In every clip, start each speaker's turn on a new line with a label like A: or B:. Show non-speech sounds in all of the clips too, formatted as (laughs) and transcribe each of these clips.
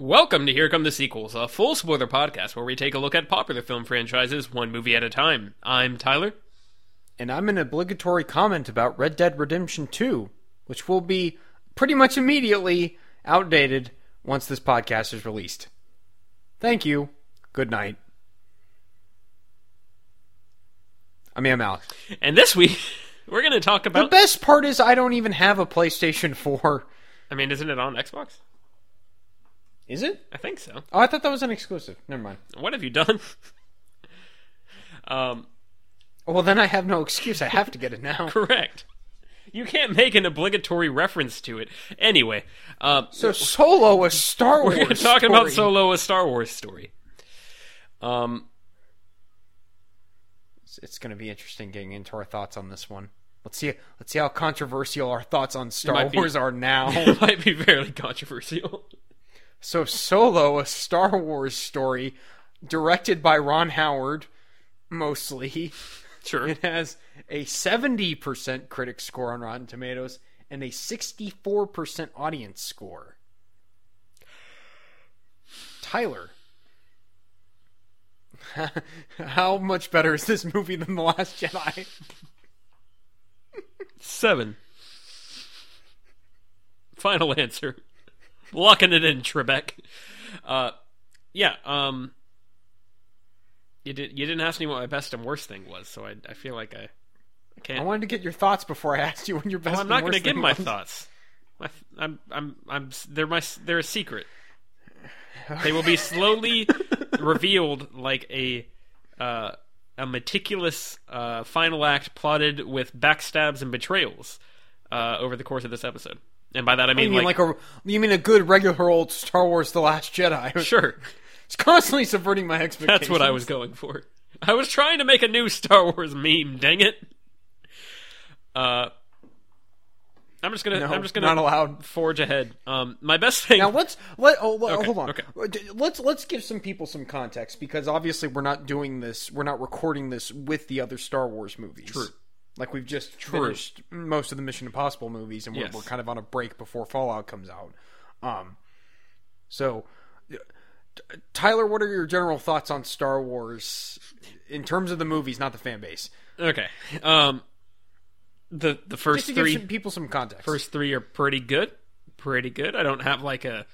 A: Welcome to Here Come the Sequels, a full spoiler podcast where we take a look at popular film franchises one movie at a time. I'm Tyler.
B: And I'm an obligatory comment about Red Dead Redemption 2, which will be pretty much immediately outdated once this podcast is released. Thank you. Good night. I mean, I'm Alex.
A: And this week, (laughs) we're going to talk about.
B: The best part is I don't even have a PlayStation 4.
A: I mean, isn't it on Xbox?
B: Is it?
A: I think so.
B: Oh, I thought that was an exclusive. Never mind.
A: What have you done? (laughs) um,
B: Well, then I have no excuse. I have to get it now. (laughs)
A: correct. You can't make an obligatory reference to it. Anyway, uh,
B: So, Solo, a Star Wars.
A: we're talking about. Solo, a Star Wars story. Um,
B: It's- It's going to be interesting getting into our thoughts on this one. Let's see. Let's see how controversial our thoughts on Star
A: might be-
B: Wars are now. (laughs)
A: it might be fairly controversial.
B: So, Solo, a Star Wars story, directed by Ron Howard, mostly.
A: Sure.
B: It has a seventy percent critic score on Rotten Tomatoes and a sixty-four percent audience score. Tyler. (laughs) How much better is this movie than The Last Jedi?
A: Seven. Final answer. Locking it in, Trebek. Uh, yeah. Um, you did. You didn't ask me what my best and worst thing was, so I, I feel like I, I
B: I
A: can't.
B: wanted to get your thoughts before I asked you when your best.
A: Well, I'm not going to give my
B: was.
A: thoughts. My, I'm, I'm, I'm. They're my. They're a secret. (laughs) They will be slowly revealed like a, uh, a meticulous uh, final act plotted with backstabs and betrayals uh, over the course of this episode. And by that I
B: You
A: mean,
B: mean like, a? You mean a good regular old Star Wars: The Last Jedi? (laughs)
A: sure.
B: It's constantly subverting my expectations.
A: That's what I was going for. I was trying to make a new Star Wars meme. Dang it. Uh, I'm just gonna.
B: No,
A: I'm just gonna
B: not allowed.
A: forge ahead. Um, my best thing.
B: Now let's let oh
A: Okay,
B: hold on.
A: okay.
B: Let's let's give some people some context because obviously we're not doing this. We're not recording this with the other Star Wars movies.
A: True.
B: Like we've just finished most of the Mission Impossible movies, and we're,
A: Yes.
B: we're kind of on a break before Fallout comes out. Um, so Tyler, what are your general thoughts on Star Wars in terms of the movies, not the fan base?
A: okay. Um, the the first three
B: give some people some context.
A: first three are pretty good. Pretty good. I don't have like a.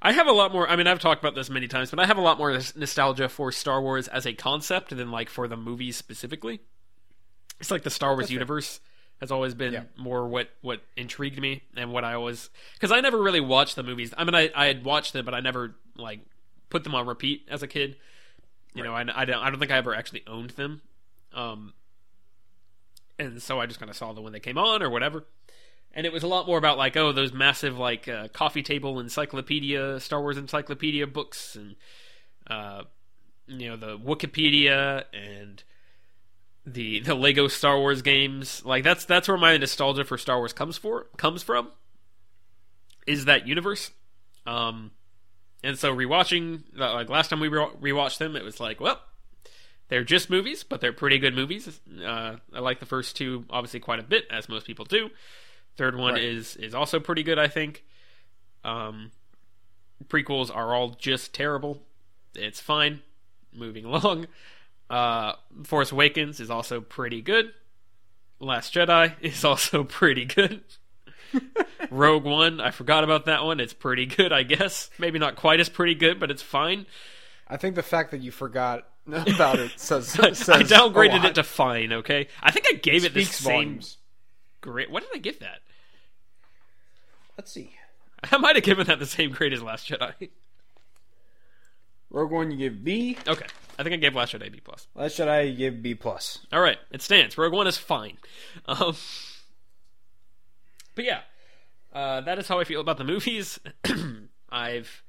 A: I have a lot more. I mean, I've talked about this many times, but I have a lot more nostalgia for Star Wars as a concept than like for the movies specifically. It's like the Star Wars universe has always been
B: Yeah.
A: more what what intrigued me and what I always because I never really watched the movies. I mean, I I had watched them, but I never like put them on repeat as a kid. You know, I, I don't I don't think I ever actually owned them. Um, and so I just kind of saw them when they came on or whatever. And it was a lot more about like oh those massive like uh, coffee table encyclopedia Star Wars encyclopedia books and uh, you know the Wikipedia and the the Lego Star Wars games like that's that's where my nostalgia for Star Wars comes for comes from is that universe. Um and so rewatching uh, like last time we re- rewatched them it was like well they're just movies but they're pretty good movies. Uh, I like the first two obviously quite a bit as most people do. Third one
B: Right.
A: is is also pretty good I think. Um prequels are all just terrible. It's fine. Moving (laughs) along uh, Force Awakens is also pretty good. Last Jedi (laughs) is also pretty good. (laughs) Rogue One, I forgot about that one. It's pretty good, I guess. Maybe not quite as pretty good, but it's fine.
B: I think the fact that you forgot (laughs) about it says, says
A: I downgraded it to fine. Okay, I think I gave it the same
B: volumes.
A: grade. What did I give that?
B: Let's see.
A: I might have given that the same grade as Last Jedi.
B: Rogue One, you give B.
A: Okay, I think I gave Last Jedi B plus.
B: Last Jedi, give B plus.
A: All right, it stands. Rogue One is fine. Um, but yeah, uh, that is how I feel about the movies. (clears throat) I've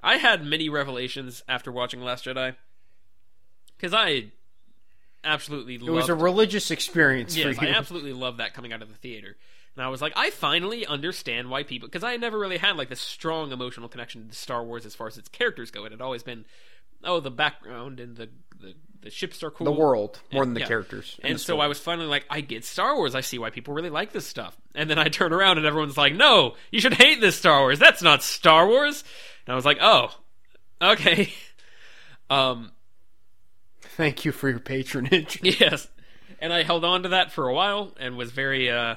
A: I had many revelations after watching Last Jedi because I absolutely loved.
B: It was a religious experience
A: yes, I absolutely loved that coming out of the theater. And I was like, I finally understand why people, because I never really had like this strong emotional connection to Star Wars as far as its characters go. It had always been, oh, the background and the the, the ships are cool,
B: the world more than the
A: yeah.
B: characters.
A: and
B: the
A: so
B: story.
A: I was finally like, I get Star Wars. I see why people really like this stuff. And then I turn around and everyone's like, No, you should hate this Star Wars. That's not Star Wars. and I was like, oh, okay. (laughs) Um,
B: Thank you for your patronage. (laughs)
A: yes, and I held on to that for a while and was very uh,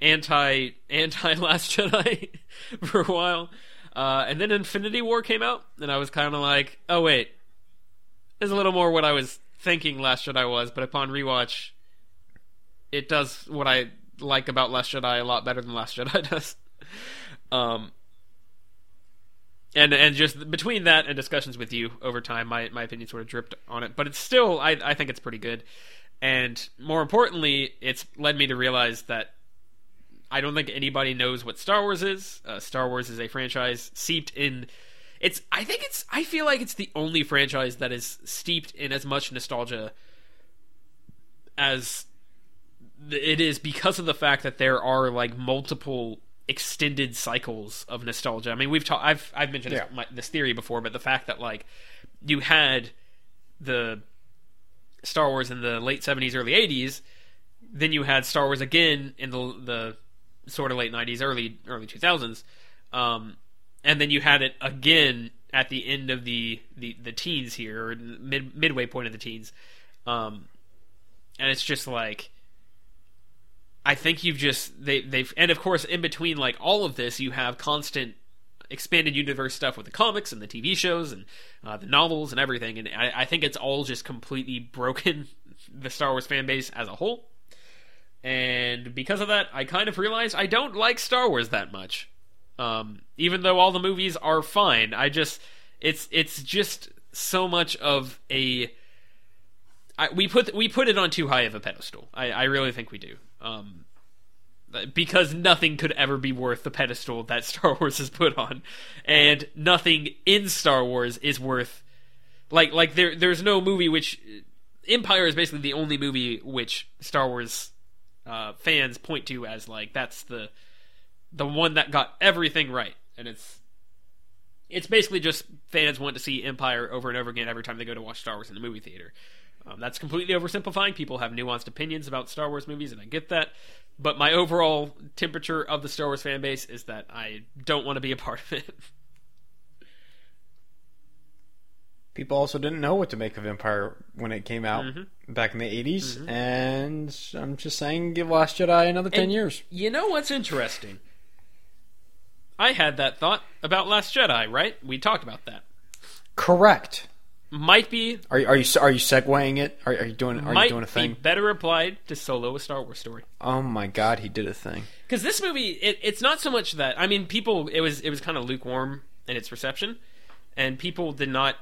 A: anti anti (laughs) Last Jedi for a while. Uh, and then Infinity War came out, and I was kind of like, oh wait, there's a little more what I was thinking Last Jedi was, but upon rewatch, it does what I like about Last Jedi a lot better than Last Jedi (laughs) does. Um, and and just between that and discussions with you over time, my my opinion sort of dripped on it. But it's still, I I think it's pretty good. And more importantly, it's led me to realize that I don't think anybody knows what Star Wars is. Uh, Star Wars is a franchise steeped in. It's. I think it's. I feel like it's the only franchise that is steeped in as much nostalgia as it is because of the fact that there are like multiple extended cycles of nostalgia. I mean, we've talked. I've I've mentioned
B: Yeah.
A: this, my, this theory before, but the fact that like you had the Star Wars in the late seventies, early eighties, then you had Star Wars again in the the sort of late nineties, early early two thousands, um, and then you had it again at the end of the the, the teens here, or mid midway point of the teens, um, and it's just like. I think you've just they they've and of course in between like all of this you have constant expanded universe stuff with the comics and the TV shows and uh, the novels and everything. And I, I think it's all just completely (laughs) broken the Star Wars fan base as a whole. And because of that I kind of realized I don't like Star Wars that much um, even though all the movies are fine I just it's it's just so much of a I, we put we put it on too high of a pedestal. I, I really think we do. Um, because nothing could ever be worth the pedestal that Star (laughs) Wars is put on, and nothing in Star Wars is worth like like there there's no movie which Empire is basically the only movie which Star Wars uh, fans point to as like that's the the one that got everything right, and it's it's basically just fans want to see Empire over and over again every time they go to watch Star Wars in the movie theater. Um, that's completely oversimplifying. People have nuanced opinions about Star Wars movies, and I get that. But my overall temperature of the Star Wars fan base is that I don't want to be a part of it. (laughs)
B: People also didn't know what to make of Empire when it came out
A: Mm-hmm.
B: back in the 80s, and I'm just saying, give Last Jedi another 10
A: And
B: years.
A: You know what's interesting? I had that thought about Last Jedi, right? We talked about that.
B: Correct.
A: Might be
B: Are you are you are you segueing it? Are, are you doing are
A: might
B: you doing a
A: be
B: thing?
A: better applied to Solo: A Star Wars Story.
B: Oh my God, he did a thing.
A: because this movie it, it's not so much that i mean people it was it was kind of lukewarm in its reception and people did not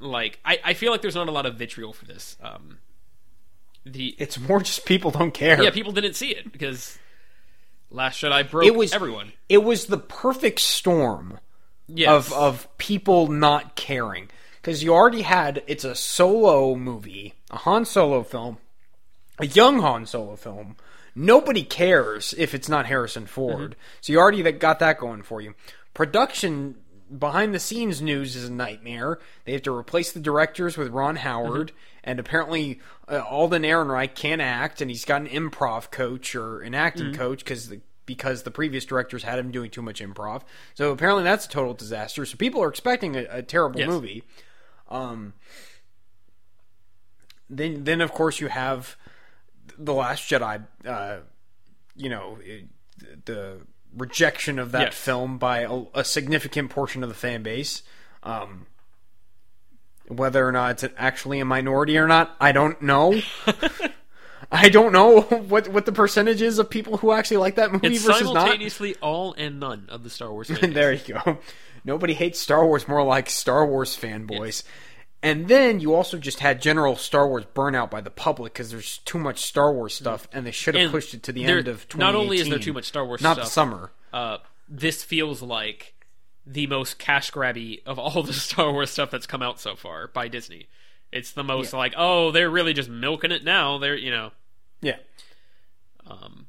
A: like i, I feel like there's not a lot of vitriol for this um the
B: It's more just people don't care.
A: yeah people didn't see it because last jedi broke
B: it was
A: everyone
B: It was the perfect storm
A: yes.
B: of of people not caring because you already had it's a solo movie, a Han Solo film, a young Han Solo film. Nobody cares if it's not Harrison Ford, mm-hmm. so you already got that going for you. Production behind the scenes news is a nightmare. They have to replace the directors with Ron Howard, and apparently uh, Alden Ehrenreich can't act, and he's got an improv coach or an acting coach because the because the previous directors had him doing too much improv. So apparently that's a total disaster. So people are expecting a, a terrible
A: Yes.
B: movie. Um, then then of course you have the Last Jedi. Uh, you know the rejection of that
A: Yes.
B: film by a, a significant portion of the fan base. Um, whether or not it's actually a minority or not, I don't know. (laughs) I don't know what what the percentage is of people who actually like that movie
A: it's
B: versus not.
A: simultaneously all and none of the star wars (laughs) fan
B: there you go. Nobody hates Star Wars more like Star Wars fanboys. And then you also just had general Star Wars burnout by the public because there's too much Star Wars stuff, and they should have
A: And
B: pushed it to the
A: there-
B: end of 2018.
A: not only is there too much Star Wars
B: not
A: stuff,
B: the summer.
A: uh, this feels like the most cash grabby of all the (laughs) Star Wars stuff that's come out so far by Disney. It's the most like, oh, they're really just milking it now. They're you know,
B: Yeah.
A: um,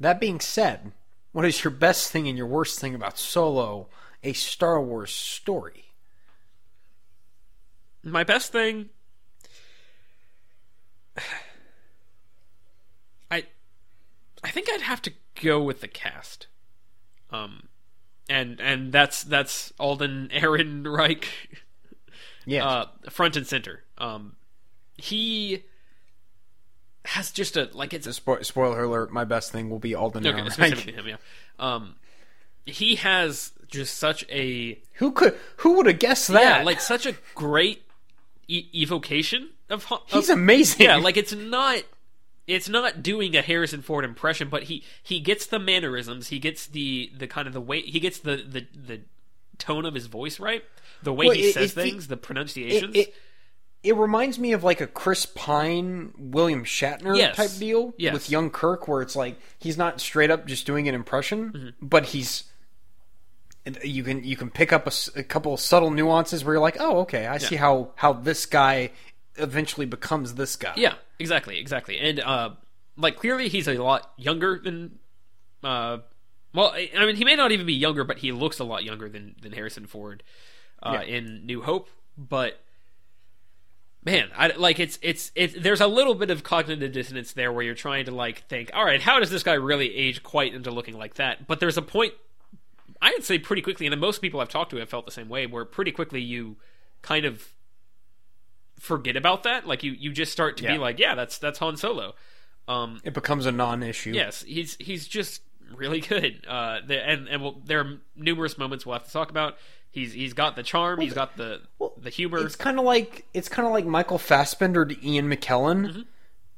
B: That being said, what is your best thing and your worst thing about Solo, a Star Wars story?
A: My best thing. (sighs) I, I think I'd have to go with the cast. Um, and and that's that's Alden (laughs) Ehrenreich
B: Yeah.
A: uh, front and center. Um, he has just a like it's
B: Spo- spoiler alert: my best thing will be Alden
A: okay,
B: Ehrenreich.
A: specifically him, yeah. Um, he has just such a
B: Who could? Who would have guessed that?
A: yeah, like such a great e- evocation of, of
B: he's amazing.
A: yeah, like it's not it's not doing a Harrison Ford impression, but he he gets the mannerisms, he gets the the kind of the way he gets the the the tone of his voice right, the way
B: Well,
A: he
B: it-
A: says
B: it
A: things, the pronunciations.
B: it reminds me of like a Chris Pine, William Shatner
A: Yes.
B: type deal
A: Yes.
B: with young Kirk, where it's like he's not straight up just doing an impression,
A: Mm-hmm.
B: but he's you can you can pick up a couple of subtle nuances where you're like, oh, okay, I see how how this guy eventually becomes this guy.
A: Yeah, exactly, exactly. And uh like clearly he's a lot younger than uh well, I I mean he may not even be younger, but he looks a lot younger than than Harrison Ford uh
B: Yeah.
A: in New Hope, but man, I like it's it's it's there's a little bit of cognitive dissonance there where you're trying to like think, all right, how does this guy really age quite into looking like that? But there's a point I'd say pretty quickly, and most people I've talked to have felt the same way, where pretty quickly you kind of forget about that. Like you, you just start to
B: Yeah.
A: be like, yeah, that's that's Han Solo. Um,
B: it becomes a non-issue.
A: yes, he's he's just really (laughs) good. Uh, the, and and we'll, there are numerous moments we'll have to talk about. He's he's got the charm. he's got the
B: Well,
A: the humor.
B: It's kind of like it's kind of like Michael Fassbender to Ian McKellen,
A: Mm-hmm.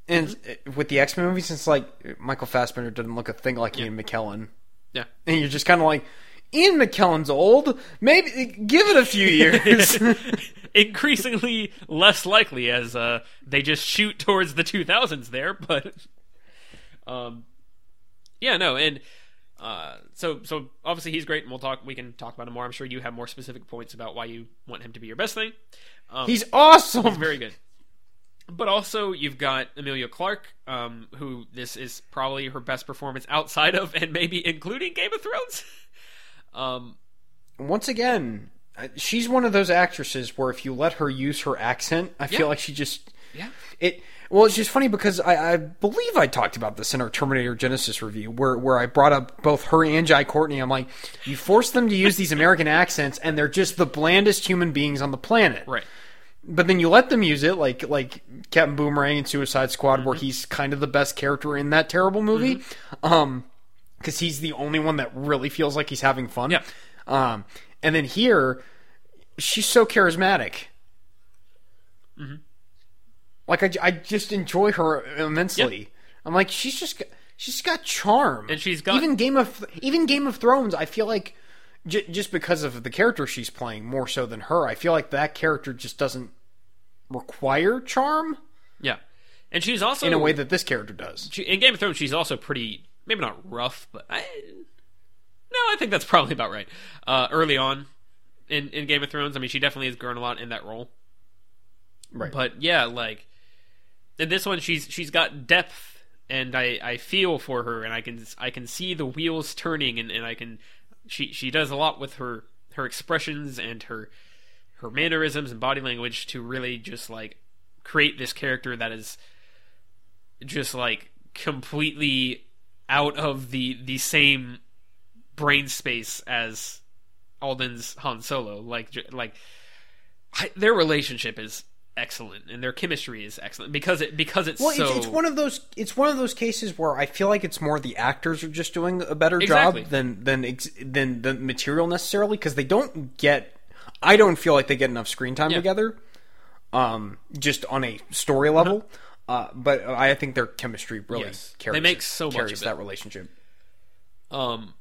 B: and uh, with the X Men movies, it's like Michael Fassbender doesn't look a thing like Ian McKellen,
A: Yeah,
B: and you're just kind of like Ian McKellen's old. Maybe give it a few years. (laughs)
A: increasingly less likely as uh, they just shoot towards the 2000s there, but um, yeah, no, and uh, so so obviously he's great, and we'll talk. We can talk about him more. I'm sure you have more specific points about why you want him to be your best thing. Um,
B: He's awesome.
A: He's very good. But also, you've got Emilia Clarke, um, who this is probably her best performance outside of and maybe including Game of Thrones. (laughs) um,
B: Once again, she's one of those actresses where if you let her use her accent, I
A: Yeah.
B: feel like she just
A: yeah,
B: it. Well, it's just funny because I, I believe I talked about this in our Terminator Genisys review, where where I brought up both her and Jai Courtney. I'm like, you force them to use these American (laughs) accents, and they're just the blandest human beings on the planet.
A: right.
B: But then you let them use it, like like Captain Boomerang in Suicide Squad, where
A: Mm-hmm.
B: he's kind of the best character in that terrible movie, um, because he's the only one that really feels like he's having fun.
A: Yeah.
B: Um, and then here, she's so charismatic.
A: Mm-hmm.
B: Like I, I just enjoy her immensely. I'm like she's just she's got charm,
A: And she's got-
B: even Game of even Game of Thrones. I feel like j- just because of the character she's playing more so than her, I feel like that character just doesn't require charm
A: Yeah, and she's also
B: in a way that this character does.
A: she, in Game of Thrones, she's also pretty maybe not rough, but I no, I think that's probably about right. Uh, early on in in Game of Thrones, I mean, she definitely has grown a lot in that role.
B: Right.
A: But yeah, like in this one, she's she's got depth, and I I feel for her, and I can I can see the wheels turning, and, and I can she she does a lot with her her expressions and her her mannerisms and body language to really just like create this character that is just like completely out of the the same brain space as Alden's Han Solo. Like like I, their relationship is excellent and their chemistry is excellent because it because it's
B: Well,
A: so
B: it's, it's one of those. It's one of those cases where I feel like it's more the actors are just doing a better
A: Exactly.
B: job than than ex, than the material necessarily because they don't get. I don't feel like they get enough screen time
A: Yeah.
B: together, um, just on a story level. Uh, but I think their chemistry really
A: Yes.
B: carries.
A: They make so much
B: carries
A: of
B: that relationship.
A: um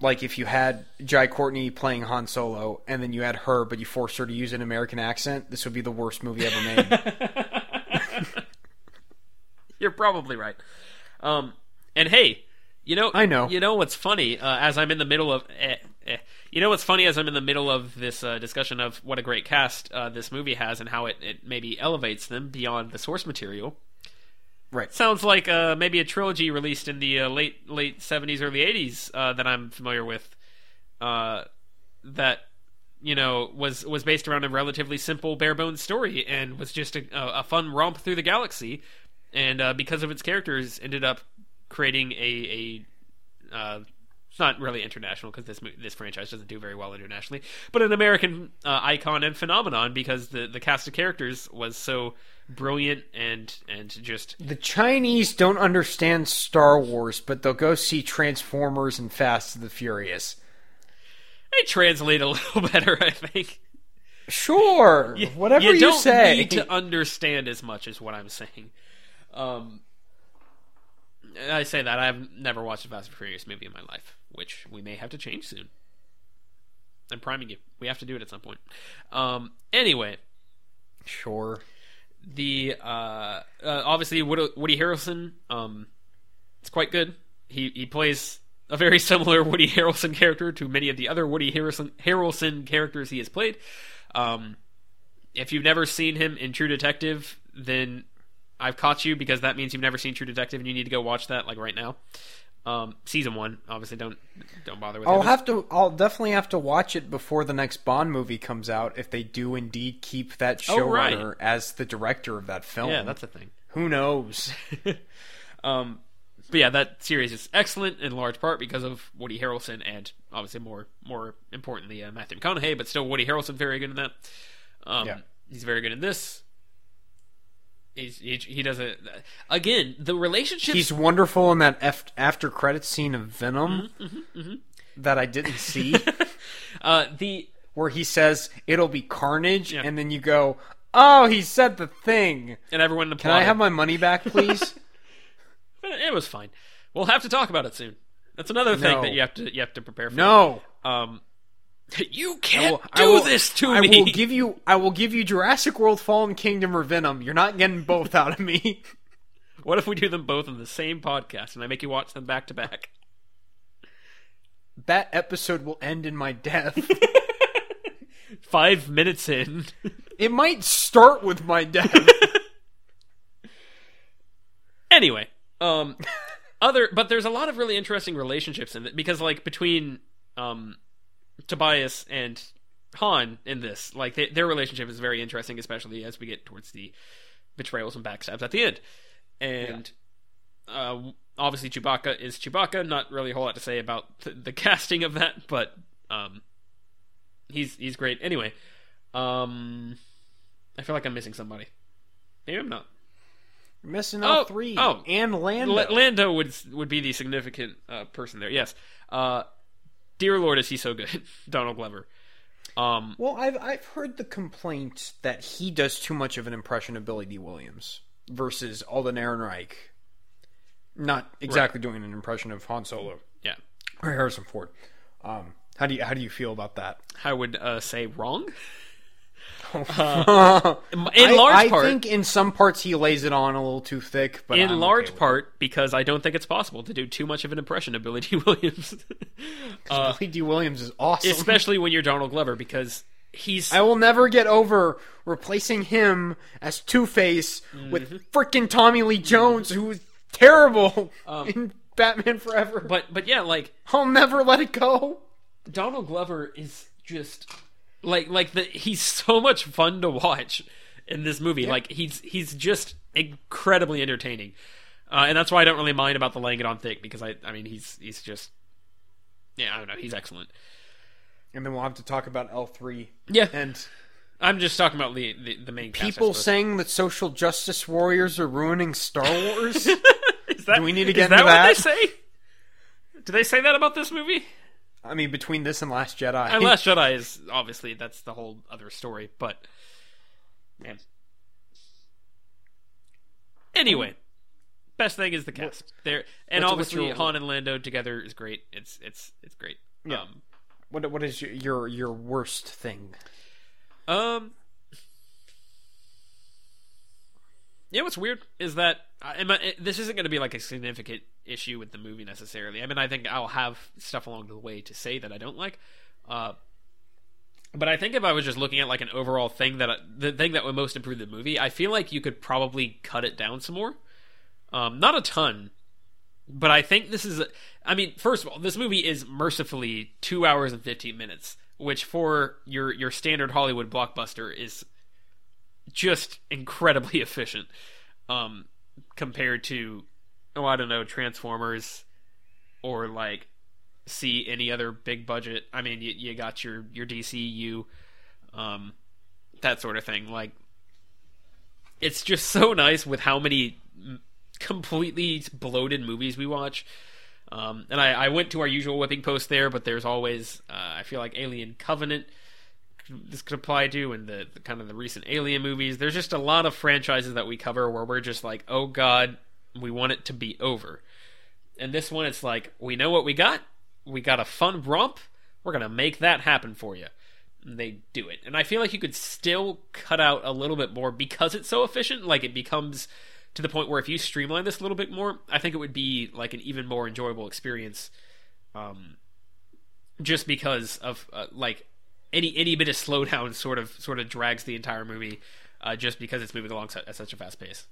B: Like if you had Jai Courtney playing Han Solo, and then you had her, but you forced her to use an American accent, this would be the worst movie ever made. (laughs) (laughs)
A: You're probably right. Um, and hey, you know,
B: I know.
A: You know what's funny? Uh, as I'm in the middle of, eh, you know what's funny? As I'm in the middle of this uh, discussion of what a great cast uh, this movie has and how it, it maybe elevates them beyond the source material.
B: right.
A: Sounds like uh, maybe a trilogy released in the uh, late late 70s, early 80s uh, that I'm familiar with. Uh, that you know was was based around a relatively simple, bare bones story and was just a, a, a fun romp through the galaxy. And uh, because of its characters, ended up creating a a uh, It's not really international because this this franchise doesn't do very well internationally, but an American uh, icon and phenomenon because the the cast of characters was so brilliant and and just
B: The Chinese don't understand Star Wars, but they'll go see Transformers and Fast and the Furious.
A: they translate a (laughs) little better, I think.
B: Sure, whatever you,
A: don't
B: say.
A: need to understand as much as what I'm saying. Um, I say that I've never watched a Fast and Furious movie in my life, which we may have to change soon. I'm priming you. We have to do it at some point. Um, anyway,
B: Sure.
A: the uh, uh, obviously Woody, Woody Harrelson, um, it's quite good. He he plays a very (laughs) similar Woody Harrelson character to many of the other Woody Harrelson Harrelson characters he has played. Um, if you've never seen him in True Detective, then I've caught you because that means you've never seen True Detective, and you need to go watch that like right now. Um, season one, obviously, don't don't bother with.
B: I'll
A: it.
B: have to. I'll definitely have to watch it before the next Bond movie comes out. If they do indeed keep that
A: Oh, right.
B: showrunner as the director of that film,
A: yeah, that's a thing.
B: who knows. (laughs)
A: Um, but yeah, that series is excellent in large part because of Woody Harrelson and obviously more more importantly uh, Matthew McConaughey, but still Woody Harrelson very good in that. Um,
B: Yeah.
A: he's very good in this. He's, he, he does a again the relationship.
B: He's wonderful in that F- after credit scene of Venom
A: Mm-hmm,
B: that I didn't see, (laughs)
A: uh, the
B: where he says it'll be carnage,
A: Yeah.
B: and then you go, "Oh, he said the thing."
A: and everyone
B: Can I have my money back, please? (laughs)
A: It was fine. We'll have to talk about it soon. That's another thing
B: No.
A: that you have to you have to prepare for.
B: no.
A: Um, (laughs) you can't
B: will-
A: do
B: I will-
A: this to
B: I
A: me.
B: will give you. I will give you Jurassic World: Fallen Kingdom or Venom. You're not getting both out of me. (laughs)
A: what if we do them both in the same podcast and I make you watch them back to back?
B: That episode will end in my death. (laughs)
A: Five minutes in.
B: it might start with my death.
A: anyway, um, other but there's a lot of really interesting relationships in it because like between um Tobias and Han in this, like they, their relationship is very interesting, especially as we get towards the betrayals and backstabs at the end, and uh, obviously Chewbacca is Chewbacca. Not really a whole lot to say about the, the (laughs) casting of that, but um, he's he's great. Anyway, um, I feel like I'm missing somebody. Maybe I'm not.
B: You're missing
A: Oh,
B: out three.
A: oh.
B: and Lando.
A: L- Lando would would be the significant uh, person there. Yes. Uh, dear Lord, is he so good, (laughs) Donald Glover. Um,
B: well, I've I've heard the complaint that he does too much of an impression of Billy Dee Williams versus Alden Ehrenreich. Not exactly doing an impression of Han Solo
A: yeah,
B: or Harrison Ford. Um, how do you how do you feel about that?
A: I would uh, say wrong. (laughs)
B: in
A: In large
B: I
A: part,
B: think in some parts he lays it on a little too thick. But
A: in
B: I'm
A: large
B: with
A: part, because I don't think it's possible to do too much of an impression of Billy (laughs) Dee Williams, (laughs)
B: it. Billy Dee Williams is awesome.
A: especially when you're Donald Glover, because he's
B: I will never get over replacing him as Two Face
A: Mm-hmm.
B: with freaking Tommy Lee Jones, who was terrible in Batman Forever.
A: Um, but but yeah, like
B: I'll never let it go.
A: Donald Glover is just like like the he's so much fun to watch in this movie. Like he's he's just incredibly entertaining, uh, and that's why I don't really mind about the laying it on thick because I I mean he's he's just yeah I don't know he's excellent.
B: And then we'll have to talk about L three.
A: Yeah.
B: And
A: I'm just talking about the the, the main
B: people saying that social justice warriors are ruining Star Wars. (laughs)
A: Is that,
B: Do we need to
A: is
B: get
A: that
B: into
A: what they say? Do they say that about this movie?
B: I mean, between this and Last Jedi.
A: And Last Jedi is obviously that's the whole other story, but man. Anyway, best thing is the cast there, and
B: what's- what's
A: obviously
B: your-
A: Han and Lando together is great. It's it's it's great.
B: Yeah.
A: Um,
B: what what is your your, your worst thing?
A: Um. Yeah, what's weird is that I, am I- this isn't going to be like a significant issue with the movie necessarily. I mean, I think I'll have stuff along the way to say that I don't like. Uh, but I think if I was just looking at like an overall thing that I, the thing that would most improve the movie, I feel like you could probably cut it down some more. Um, not a ton, but I think this is. A, I mean, first of all, this movie is mercifully two hours and fifteen minutes, which for your your standard Hollywood blockbuster is just incredibly (laughs) efficient. Um, compared to, oh, I don't know, Transformers or like see any other big budget. I mean, you, you got your your DCU, um, that sort of thing. Like, it's just so nice with how many completely bloated movies we watch. Um, and I, I, went to our usual whipping post there, but there's always uh, I feel like Alien Covenant this could apply to, and the, the, kind of the recent Alien movies. There's just a lot of franchises that we cover where we're just like, oh god, we want it to be over. And this one, it's like we know what we got. We got a fun romp. We're gonna make that happen for you. And they do it, and I feel like you could still cut out a little bit more because it's so efficient. Like it becomes to the point where if you streamline this a little bit more, I think it would be like an even more enjoyable experience. Um, just because of uh, like any any bit of (laughs) slowdown sort of sort of drags the entire movie, uh, just because it's moving along at such a fast pace.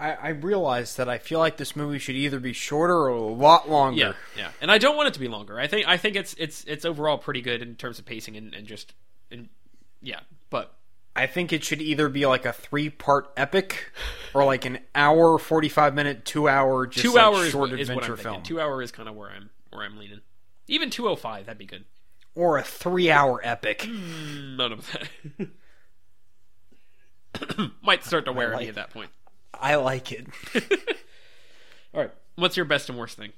B: I, I realize that I feel like this movie should either be shorter or a lot longer.
A: Yeah, yeah, and I don't want it to be longer. I think I think it's it's it's overall pretty good in terms of pacing and, and just and yeah, but
B: I think it should either be like a three part epic or like an hour, forty five minute, two hour, just
A: two
B: like
A: hours
B: short
A: is
B: adventure
A: I'm
B: film.
A: Two hour is kind of where I'm where I'm leaning. Even two oh five, that'd be good.
B: or a three hour epic.
A: Mm, None of that. (coughs) Might start to wear
B: like-
A: me at that point.
B: I like it. (laughs)
A: All right, what's your best and worst thing?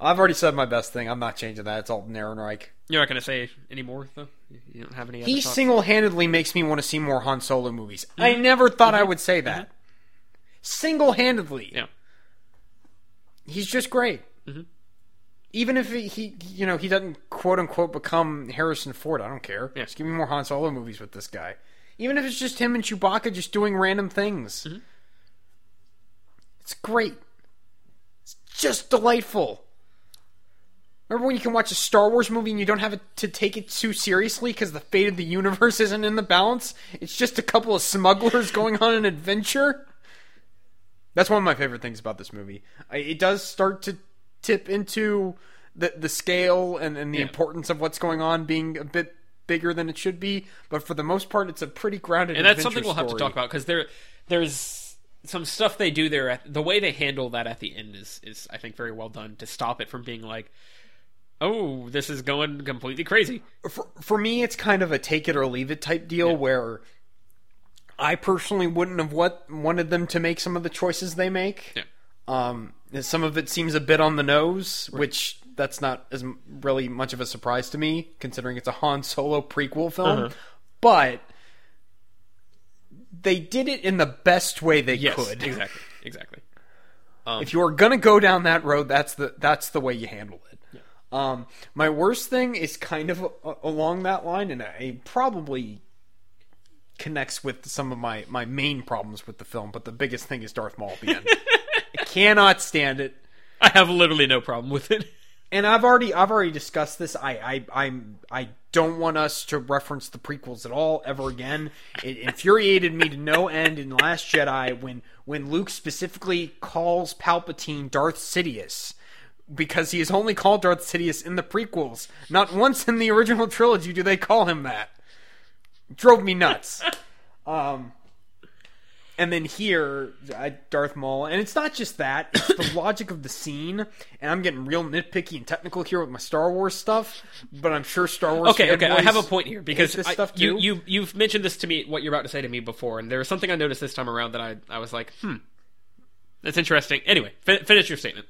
B: I've already said my best thing. I'm not changing that. It's all Ehrenreich.
A: You're not going to say any more though. You don't have any. Other
B: He
A: thoughts?
B: single handedly makes me want to see more Han Solo movies.
A: Mm-hmm.
B: I never thought I would say that. Single handedly.
A: Yeah.
B: He's just great.
A: Mhm.
B: Even if he, he, you know, he doesn't quote unquote become Harrison Ford, I don't care.
A: Yeah.
B: Just give me more Han Solo movies with this guy. Even if it's just him and Chewbacca just doing random things. It's great. It's just delightful. Remember when you can watch a Star Wars movie and you don't have to take it too seriously because the fate of the universe (laughs) isn't in the balance? It's just a couple of smugglers (laughs) going on an adventure. That's one of my favorite things about this movie. It does start to tip into the the scale and, and the
A: Yeah.
B: importance of what's going on being a bit bigger than it should be, but for the most part, it's a pretty grounded.
A: and that's something we'll have to talk about because there there's some stuff they do there at, the way they handle that at the end is is i think very well done to stop it from being like oh this is going completely crazy
B: for, for me it's kind of a take it or leave it type deal where I personally wouldn't have what wanted them to make some of the choices they make.
A: Yeah.
B: Um, some of it seems a bit on the nose, which that's not as really much of a surprise to me, considering it's a Han Solo prequel film.
A: Uh-huh.
B: But they did it in the best way they
A: yes
B: could.
A: exactly exactly
B: If you are gonna go down that road, that's the that's the way you handle it. Um, my worst thing is kind of a- along that line, and it probably connects with some of my my main problems with the film. But the biggest thing is Darth Maul at the end. (laughs) I cannot stand it,
A: i have literally no problem with it
B: and I've already I've already discussed this. I I I'm I don't want us to reference the prequels at all ever again. It infuriated me to no end in Last Jedi when when Luke specifically calls Palpatine Darth Sidious because he is only called Darth Sidious in the prequels. Not once in the original trilogy do they call him that. Drove me nuts. Um, and then here, Darth Maul, and it's not just that; it's the (coughs) (coughs) logic of the scene. And I'm getting real nitpicky and technical here with my Star Wars stuff, but I'm sure Star Wars.
A: okay okay i have a point here because
B: this
A: I-
B: stuff
A: you, you you've mentioned this to me what you're about to say to me before and there was something i noticed this time around that i i was like hmm that's interesting anyway fin- finish your statement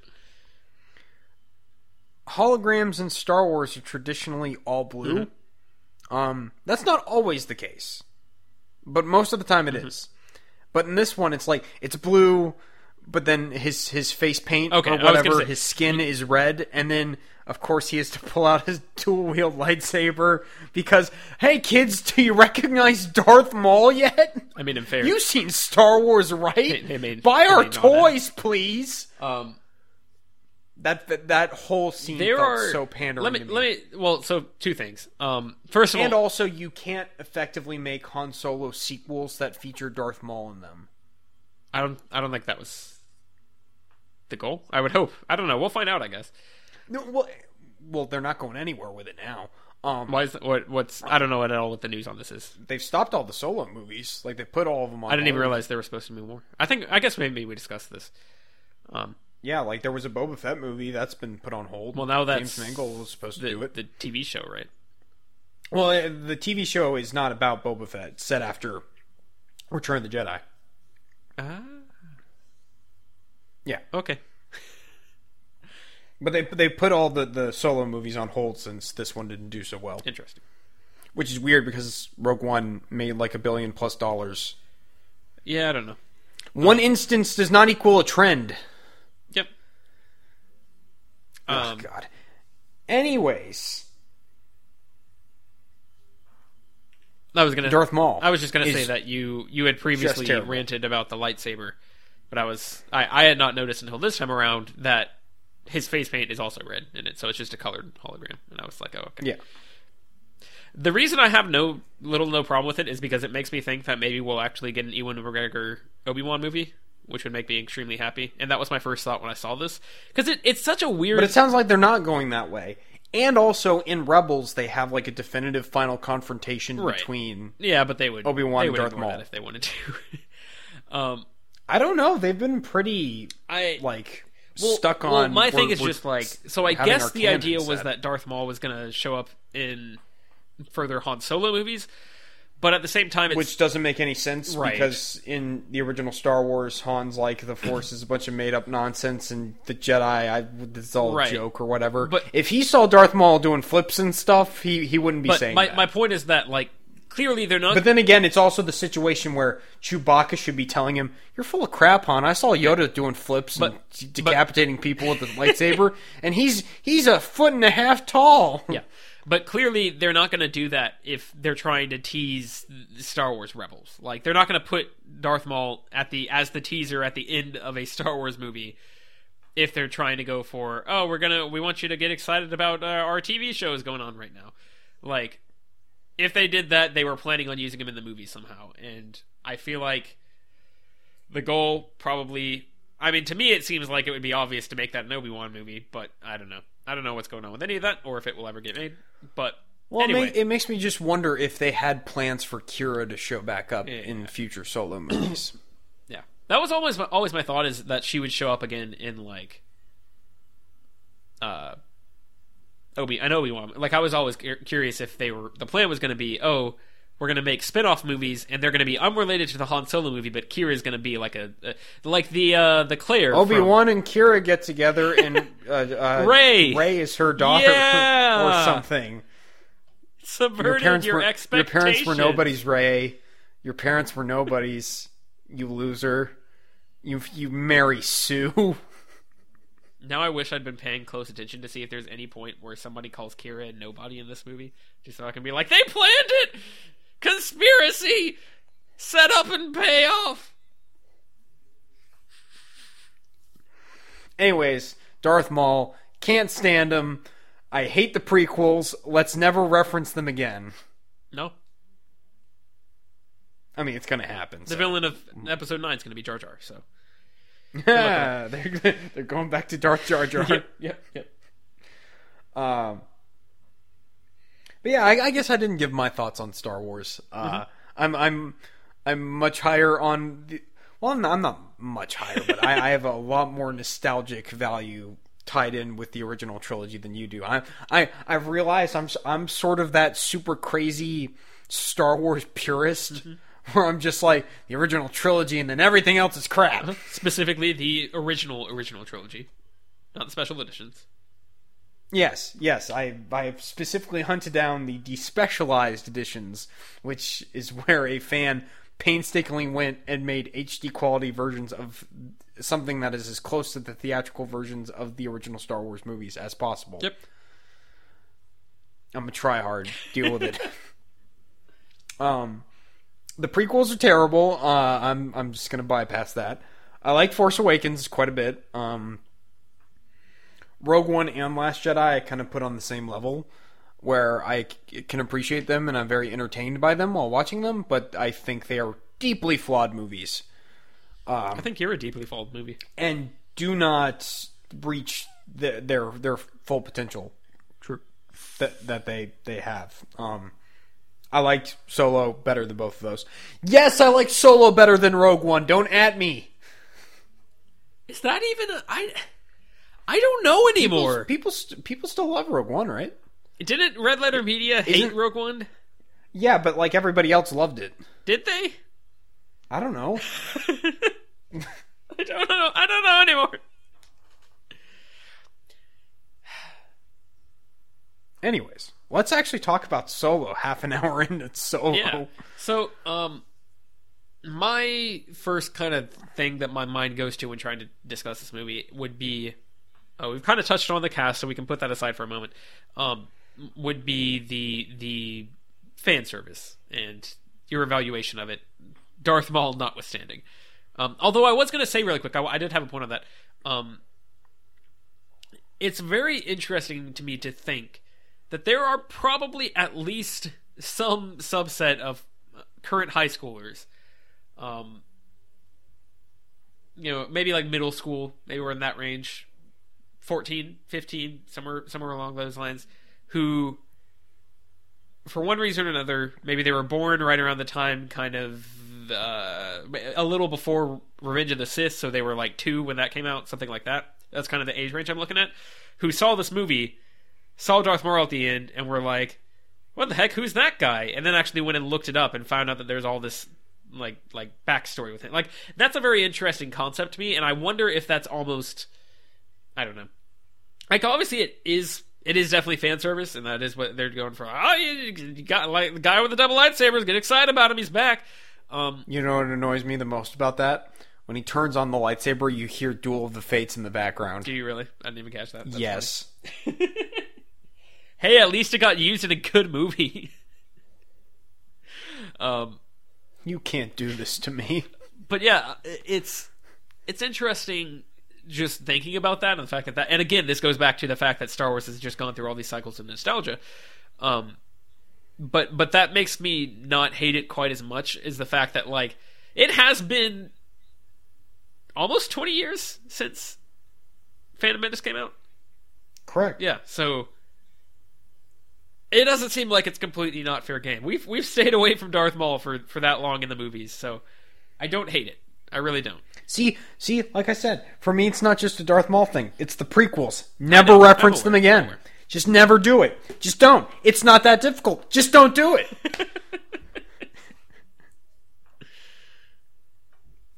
B: holograms in Star Wars are traditionally all blue.
A: Mm-hmm.
B: Um, that's not always the case, but most of the time it is. But in this one, it's like it's blue, but then his his face paint
A: Okay,
B: or whatever,
A: say-
B: his skin is red, and then of course he has to pull out his (laughs) dual wield lightsaber because hey kids, do you recognize Darth Maul yet?
A: i mean in fair
B: You've seen Star Wars, right?
A: They- they may-
B: Buy
A: they
B: our toys, please.
A: um
B: That, that that whole scene
A: there
B: felt
A: are
B: so pandering
A: let me
B: me.
A: let me well so two things um first of
B: And
A: all and
B: also, you can't effectively make Han Solo sequels that feature Darth Maul in them.
A: i don't i don't think that was the goal i would hope i don't know we'll find out i guess
B: No, well, well, they're not going anywhere with it now. Um,
A: why is that, what what's i don't know at all what the news on this is
B: they've stopped all the Solo movies. Like they put all of them on.
A: I didn't even realize there were supposed to be more. I think I guess maybe we discussed this. Um,
B: Yeah, like there was a Boba Fett movie that's been put on hold.
A: Well, now that's
B: James Mangold was supposed to do it.
A: the TV show, right?
B: Well, uh, the TV show is not about Boba Fett. It's set after Return of the Jedi.
A: Ah,
B: Yeah,
A: okay.
B: but they they put all the the solo movies on hold since this one didn't do so well,
A: Interesting.
B: which is weird because Rogue One made like a billion plus dollars.
A: Yeah, I don't know.
B: One instance does not equal a trend. Oh
A: Um,
B: God. Anyways,
A: I was gonna.
B: Darth Maul.
A: I was just gonna say that you you had previously ranted about the lightsaber, but I was I, I had not noticed until this time around that his face paint is also red in it, so it's just a colored hologram, and I was like, oh, okay.
B: Yeah.
A: The reason I have no little no problem with it is because it makes me think that maybe we'll actually get an Ewan McGregor Obi Wan movie, which would make me extremely happy. And that was my first thought when I saw this because it, it's such a weird.
B: But it sounds like they're not going that way. And also in Rebels, they have like a definitive final confrontation
A: Right.
B: between.
A: yeah, but they would
B: Obi-Wan
A: they
B: and
A: would
B: Darth Maul.
A: that if they wanted to. (laughs) um,
B: I don't know. They've been pretty
A: I
B: like
A: well,
B: stuck on.
A: Well, my thing is just like so. I guess the idea was that Darth Maul was going to show up in further Han Solo movies, but at the same time, it's
B: which doesn't make any sense
A: Right.
B: because in the original Star Wars, Han's like the Force is a bunch of made up nonsense, and the Jedi, I, it's all
A: Right.
B: a joke or whatever.
A: But-
B: if he saw Darth Maul doing flips and stuff, he he wouldn't be
A: but
B: saying
A: my
B: that.
A: my point is that like clearly they're not.
B: But then again, it's also the situation where Chewbacca should be telling him, "You're full of crap, Han. I saw Yoda doing flips and
A: But-
B: decapitating people with a lightsaber, and he's he's a foot and a half tall."
A: yeah, but clearly they're not going to do that if they're trying to tease Star Wars Rebels. Like they're not going to put Darth Maul at the as the teaser at the end of a Star Wars movie. If they're trying to go for, oh, we're gonna, we want you to get excited about uh, our TV shows going on right now, like if they did that, they were planning on using him in the movie somehow. And I feel like the goal probably. I mean, to me, it seems like it would be obvious to make that an Obi Wan movie, but I don't know. I don't know what's going on with any of that, or if it will ever get made. But
B: Well, it
A: anyway,
B: it makes me just wonder if they had plans for Qi'ra to show back up
A: Yeah.
B: in future solo movies. (clears throat)
A: yeah, that was always my, always my thought is that she would show up again in like, uh, Obi. I know Obi Wan. Like I was always curious if they were the plan was going to be oh. We're gonna make spin-off movies, and they're gonna be unrelated to the Han Solo movie, but Qi'ra is gonna be like a, like the uh the Claire
B: Obi Wan and Qi'ra get together, and (laughs) uh, uh,
A: Rey.
B: Rey is her daughter
A: Yeah. (laughs)
B: or something.
A: subverted
B: Your
A: your
B: were your parents were nobody's. Rey, your parents were nobodies. You loser. You you Mary Sue. (laughs)
A: Now I wish I'd been paying close attention to see if there's any point where somebody calls Qi'ra and nobody in this movie, just so I can be like, they planned it, conspiracy, set up and pay off.
B: Anyways, Darth Maul can't stand him. I hate the prequels. Let's never reference them again.
A: No,
B: I mean, it's gonna happen.
A: the
B: So.
A: villain of episode nine is going to be Jar Jar. So
B: Yeah, (laughs) they're they're going back to Darth Jar Jar. (laughs)
A: yep, yep.
B: Um, but yeah, I, I guess I didn't give my thoughts on Star Wars. Uh, I'm I'm I'm much higher on the. Well, I'm not, I'm not much higher, but I, I have a lot more nostalgic value tied in with the original trilogy than you do. I I I've realized I'm I'm sort of that super crazy Star Wars purist. Where I'm just like the original trilogy, and then everything else is crap. (laughs)
A: Specifically, the original original trilogy, not the special editions.
B: Yes, yes. I I specifically hunted down the despecialized editions, which is where a fan painstakingly went and made HD quality versions of something that is as close to the theatrical versions of the original Star Wars movies as possible.
A: Yep.
B: I'm gonna try hard. Deal with it. (laughs) um, the prequels are terrible. Uh, I'm I'm just gonna bypass that. I like Force Awakens quite a bit. Um, Rogue One and Last Jedi I kind of put on the same level, where I c- can appreciate them and I'm very entertained by them while watching them, but I think they are deeply flawed movies
A: I think you're a deeply flawed movie.
B: and do not reach the, their their full potential
A: True.
B: that that they they have. Um, I liked Solo better than both of those. Yes, I like Solo better than Rogue One. Don't at me.
A: Is that even a I? I don't know anymore.
B: people, st- people still love Rogue One, right?
A: Didn't Red Letter Media hate
B: Isn't-
A: Rogue One?
B: Yeah, but like everybody else loved it.
A: Did they?
B: I don't know. (laughs)
A: I don't know. I don't know anymore.
B: Anyways, let's actually talk about Solo. Half an hour into Solo.
A: Yeah. So, um, my first kind of thing that my mind goes to when trying to discuss this movie would be, oh, we've kind of touched on the cast, so we can put that aside for a moment. Um, would be the the fan service and your evaluation of it, Darth Maul notwithstanding. Um, although I was going to say really quick, I, I did have a point on that. Um, it's very interesting to me to think that there are probably at least some subset of current high schoolers um you know maybe like middle school maybe we're in that range 14 15 somewhere somewhere along those lines who for one reason or another maybe they were born right around the time kind of uh, a little before revenge of the sith so they were like two when that came out something like that that's kind of the age range i'm looking at who saw this movie saw Darth Maul at the end and were like, "What the heck? Who's that guy?" And then actually went and looked it up and found out that there's all this like like backstory with it. Like that's a very interesting concept to me, and I wonder if that's almost I don't know. Like obviously it is it is definitely fan service, and that is what they're going for. Oh, you, you got like the guy with the double lightsabers. Get excited about him. He's back. Um,
B: You know what annoys me the most about that? When he turns on the lightsaber, you hear Duel of the Fates in the background.
A: do you really? I didn't even catch that. That's
B: yes. (laughs)
A: Hey, at least it got used in a good movie. (laughs) um,
B: You can't do this to me.
A: but yeah, it's it's interesting just thinking about that and the fact that that and again this goes back to the fact that Star Wars has just gone through all these cycles of nostalgia. Um, but but that makes me not hate it quite as much is the fact that like it has been almost 20 years since Phantom Menace came out.
B: Correct.
A: Yeah, so it doesn't seem like it's completely not fair game. We've we've stayed away from Darth Maul for for that long in the movies, so I don't hate it. I really don't.
B: See, see, like I said, for me, it's not just a Darth Maul thing. It's the prequels. Never
A: know,
B: reference them again.
A: I'm.
B: Just never do it. Just don't. It's not that difficult. Just don't do it. (laughs)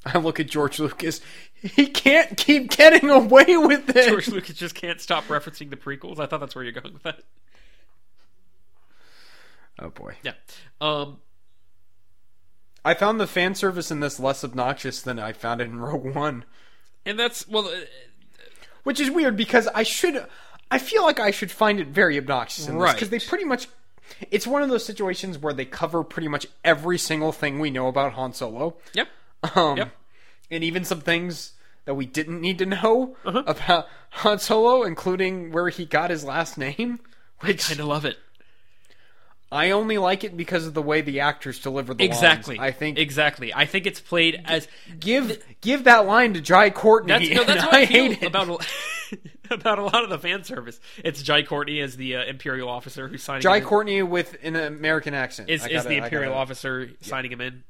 B: I look at George Lucas. He can't keep getting away with it.
A: George Lucas just can't stop referencing the prequels. I thought that's where you're going with that.
B: Oh boy.
A: Yeah. Um.
B: I found the fan service in this less obnoxious than I found it in Rogue One.
A: And that's well. uh,
B: Which is weird because I should I feel like I should find it very obnoxious in this
A: Right.
B: because they pretty much it's one of those situations where they cover pretty much every single thing we know about Han Solo.
A: Yep.
B: Um
A: Yep.
B: and even some things that we didn't need to know
A: Uh-huh.
B: about Han Solo, including where he got his last name. Which
A: Kind of love it.
B: I only like it because of the way the actors deliver the
A: Exactly.
B: lines. I think
A: exactly. I think it's played as
B: give give that line to Jai Courtney.
A: that's no, that's (laughs) what I,
B: I hate it.
A: about a, (laughs) about a lot of the fan service. It's Jai Courtney as the uh, Imperial officer who's signing.
B: Jai
A: him in.
B: Courtney with an American accent.
A: is, is
B: gotta-
A: the Imperial
B: gotta-
A: officer signing him in.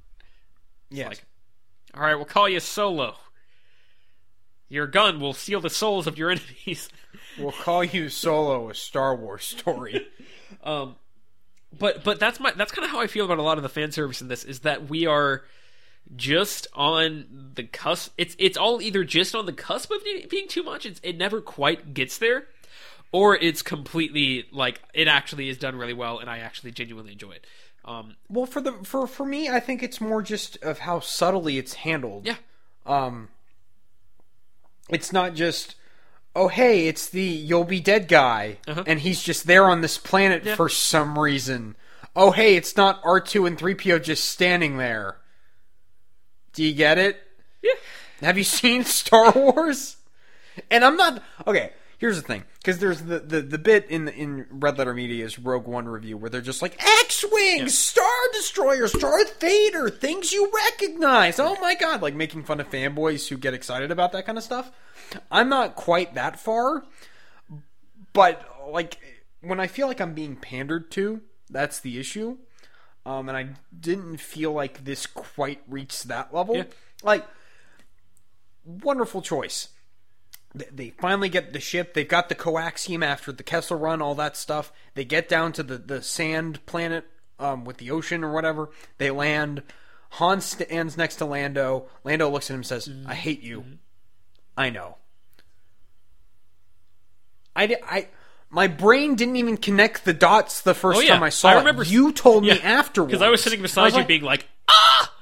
B: Yes.
A: like- All right, we'll call you Solo. Your gun will seal the souls of your (laughs) enemies.
B: We'll call you Solo a Star Wars story.
A: Um, but but that's my that's kind of how I feel about a lot of the fan service in this is that we are just on the cusp. It's it's all either just on the cusp of being too much. It's, it never quite gets there, or it's completely like it actually is done really well, and I actually genuinely enjoy it. Um,
B: well, for the for for me, I think it's more just of how subtly it's handled.
A: yeah,
B: Um, it's not just oh hey, it's the you'll be dead guy,
A: Uh-huh.
B: and he's just there on this planet
A: Yeah.
B: for some reason. Oh hey, it's not R two and three PO just standing there. Do you get it?
A: yeah.
B: Have you seen (laughs) Star Wars? And I'm not okay. Here's the thing, because there's the, the, the bit in in Red Letter Media's Rogue One review where they're just like X-wing, Star Destroyer, Darth Vader, things you recognize. Oh my god, like making fun of fanboys who get excited about that kind of stuff. I'm not quite that far, but like when I feel like I'm being pandered to, that's the issue. Um, and I didn't feel like this quite reached that level.
A: Yeah.
B: Like, wonderful choice. They- finally get the ship. They've got the coaxium after the Kessel Run, all that stuff. They get down to the, the sand planet um, with the ocean or whatever. They land. Han stands next to Lando. Lando looks at him and says, I hate you. I know. I, I, my brain didn't even connect the dots the first
A: Oh, yeah.
B: time I saw
A: I
B: it.
A: remember-
B: You told me afterwards.
A: Because I was sitting beside
B: was
A: you,
B: like,
A: being like, ah!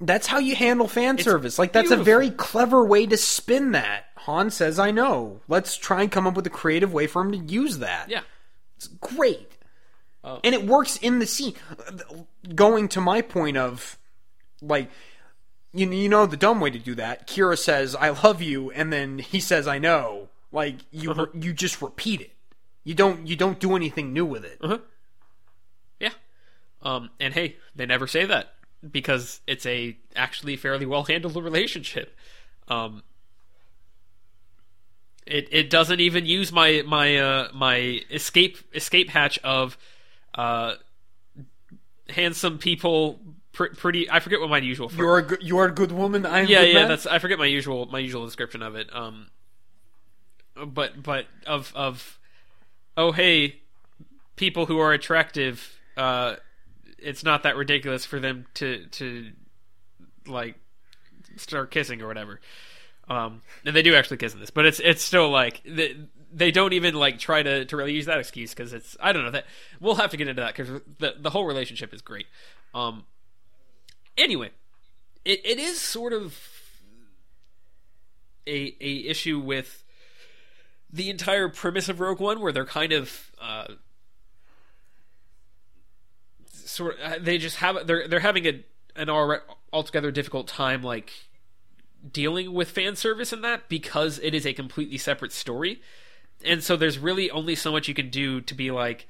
B: That's how you handle fan service. Like that's a very clever way to spin that. Han says, "I know. Let's try and come up with a creative way for him to use that."
A: yeah,
B: It's great.
A: Oh.
B: And it works in the scene. Going to my point of like you, you know the dumb way to do that. Qi'ra says, "I love you," and then he says, "I know." Like you
A: Uh-huh.
B: you just repeat it. You don't you don't do anything new with it.
A: Uh-huh. yeah. Um, and hey, they never say that because it's a actually fairly well handled relationship. Um, it it doesn't even use my my uh my escape escape hatch of uh handsome people pr- pretty I forget what my usual fr-
B: You're a good, you're a good woman. I'm
A: yeah
B: good
A: yeah
B: man.
A: that's I forget my usual my usual description of it um but but of of oh hey people who are attractive uh it's not that ridiculous for them to to like start kissing or whatever um and they do actually kiss in this but it's it's still like they, they don't even like try to to really use that excuse because it's i don't know that we'll have to get into that because the the whole relationship is great. Um anyway it, it is sort of a a issue with the entire premise of Rogue One, where they're kind of uh, sort of, they just have they're they're having a an altogether difficult time like dealing with fan service in that because it is a completely separate story, and so there's really only so much you can do to be like,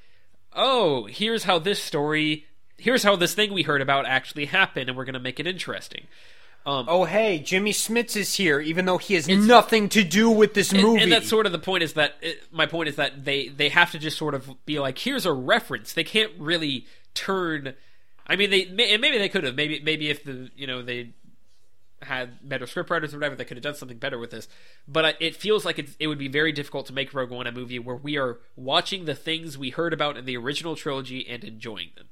A: oh, here's how this story. Here's how this thing we heard about actually happened, and we're going to make it interesting.
B: Um, oh hey, Jimmy Smits is here, even though he has nothing to do with this
A: And-
B: movie.
A: And, that's sort of the point. Is that it, my point is that they they have to just sort of be like, here's a reference. They can't really turn. I mean, they and maybe they could have. Maybe maybe if the you know they had better scriptwriters or whatever, that could have done something better with this. But I- it feels like it's, it would be very difficult to make Rogue One a movie where we are watching the things we heard about in the original trilogy and enjoying them.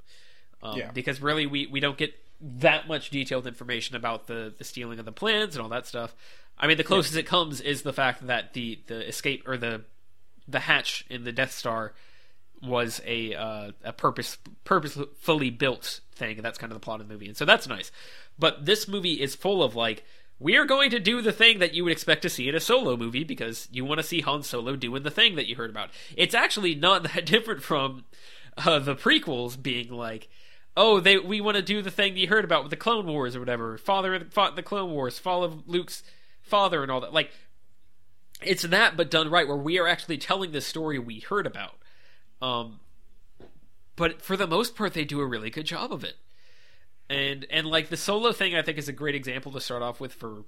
A: Um,
B: Yeah.
A: Because really, we, we don't get that much detailed information about the, the stealing of the plans and all that stuff. I mean, the closest it comes is the fact that the, the escape or the the hatch in the Death Star was a uh, a purpose purposefully built thing, and that's kind of the plot of the movie, and so that's nice. But this movie is full of like we are going to do the thing that you would expect to see in a solo movie because you want to see Han Solo doing the thing that you heard about. It's actually not (laughs) that different from uh, the prequels being like. Oh, they we want to do the thing you heard about with the Clone Wars or whatever. Father fought the Clone Wars, fall of Luke's father, and all that. Like, it's that but done right where we are actually telling the story we heard about um but for the most part they do a really good job of it. And and like the solo thing i think is a great example to start off with for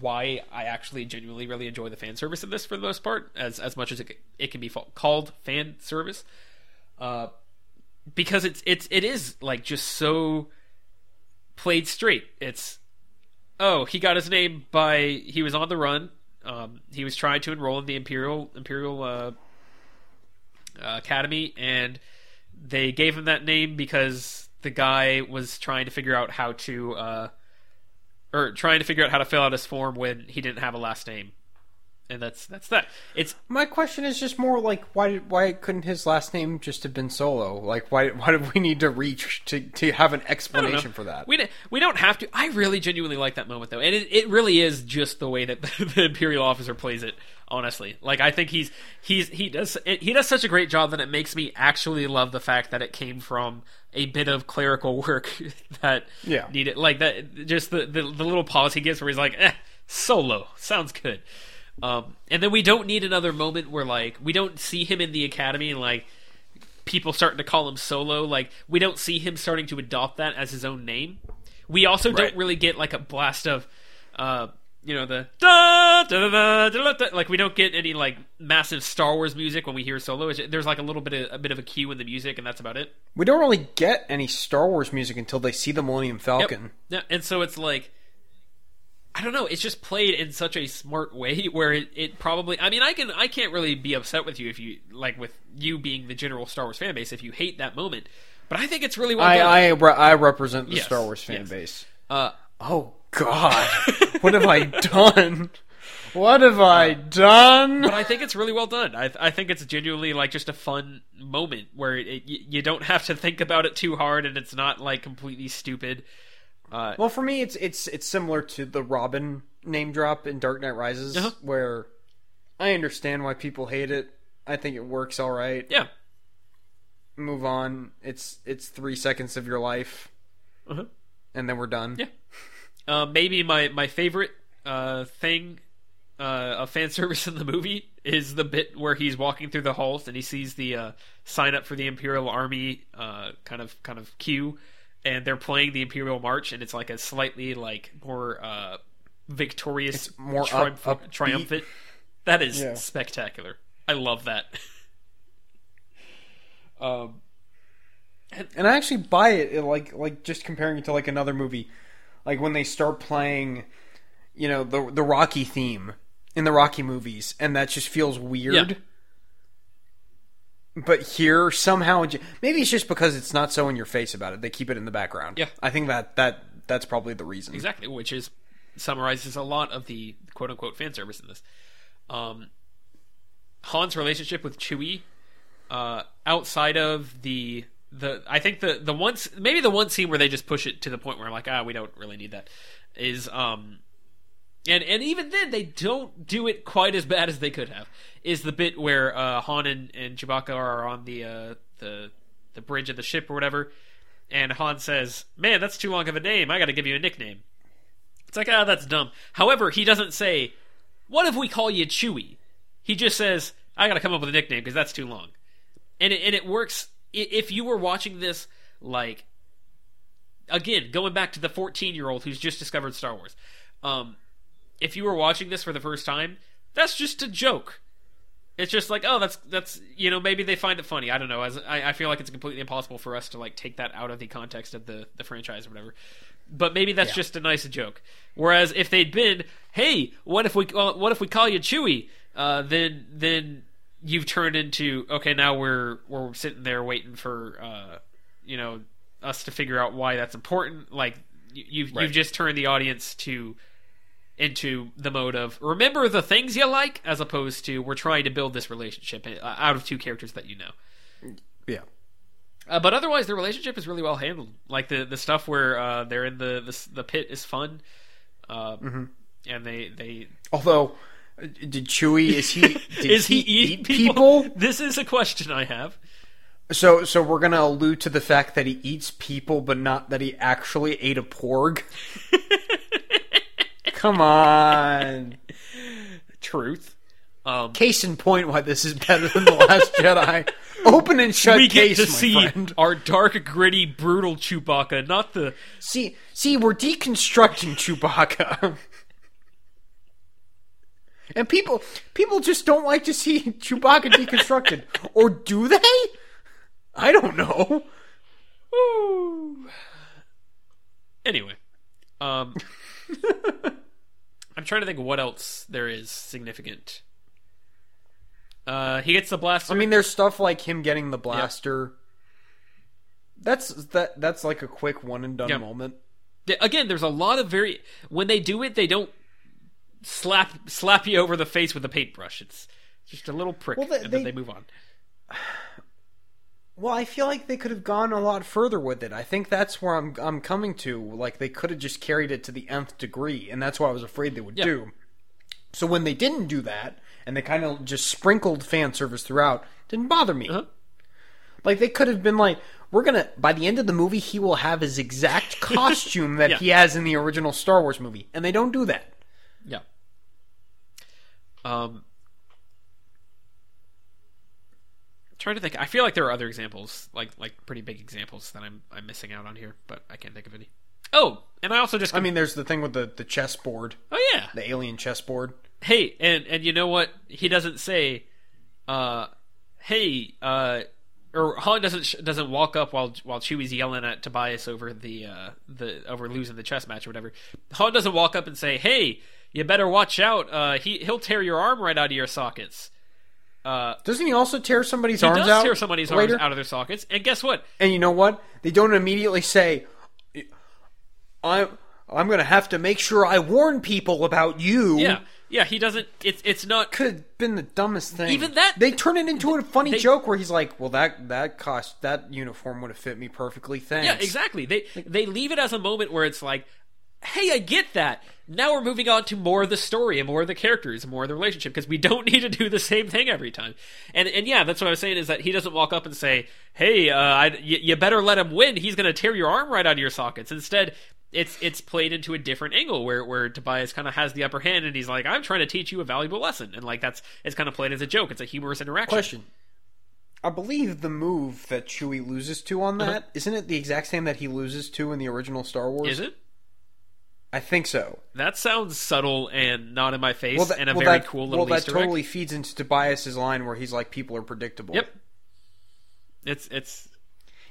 A: why i actually genuinely really enjoy the fan service in this for the most part as as much as it, it can be fa- called fan service. Uh because it's it's it is like just so played straight. It's oh he got his name by he was on the run. Um, he was trying to enroll in the imperial imperial uh, uh, academy and they gave him that name because the guy was trying to figure out how to uh, or trying to figure out how to fill out his form when he didn't have a last name and that's that's that it's
B: My question is just more like why did, why couldn't his last name just have been Solo? Like why why did we need to reach to to have an
A: I don't know.
B: explanation for that?
A: We don't- we don't have to. I really genuinely like that moment though, and it, it really is just the way that (laughs) the imperial officer plays it. Honestly, like I think he's he's he does it, he does such a great job that it makes me actually love the fact that it came from a bit of clerical (laughs) work that
B: Yeah.
A: needed like that. Just the, the the little pause he gives where he's like, eh, "Solo sounds good." Um, and then we don't need another moment where like we don't see him in the academy and like people starting to call him Solo. Like we don't see him starting to adopt that as his own name. We also
B: Right.
A: don't really get like a blast of, uh, you know, the da, da, da, da, da, like we don't get any like massive Star Wars music when we hear Solo. There's like a little bit of a bit of a cue in the music, and that's about it.
B: We don't really get any Star Wars music until they see the Millennium
A: Yep.
B: Falcon.
A: Yeah, and so it's like I don't know. It's just played in such a smart way (laughs) where it, it probably. I mean, I can I can't really be upset with you if you like with you being the general Star Wars fan base if you hate that moment. But I think it's really well
B: I
A: done.
B: I, re- I represent the
A: Yes,
B: Star Wars fan
A: yes.
B: base.
A: uh,
B: Oh God, (laughs) what have I done? What have I done?
A: but I think it's really well done. I, I think it's genuinely like just a fun moment where it, it, you you don't have to think about it too hard, and it's not like completely stupid. Uh,
B: Well, for me, it's it's it's similar to the Robin name drop in Dark Knight Rises,
A: Uh-huh.
B: where I understand why people hate it. I think it works all right.
A: yeah,
B: Move on. It's it's three seconds of your life,
A: Uh-huh.
B: and then we're done.
A: Yeah. uh, maybe my my favorite uh, thing uh, of fan (laughs) service in the movie is the bit where he's walking through the halls and he sees the uh, sign up for the Imperial Army uh, kind of kind of queue, and they're playing the Imperial March, and it's like a slightly like more uh, victorious,
B: It's more up-
A: triumph-
B: upbeat.
A: triumphant. That is
B: Yeah.
A: spectacular. I love that. (laughs) um,
B: And I actually buy it, it, like like just comparing it to like another movie, like when they start playing, you know, the the Rocky theme in the Rocky movies, and that just feels weird.
A: Yeah.
B: But here somehow, maybe it's just because it's not so in your face about it. They keep it in the background.
A: Yeah.
B: I think that that that's probably the reason.
A: Exactly, which is summarizes a lot of the quote unquote fan service in this. Um, Han's relationship with Chewie, uh, outside of the the I think the the once maybe the one scene where they just push it to the point where I'm like ah we don't really need that is um and and even then they don't do it quite as bad as they could have is the bit where uh, Han and, and Chewbacca are on the uh, the the bridge of the ship or whatever and Han says man that's too long of a name. I got to give you a nickname. It's like ah that's dumb. However he doesn't say what if we call you Chewie? He just says I got to come up with a nickname because that's too long. And it, and it works if you were watching this like again going back to the 14 year old who's just discovered star wars um, if you were watching this for the first time that's just a joke. It's just like oh that's that's you know maybe they find it funny. I don't know. As i, I feel like it's completely impossible for us to like take that out of the context of the the franchise or whatever. But maybe that's just a nice joke. Whereas if they'd been hey what if we uh, what if we call you Chewie? Uh, then then you've turned into okay now we're we're sitting there waiting for uh, you know us to figure out why that's important. Like you- you've
B: Right.
A: you've just turned the audience to into the mode of remember the things you like as opposed to we're trying to build this relationship uh, out of two characters that you know
B: Yeah.
A: uh, but otherwise the relationship is really well handled like the the stuff where uh, they're in the the, the pit is fun uh,
B: Mm-hmm.
A: and they they
B: Although, did Chewie is he (laughs) did
A: is he, eat people? this is a question i have
B: So so we're gonna allude to the fact that he eats people, but not that he actually ate a porg. (laughs) Come on. (laughs)
A: truth um,
B: Case in point, why this is better than the Last (laughs) Jedi. Open and shut
A: we
B: case,
A: get to see
B: friend.
A: our dark gritty brutal chewbacca not the
B: See, see, we're deconstructing Chewbacca. And people people just don't like to see Chewbacca deconstructed. or do they? I don't know.
A: Anyway, um, (laughs) I'm trying to think what else there is significant. Uh, he gets the blaster.
B: I mean there's stuff like him getting the blaster. That's that that's like a quick one and done
A: Yeah.
B: moment.
A: Again, there's a lot of very when they do it, they don't slap slap you over the face with a paintbrush. It's just a little prick,
B: Well, they-
A: and then
B: they-
A: they move on. (sighs)
B: Well, I feel like they could have gone a lot further with it. I think that's where I'm I'm coming to. Like they could have just carried it to the nth degree, and that's what I was afraid they would
A: Yeah.
B: do. So when they didn't do that, and they kind of just sprinkled fan service throughout, didn't bother me.
A: Uh-huh.
B: Like they could have been like, we're gonna by the end of the movie, he will have his exact (laughs) costume that
A: Yeah.
B: he has in the original Star Wars movie, and they don't do that.
A: Yeah. Um, trying to think. I feel like there are other examples, like like pretty big examples that I'm I'm missing out on here, but I can't think of any. Oh, and I also just
B: I mean, there's the thing with the the chessboard,
A: oh yeah,
B: the alien chessboard.
A: hey, and and you know what? He doesn't say, uh, hey, uh, or Han doesn't sh- doesn't walk up while while Chewie's yelling at Tobias over the uh, the over losing the chess match or whatever. Han doesn't walk up and say, "Hey, you better watch out. Uh, he he'll tear your arm right out of your sockets." Uh,
B: Doesn't he also tear somebody's
A: he
B: arms
A: does
B: out?
A: tear somebody's
B: later?
A: arms out of their sockets, and guess what?
B: And you know what? They don't immediately say, "I'm I'm gonna have to make sure I warn people about you."
A: Yeah, yeah. He doesn't. It's it's not.
B: could have been the dumbest thing.
A: Even that-
B: they turn it into a funny
A: They-
B: joke where he's like, "Well, that that cost that uniform would have fit me perfectly." Thanks.
A: Yeah, exactly. They they leave it as a moment where it's like, hey, I get that. Now we're moving on to more of the story and more of the characters and more of the relationship because we don't (laughs) need to do the same thing every time. And and yeah, that's what I was saying is that he doesn't walk up and say, hey, uh, I, y- you better let him win. He's going to tear your arm right out of your sockets. Instead. It's it's played into a different angle where where Tobias kind of has the upper hand and he's like I'm trying to teach you a valuable lesson and like that's it's kind of played as a joke it's a humorous interaction
B: Question. I believe the move that Chewie loses to on that
A: Uh-huh.
B: not it the exact same that he loses to in the original Star Wars?
A: is it
B: I think so.
A: that sounds subtle and not in my face
B: that,
A: and a
B: well,
A: very
B: that,
A: cool little
B: well, that
A: Easter egg.
B: totally feeds into Tobias's line where he's like, "People are predictable."
A: Yep. It's it's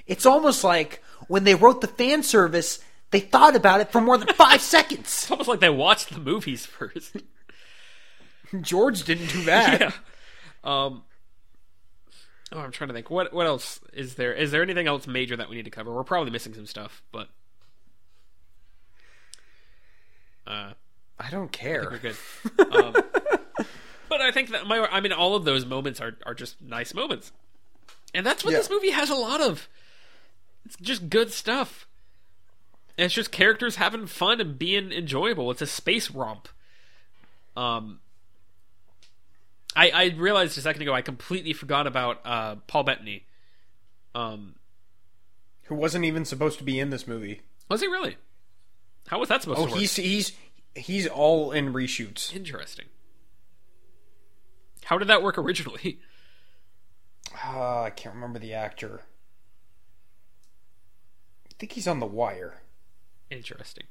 B: It's almost like when they wrote the fan service, they thought about it for more than five (laughs) seconds.
A: it's almost like they watched the movies first. (laughs)
B: George didn't do that. (laughs)
A: yeah. Um. Oh, I'm trying to think. What what else is there? Is there anything else major that we need to cover? We're probably missing some stuff, but uh,
B: I don't care.
A: we're good. (laughs) Um, but I think that my I mean all of those moments are are just nice moments, and that's what
B: Yeah.
A: this movie has a lot of. It's just good stuff. And it's just characters having fun and being enjoyable. It's a space romp. Um, I I realized a second ago I completely forgot about uh, Paul Bettany. Um,
B: Who wasn't even supposed to be in this movie?
A: was he really? How was that supposed
B: Oh,
A: to work?
B: he's he's he's all in reshoots.
A: Interesting. How did that work originally?
B: Uh, (laughs) I can't remember the actor. I think he's on The Wire.
A: Interesting.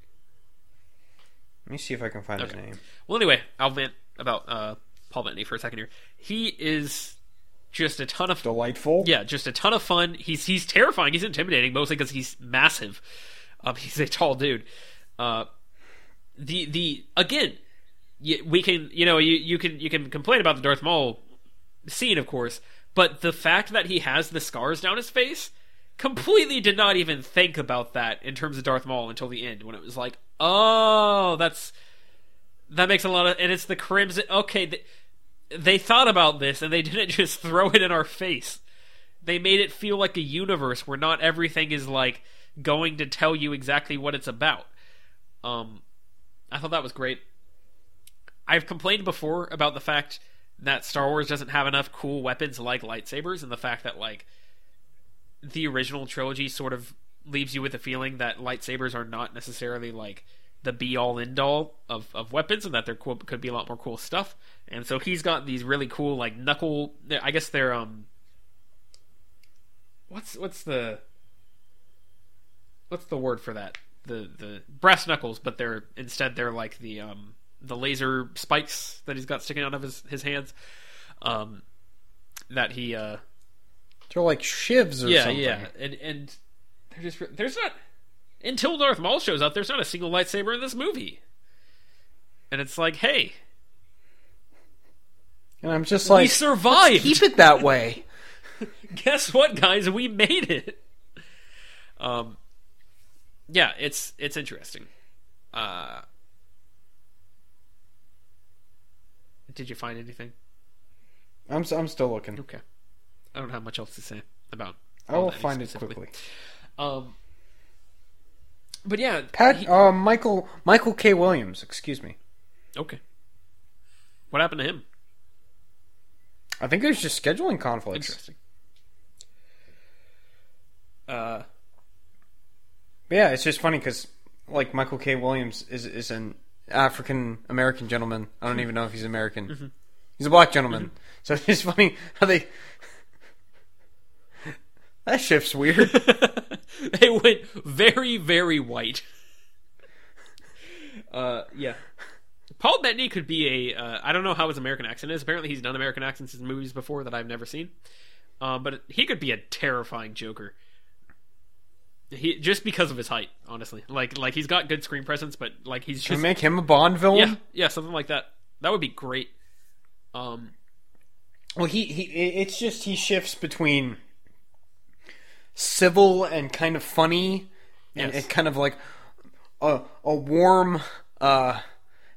B: Let me see if I can find his name.
A: Well, anyway, I'll vent about uh, Paul Bettany for a second here. He is just a ton of
B: Delightful.
A: yeah, just a ton of fun. He's he's terrifying. He's intimidating, mostly because he's massive. Um, (laughs) he's a tall dude. Uh, the the again, we can you know you you can you can complain about the Darth Maul scene, of course, but the fact that he has the scars down his face completely did not even think about that in terms of Darth Maul until the end when it was like, oh, that's that makes a lot of and it's the crimson. Okay, they, they thought about this and they (laughs) didn't just throw it in our face. They made it feel like a universe where not everything is like going to tell you exactly what it's about. Um, I thought that was great. I've complained before about the fact that Star Wars doesn't have enough cool weapons like lightsabers, and the fact that like the original trilogy sort of leaves you with a feeling that lightsabers are not necessarily like the be all end all of, of weapons and that there could be a lot more cool stuff. And so he's got these really cool like knuckle I guess they're um what's what's the what's the word for that? The the brass knuckles, but they're instead they're like the um the laser spikes that he's got sticking out of his, his hands. Um that he uh
B: They're like shivs or
A: yeah,
B: something.
A: yeah, and and they're just there's not until Darth Maul shows up. There's not a single lightsaber in this movie, and it's like, hey,
B: And I'm just like, we
A: survived.
B: keep it that way. (laughs)
A: Guess what, guys? We made it. Um, yeah, it's it's interesting. Uh, did you find anything?
B: I'm I'm still looking.
A: Okay, I don't have much else to say about.
B: I will find it quickly.
A: Um, but yeah,
B: Pat,
A: he-
B: uh, Michael Michael K. Williams. Excuse me.
A: okay. What happened to him?
B: I think there's just scheduling conflicts.
A: Interesting. Uh,
B: yeah, it's just funny because like Michael K. Williams is is an African American gentleman. I don't even know if he's American.
A: Mm-hmm.
B: He's a black gentleman. So it's just funny how they. (laughs) that shift's weird. (laughs)
A: they went very, very white. (laughs) Uh, yeah. Paul Bettany could be a. Uh, I don't know how his American accent is. Apparently, he's done American accents in movies before that I've never seen. um, but he could be a terrifying Joker. He just because of his height, honestly. Like like he's got good screen presence, but like he's
B: Can we make him a Bond villain?
A: yeah yeah something like that. That would be great. Um,
B: Well, he, he it's just he shifts between civil and kind of funny, and,
A: Yes.
B: and kind of like a a warm uh,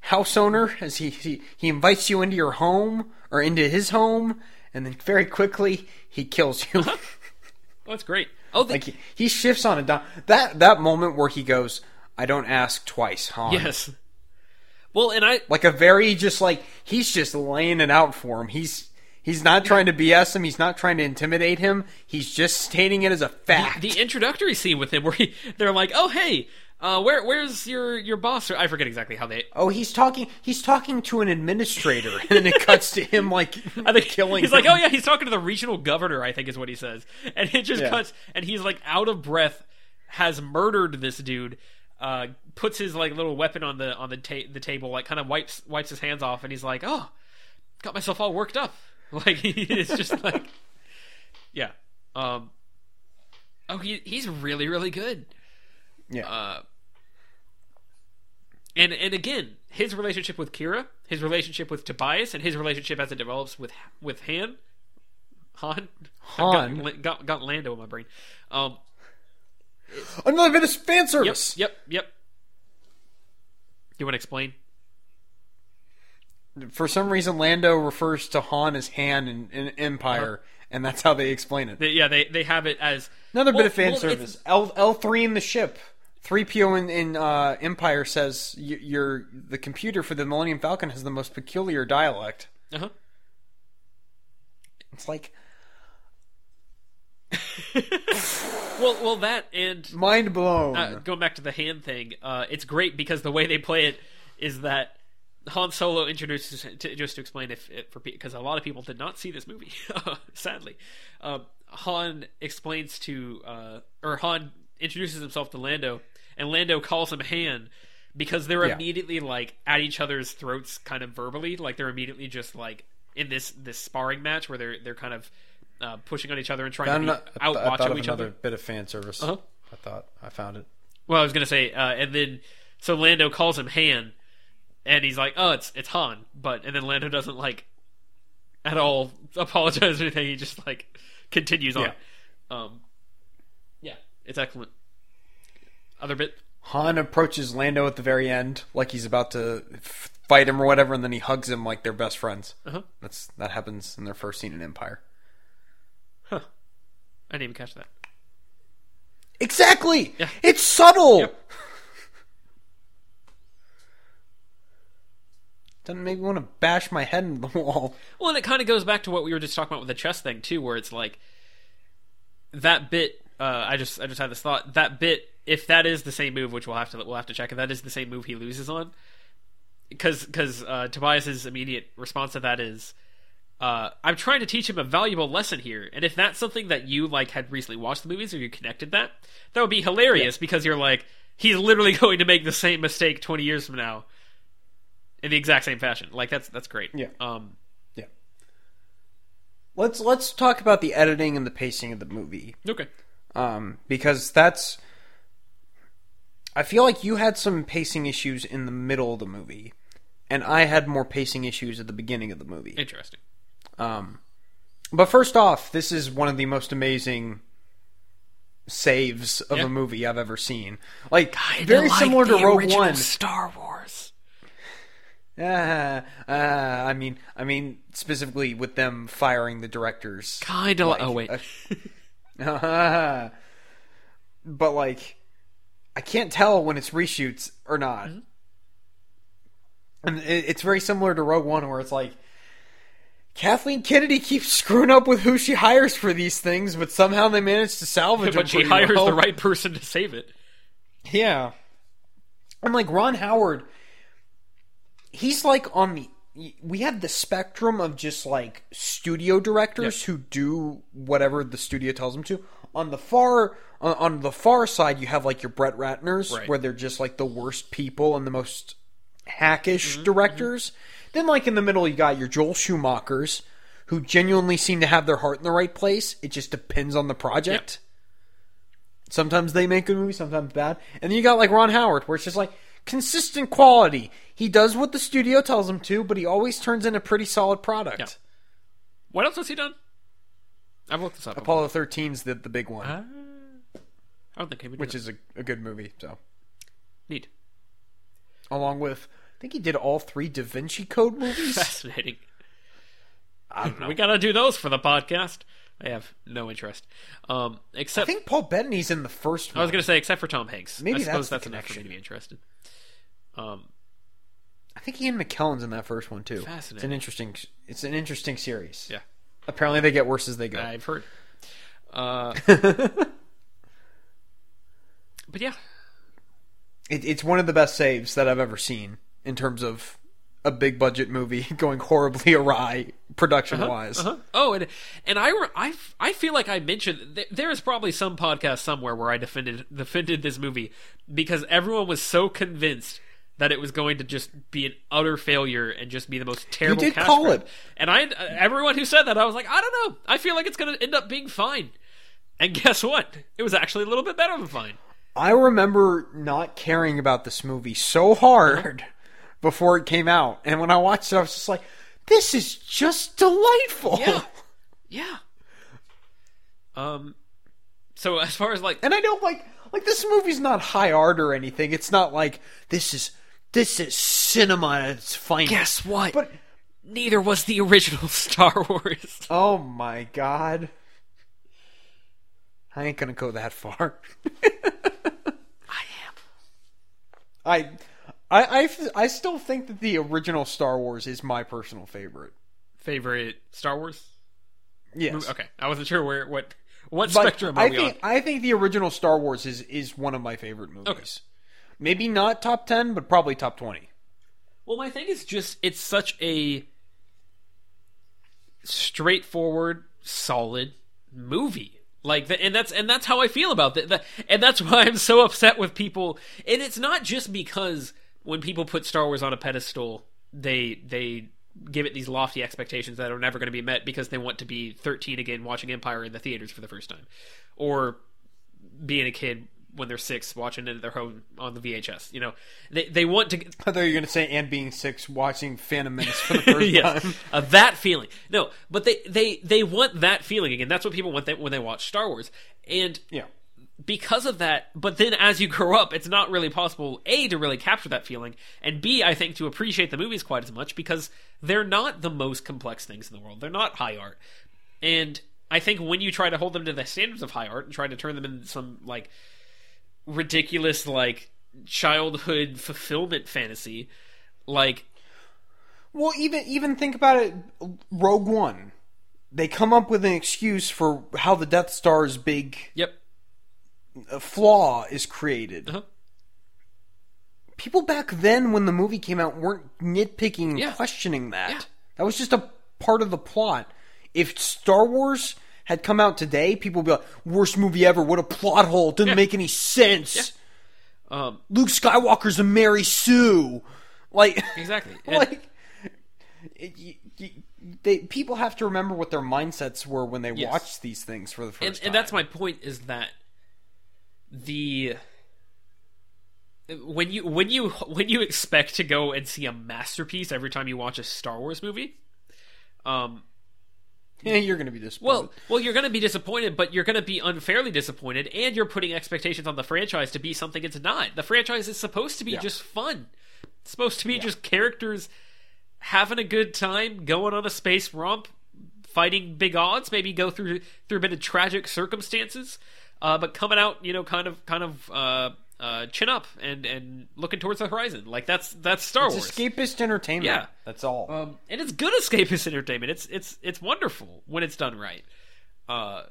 B: house owner as he, he he invites you into your home or into his home, and then very quickly he kills you. (laughs)
A: oh, that's great. Oh, the,
B: like he, he shifts on a dime. That that moment where he goes, "I don't ask twice, huh?"
A: yes. Well, and I
B: like a very just like he's just laying it out for him. He's he's not trying to BS him. He's not trying to intimidate him. He's just stating it as a fact.
A: the introductory scene with him where he, they're like, "Oh, hey, uh, where where's your your boss?" I forget exactly how they.
B: oh, he's talking. He's talking to an administrator, and then it cuts to him like (laughs)
A: I think
B: killing.
A: He's like, "Oh yeah," he's talking to the regional governor. I think is what he says, and it just
B: Yeah.
A: cuts, and he's like out of breath, has murdered this dude. Uh, puts his like little weapon on the on the ta- the table, like kind of wipes wipes his hands off, and he's like, "Oh, got myself all worked up." (laughs) Like it's just (laughs) like, yeah. Um. Oh, he he's really really good.
B: yeah,
A: Uh, and and again, his relationship with Qi'ra, his relationship with Tobias, and his relationship as it develops with with Han, Han,
B: Han.
A: Got, got, got Lando in my brain. Um,
B: another bit of fan
A: yep,
B: service.
A: yep, yep. You want to explain?
B: For some reason, Lando refers to Han as Han in, in Empire, and that's how they explain it.
A: They, yeah, they they have it as
B: Another
A: well-
B: bit of fan
A: well,
B: service. L L three in the ship. Three PO in, in uh, Empire says your the computer for the Millennium Falcon has the most peculiar dialect.
A: Uh-huh.
B: It's like (laughs)
A: Well, well, that and
B: mind blown.
A: uh, going back to the hand thing, uh, it's great because the way they play it is that Han Solo introduces to, just to explain if, if for because a lot of people did not see this movie, (laughs) sadly. Um, Han explains to uh, or Han introduces himself to Lando, and Lando calls him Han because they're
B: Yeah.
A: immediately like at each other's throats, kind of verbally, like they're immediately just like in this this sparring match where they're they're kind of uh, pushing on each other and trying
B: Found
A: to
B: a-
A: be
B: I th- I
A: out
B: thought
A: macho
B: of
A: each
B: another
A: other.
B: bit of fan service.
A: Uh-huh.
B: I thought I found it.
A: Well, I was gonna say, uh, and then so Lando calls him Han, and he's like, "Oh, it's it's Han," but and then Lando doesn't like at all (laughs) apologize or anything. He just like continues on. Um, yeah, it's excellent. Other bit,
B: Han approaches Lando at the very end, like he's about to fight him or whatever, and then he hugs him like they're best friends.
A: uh-huh.
B: That's that happens in their first scene in Empire.
A: huh? I didn't even catch that.
B: Exactly.
A: Yeah.
B: It's subtle.
A: Yep.
B: Doesn't make me want to bash my head in the (laughs) wall.
A: Well, and it kind of goes back to what we were just talking about with the chess thing too, where it's like that bit. Uh, I just I just had this thought. That bit, if that is the same move, which we'll have to we'll have to check if that is the same move he loses on, because because uh, Tobias's immediate response to that is, uh, "I'm trying to teach him a valuable lesson here." And if that's something that you like had recently watched the movies or you connected that, that would be hilarious because you're like, he's literally (laughs) going to make the same mistake 20 years from now in the exact same fashion. Like that's that's great.
B: Yeah.
A: Um.
B: Yeah. Let's let's talk about the editing and the pacing of the movie.
A: Okay.
B: Um, because that's. I feel like you had some pacing issues in the middle of the movie, and I had more pacing issues at the beginning of the movie.
A: Interesting.
B: Um, but first off, this is one of the most amazing saves of
A: Yeah.
B: a movie I've ever seen. Like very similar to Rogue One.
A: Star Wars.
B: Uh, (laughs) uh, I mean, I mean specifically with them firing the directors.
A: Kind of.
B: Like,
A: oh wait. (laughs) (laughs)
B: but like, I can't tell when it's reshoots or not.
A: Mm-hmm.
B: And it, it's very similar to Rogue One, where it's like Kathleen Kennedy keeps screwing up with who she hires for these things, but somehow they manage to salvage (laughs)
A: but she hires
B: well.
A: the right person to save it.
B: Yeah. And like Ron Howard, he's like on the. We have the spectrum of just like studio directors who do whatever the studio tells them to. On the far on, on the far side, you have like your Brett Ratners,
A: Right.
B: where they're just like the worst people and the most hackish
A: Mm-hmm,
B: directors. Then, like in the middle, you got your Joel Schumachers, who genuinely seem to have their heart in the right place. It just depends on the project. Sometimes they make good movies, sometimes bad. And then you got like Ron Howard, where it's just like consistent quality. He does what the studio tells him to, but he always turns in a pretty solid product.
A: Yeah. What else has he done? I've looked this up.
B: Apollo 13's the, the big one,
A: Ah. I don't think he would.
B: which is a, a good movie. So,
A: neat,
B: along with, I think he did all three Da Vinci Code movies. (laughs)
A: fascinating.
B: I don't know.
A: We gotta do those for the podcast. I have no interest, um,
B: I think Paul Bettany's in the first one.
A: I was gonna say except for Tom Hanks.
B: Maybe
A: I suppose
B: that's the
A: that's enough for me to be interested. Um,
B: I think Ian McKellen's in that first one too.
A: Fascinating.
B: It's an interesting. It's an interesting series.
A: yeah,
B: Apparently, they get worse as they go.
A: I've heard. Uh, (laughs) but yeah,
B: It, it's one of the best saves that I've ever seen in terms of a big budget movie (laughs) going horribly awry production wise.
A: Uh-huh. Oh, and and I, I, I feel like I mentioned th- there is probably some podcast somewhere where I defended defended this movie because everyone was so convinced that it was going to just be an utter failure and just be the most terrible.
B: You did
A: cash
B: call
A: grab.
B: it.
A: and I everyone who said that I was like, I don't know. I feel like it's going to end up being fine. And (laughs) guess what? It was actually a little bit better than fine.
B: I remember not caring about this movie so hard before it came out, and when I watched it, I was just like, "This is just delightful."
A: Yeah, (laughs) yeah. Um. So as far as like
B: and I don't like like this movie's not high art or anything. It's not like this is this is cinema at its finest.
A: guess what?
B: But
A: neither was the original (laughs) Star Wars.
B: oh my god, I ain't gonna go that far. (laughs)
A: I am.
B: I, I, I, I still think that the original Star Wars is my personal favorite.
A: Favorite Star Wars?
B: Yes.
A: Okay, I wasn't sure where what what
B: But
A: spectrum are
B: I
A: we
B: think
A: on.
B: I think the original Star Wars is is one of my favorite movies. Maybe not top ten, but probably top twenty.
A: Well, my thing is just it's such a straightforward, solid movie. Like, the, and that's and that's how I feel about it. The, and that's why I'm so upset with people. And it's not just because when people put Star Wars on a pedestal, they they give it these lofty expectations that are never going to be met because they want to be 13 again watching Empire in the theaters for the first time, or being a kid when they're six watching it at their home on the VHS. You know, they they want to
B: I thought you were going to say, and being six, watching Phantom Menace for the (laughs) first
A: yes,
B: time.
A: uh, that feeling. No, but they they they want that feeling again. That's what people want when they watch Star Wars, and
B: Yeah.
A: Because of that. But then as you (laughs) grow up, it's not really possible a to really capture that feeling, and b I think to appreciate the movies quite as much because they're not the most complex things in the world. They're not high art, and I think when you try to hold them to the standards of high art and try to turn them into some like ridiculous like childhood fulfillment fantasy, like
B: Well, even even think about it. Rogue One, they come up with an excuse for how the Death Star is big
A: yep.
B: Uh, flaw is created.
A: Uh-huh.
B: People back then, when the movie came out, weren't nitpicking and
A: Yeah.
B: questioning that.
A: Yeah.
B: That was just a part of the plot. If Star Wars had come out today, people would be like, "Worst movie ever! What a plot hole! It Didn't
A: Yeah.
B: make any sense."
A: Um,
B: Luke Skywalker's a Mary Sue. Like,
A: exactly. (laughs)
B: Like it, you, you, they people have to remember what their mindsets were when they
A: Yes.
B: watched these things for the first
A: and,
B: time.
A: and that's my point is that the when you when you when you expect to go and see a masterpiece every time you watch a Star Wars movie, um,
B: yeah, you're going to be disappointed.
A: well, well, you're going to be disappointed, but you're going to be unfairly disappointed, and you're putting expectations on the franchise to be something it's not. The franchise is supposed to be
B: Yeah.
A: just fun. It's supposed to be just characters having a good time, going on a space romp, fighting big odds, maybe go through through a bit of tragic circumstances, uh, but coming out, you know, kind of kind of uh, uh, chin up and and looking towards the horizon. Like that's that's Star
B: it's
A: Wars.
B: escapist entertainment.
A: Yeah.
B: that's all.
A: Um, and it's good escapist entertainment. It's it's it's wonderful when it's done right. Uh,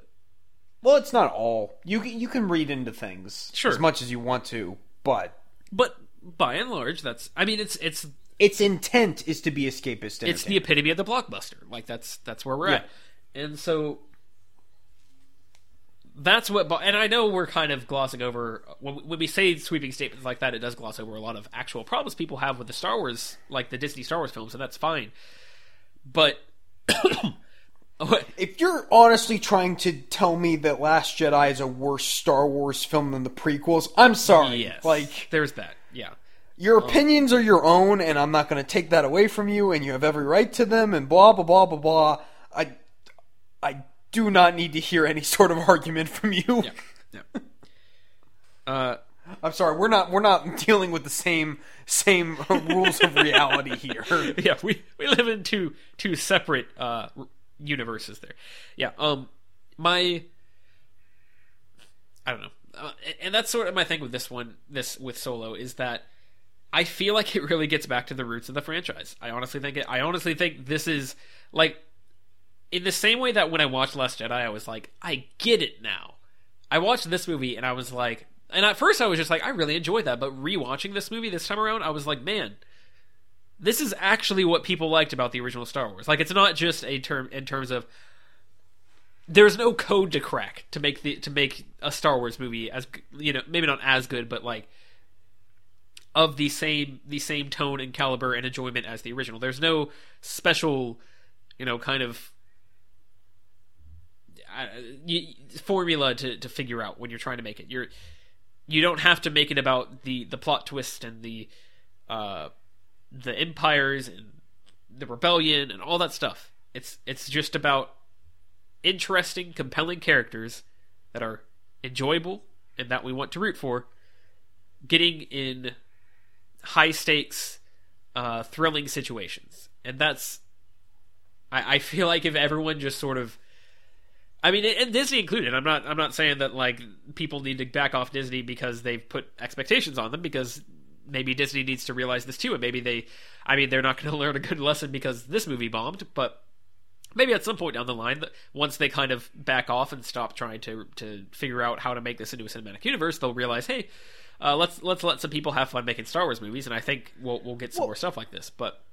B: well, it's not all. You can, you can read into things
A: Sure.
B: as much as you want to, but
A: but by and large, that's I mean, it's it's
B: its intent is to be escapist.
A: it's the epitome of the blockbuster. Like that's that's where we're at. And so that's what. And I know we're kind of glossing over when, we say sweeping statements like that. It does gloss over a lot of actual problems people have with the Star Wars, like the Disney Star Wars films, and that's fine. But (coughs)
B: If you're honestly trying to tell me that Last Jedi is a worse Star Wars film than the prequels, I'm sorry.
A: yes,
B: Like
A: there's that. Yeah,
B: your um, opinions are your own, and I'm not going to take that away from you, and you have every right to them, and blah blah blah blah blah. I, I do not need to hear any (laughs) sort of argument from you.
A: yeah, yeah. Uh,
B: I'm sorry, we're not we're not dealing with the same same (laughs) rules of reality here. (laughs)
A: yeah, we we live in two two separate uh universes there. Yeah, um my I don't know. Uh, and- and that's sort of my thing with this one this with Solo is that I feel like it really gets back to the roots of the franchise. I honestly think it I honestly think this is like in the same way that when I watched Last Jedi I was like I get it now. I watched this movie and I was like and at first I was just like I really enjoyed that, but rewatching this movie this time around I was like man, this is actually what people liked about the original Star Wars. Like it's not just a term in terms of there's no code to crack to make the to make a Star Wars movie as you know maybe not as good but like of the same the same tone and caliber and enjoyment as the original. There's no special you know kind of formula to to figure out when you're trying to make it. You're you don't have to make it about the the plot twist and the uh the empires and the rebellion and all that stuff. It's it's just about interesting, compelling characters that are enjoyable and that we want to root for, getting in high stakes, uh, thrilling situations, and that's. I, I feel like if everyone just sort of, I mean, and Disney included. I'm not. I'm not saying that like people need to back off Disney because they've put expectations on them because maybe Disney needs to realize this too, and maybe they. I mean, they're not going (laughs) to learn a good lesson because this movie bombed, but maybe at some point down the line, once they kind of back off and stop trying to to figure out how to make this into a cinematic universe, they'll realize, hey, uh, let's let's let some people have fun making Star Wars movies, and I think we'll we'll get some more stuff like this. But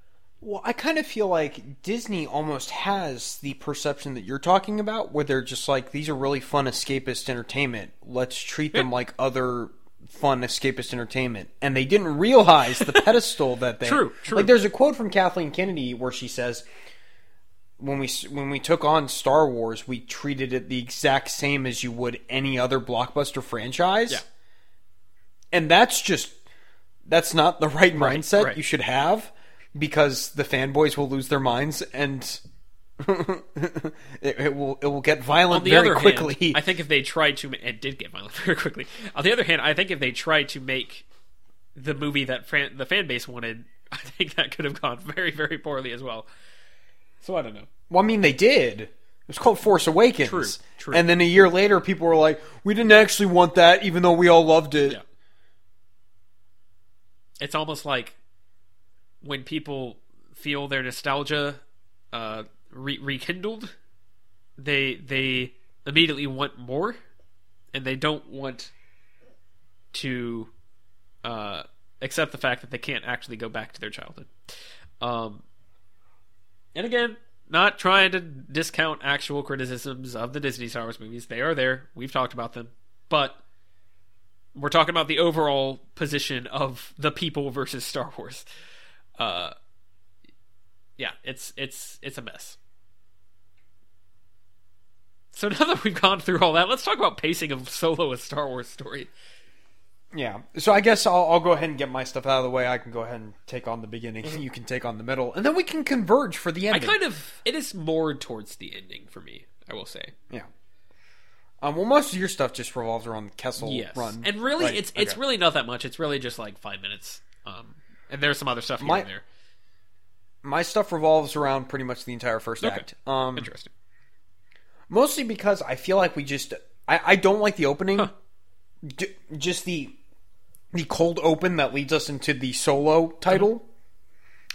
B: Well, I kind of feel like Disney almost has the perception that you're talking about, where they're just like, these are really fun escapist entertainment. Let's treat them like other fun escapist entertainment. And they didn't realize the pedestal that they. (laughs)
A: True, true.
B: Like, there's a quote from Kathleen Kennedy where she says, when we when we took on Star Wars, we treated it the exact same as you would any other blockbuster franchise.
A: Yeah.
B: And that's just that's not the right, mindset
A: right.
B: you should have because the fanboys will lose their minds and (laughs) it, it will it will get violent very quickly.
A: hand, I think if they tried to, it did get violent (laughs) very quickly. On the other hand, I think if they tried to make the movie that fan, the fan base wanted, (laughs) I think that could have gone very very poorly as well. So I don't know.
B: well, I mean, they did. It was called Force Awakens.
A: True, true.
B: And then a year later, people were like, "We didn't actually want that, even though we all loved it."
A: Yeah. It's almost like when people feel their nostalgia uh, re- rekindled, they they immediately want more, and they don't want to uh, accept the fact that they can't actually go back to their childhood. Um, and again, not trying to discount actual criticisms of the Disney Star Wars movies; they are there. We've talked about them, but we're talking about the overall position of the people versus Star Wars. Uh, yeah, it's it's it's a mess. So (laughs) now that we've gone through all that, let's talk about pacing of Solo: A Star Wars Story.
B: Yeah. So I guess I'll, I'll go ahead and get my stuff out of the way. I can go ahead and take on the beginning. You can take on the middle, and then we can converge for the
A: I kind of it is more towards the ending for me. I will say
B: yeah. Um, well, most of your stuff just revolves around the Kessel
A: yes,
B: run,
A: and really
B: right?
A: it's it's
B: Okay.
A: really not that much. It's really just like five minutes. Um, and there's some other stuff
B: My-
A: and there.
B: my stuff revolves around pretty much the entire first
A: Okay.
B: act. Um,
A: Interesting.
B: mostly because I feel like we just I, I don't like the opening.
A: Huh.
B: J- just the the cold open that leads us into the solo title.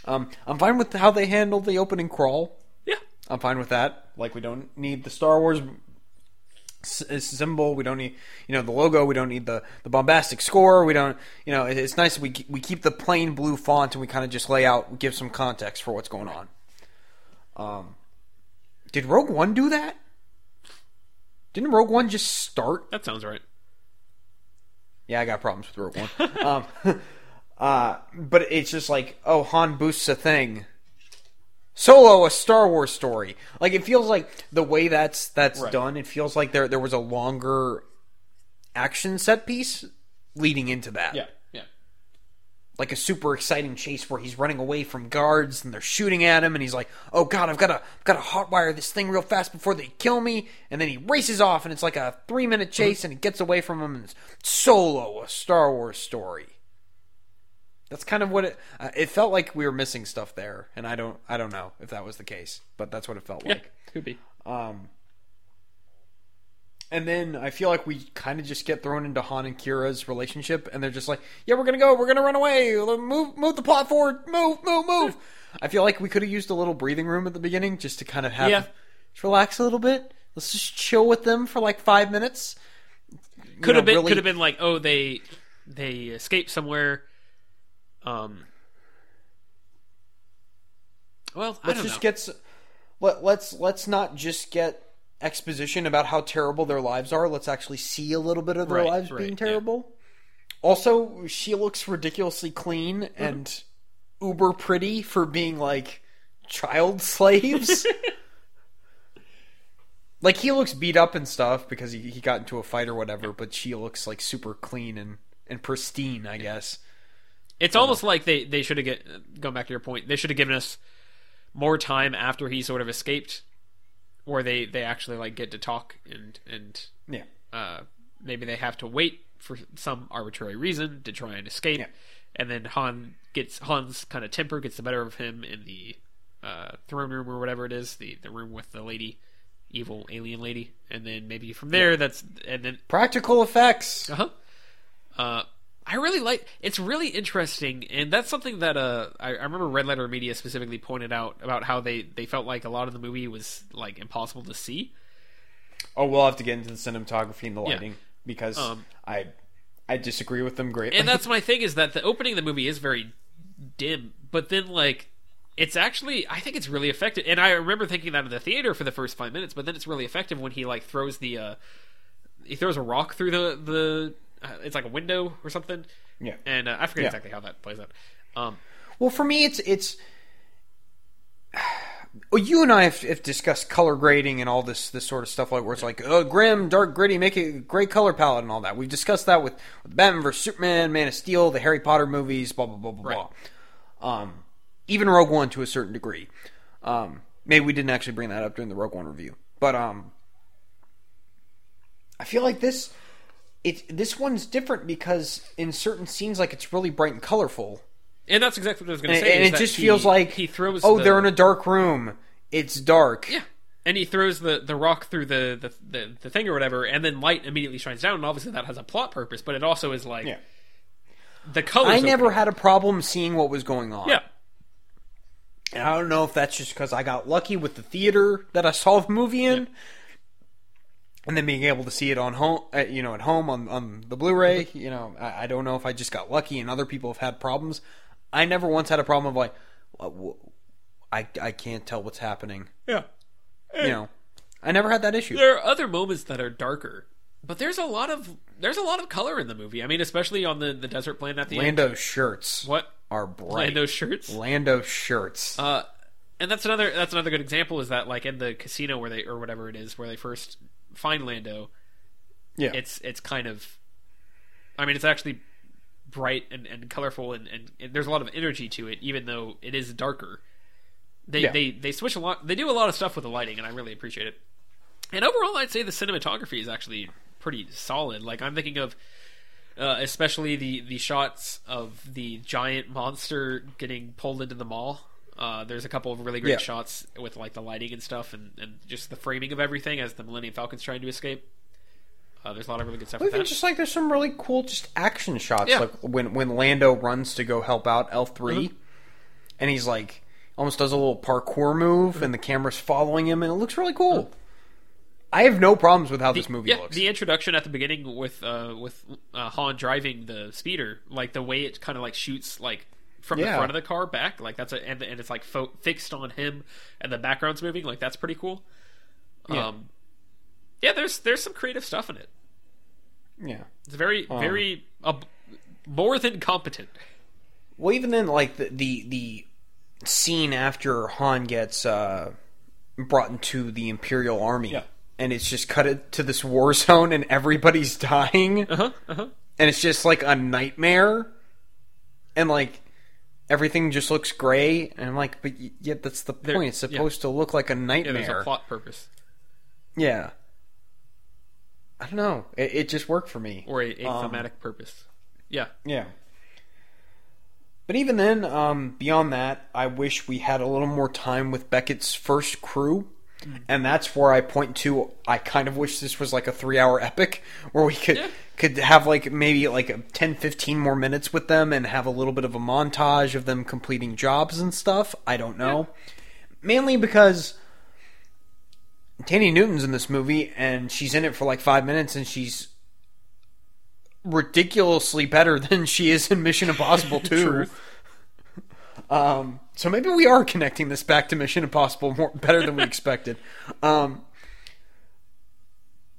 B: Um, I'm fine with how they handle the opening crawl.
A: Yeah,
B: I'm fine with that. Like we don't need the Star Wars symbol. We don't need you know the logo. We don't need the the bombastic score. We don't you know it- it's nice we we keep the plain blue font and we kind of just lay out give some context for what's going on. Um, did Rogue One do that? Didn't Rogue One just start?
A: that sounds right.
B: Yeah, I got problems with Rogue One. um, (laughs) uh, but it's just like, oh, Han boosts a thing, Solo, a Star Wars story. Like it feels like the way that's that's
A: Right.
B: done. It feels like there there was a longer action set piece leading into that.
A: yeah. Yeah.
B: Like a super exciting chase where he's running away from guards and they're shooting at him, and he's like, "Oh God, I've got to I've got to hotwire this thing real fast before they kill me." And then he races off, and it's like a three minute chase, mm-hmm. and he gets away from him. And it's Solo, a Star Wars story. That's kind of what it. Uh, it felt like we were missing stuff there, and I don't I don't know if that was the case, but that's what it felt
A: Yeah.
B: like.
A: Could be.
B: Um, and then I feel like we kind of just get thrown into Han and Qi'ra's relationship, and they're just like, "Yeah, we're gonna go, we're gonna run away, move, move the plot forward, move, move, move." I feel like we could have used a little breathing room at the beginning just to kind of have
A: Yeah.
B: just relax a little bit. Let's just chill with them for like five minutes.
A: Could have been
B: really-
A: could have been like, oh, they they escaped somewhere. Um. Well, I
B: Let's
A: don't
B: just
A: know.
B: get. Let, let's let's not just get exposition about how terrible their lives are. Let's actually see a little bit of their
A: Right,
B: lives
A: right,
B: being
A: yeah.
B: terrible. Also, she looks ridiculously clean
A: Mm-hmm.
B: and uber pretty for being like child (laughs) slaves. (laughs) like he looks beat up and stuff because he, he got into a fight or whatever, but she looks like super clean and and pristine. I guess.
A: It's almost like they they should have get going back to your point. They should have given us more time after he sort of escaped, where they they actually like get to talk and and
B: Yeah.
A: uh, maybe they have to wait for some arbitrary reason to try and escape,
B: Yeah.
A: and then Han gets Han's kind of temper gets the better of him in the uh, throne room or whatever it is, the the room with the lady, evil alien lady, and then maybe from there that's and then
B: Practical effects.
A: uh-huh. Uh I really like it's really interesting and that's something that uh I, I remember Red Letter Media specifically pointed out about how they they felt like a lot of the movie was like impossible to see.
B: Oh, we'll have to get into the cinematography and the
A: Yeah.
B: lighting because
A: Um,
B: I I disagree with them greatly.
A: And that's (laughs) my thing is that the opening of the movie is very dim, but then like it's actually I think it's really effective. And I remember thinking that in the theater for the first 5 minutes, but then it's really effective when he like throws the uh he throws a rock through the the uh, it's like a window or something.
B: yeah.
A: And uh, I forget
B: Yeah.
A: exactly how that plays out. Um
B: Well, for me, it's it's. (sighs) Well, you and I have, have discussed color grading and all this this sort of stuff, like where it's like, oh, grim, dark, gritty, make it a great color palette and all that. We've discussed that with, with Batman vs Superman, Man of Steel, the Harry Potter movies, blah blah blah blah
A: Right.
B: blah. Um, even Rogue One to a certain degree. Um, maybe we didn't actually bring that up during the Rogue One review, but um, I feel like this it this one's different because in certain scenes, like it's really bright and colorful.
A: And that's exactly what I was going to say.
B: and
A: is
B: it just
A: he-
B: feels like
A: he throws.
B: Oh,
A: the,
B: they're in a dark room. It's dark.
A: yeah, and he throws the, the rock through the, the, the, the thing or whatever, and then light immediately shines down. And obviously that has a plot purpose, but it also is like
B: Yeah.
A: the colors.
B: I never had a problem seeing what was going on.
A: Yeah,
B: And I don't know if that's just because I got lucky with the theater that I saw the movie in, and then being able to see it on home, uh, you know, at home on on the Blu-ray. You know, I, I don't know if I just got lucky and other people have had problems. I never once had a problem of like, "What- what- I I can't tell what's happening.
A: yeah.
B: You know, I never had that issue.
A: There are other moments that are darker, but there's a lot of there's a lot of color in the movie. I mean, especially on the, the desert planet at the end.
B: Lando's shirts
A: What
B: are bright.
A: Lando shirts?
B: Lando shirts.
A: Uh, and that's another that's another good example is that like in the casino where they or whatever it is where they first find Lando,
B: yeah,
A: it's it's kind of I mean it's actually bright and, and colorful and, and, and there's a lot of energy to it even though it is darker. They
B: Yeah.
A: they they switch a lot they do a lot of stuff with the lighting and I really appreciate it. And overall I'd say the cinematography is actually pretty solid. Like I'm thinking of uh, especially the the shots of the giant monster getting pulled into the mall. Uh, there's a couple of really great
B: Yeah.
A: shots with like the lighting and stuff, and, and just the framing of everything as the Millennium Falcon's trying to escape. Uh, there's a lot of really good stuff
B: Well, even just like there's some really cool just action shots,
A: Yeah.
B: like when when Lando runs to go help out L 3
A: Mm-hmm.
B: and he's like almost does a little parkour move,
A: Mm-hmm.
B: and the camera's following him, and it looks really cool. I have no problems with how
A: The-
B: this movie
A: yeah,
B: looks.
A: the introduction at the beginning with uh, with uh, Han driving the speeder, like the way it kind of like shoots like from the front of the car back, like that's a and, and it's like fo- fixed on him, and the background's moving, like that's pretty cool.
B: Yeah.
A: Um, yeah, there's there's some creative stuff in it.
B: yeah.
A: It's very very uh, more than competent.
B: Well, even then, like the the, the scene after Han gets uh, brought into the Imperial Army,
A: Yeah.
B: and it's just cut it to this war zone, and everybody's (laughs) dying,
A: Uh huh. Uh huh.
B: and it's just like a nightmare, and like everything just looks gray, and I'm like, but yet that's the
A: There-
B: point. It's supposed to look like a
A: Yeah,
B: nightmare.
A: there's a plot purpose
B: Yeah. I don't know. It, it just worked for me.
A: or a, a
B: Um,
A: thematic purpose. Yeah.
B: Yeah. But even then, um, beyond that, I wish we had a little more time with Beckett's first crew. And that's where I point to. I kind of wish this was like a three-hour epic where we could
A: Yeah.
B: could have like maybe like a 10, 15 more minutes with them and have a little bit of a montage of them completing jobs and stuff. I don't know. Mainly because Thandie Newton's in this movie and she's in it for like five minutes and she's ridiculously better (laughs) than she is in Mission Impossible 2.
A: Truth.
B: Um, so maybe we are connecting this back to Mission Impossible more better than we expected. (laughs) Um,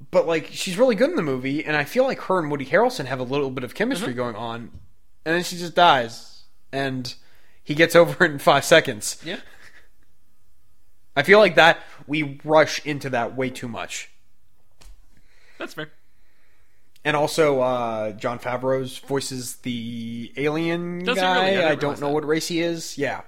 B: but like she's really good in the movie, and I feel like her and Woody Harrelson have a little bit of chemistry going on, and then she just dies, and he gets (laughs) over it in five seconds.
A: Yeah. (laughs)
B: I feel like that we rush into that way too much.
A: That's fair.
B: And also, uh, Jon Favreau's voices the alien
A: Does he
B: guy.
A: really? I
B: don't know
A: that.
B: what race he is. Yeah,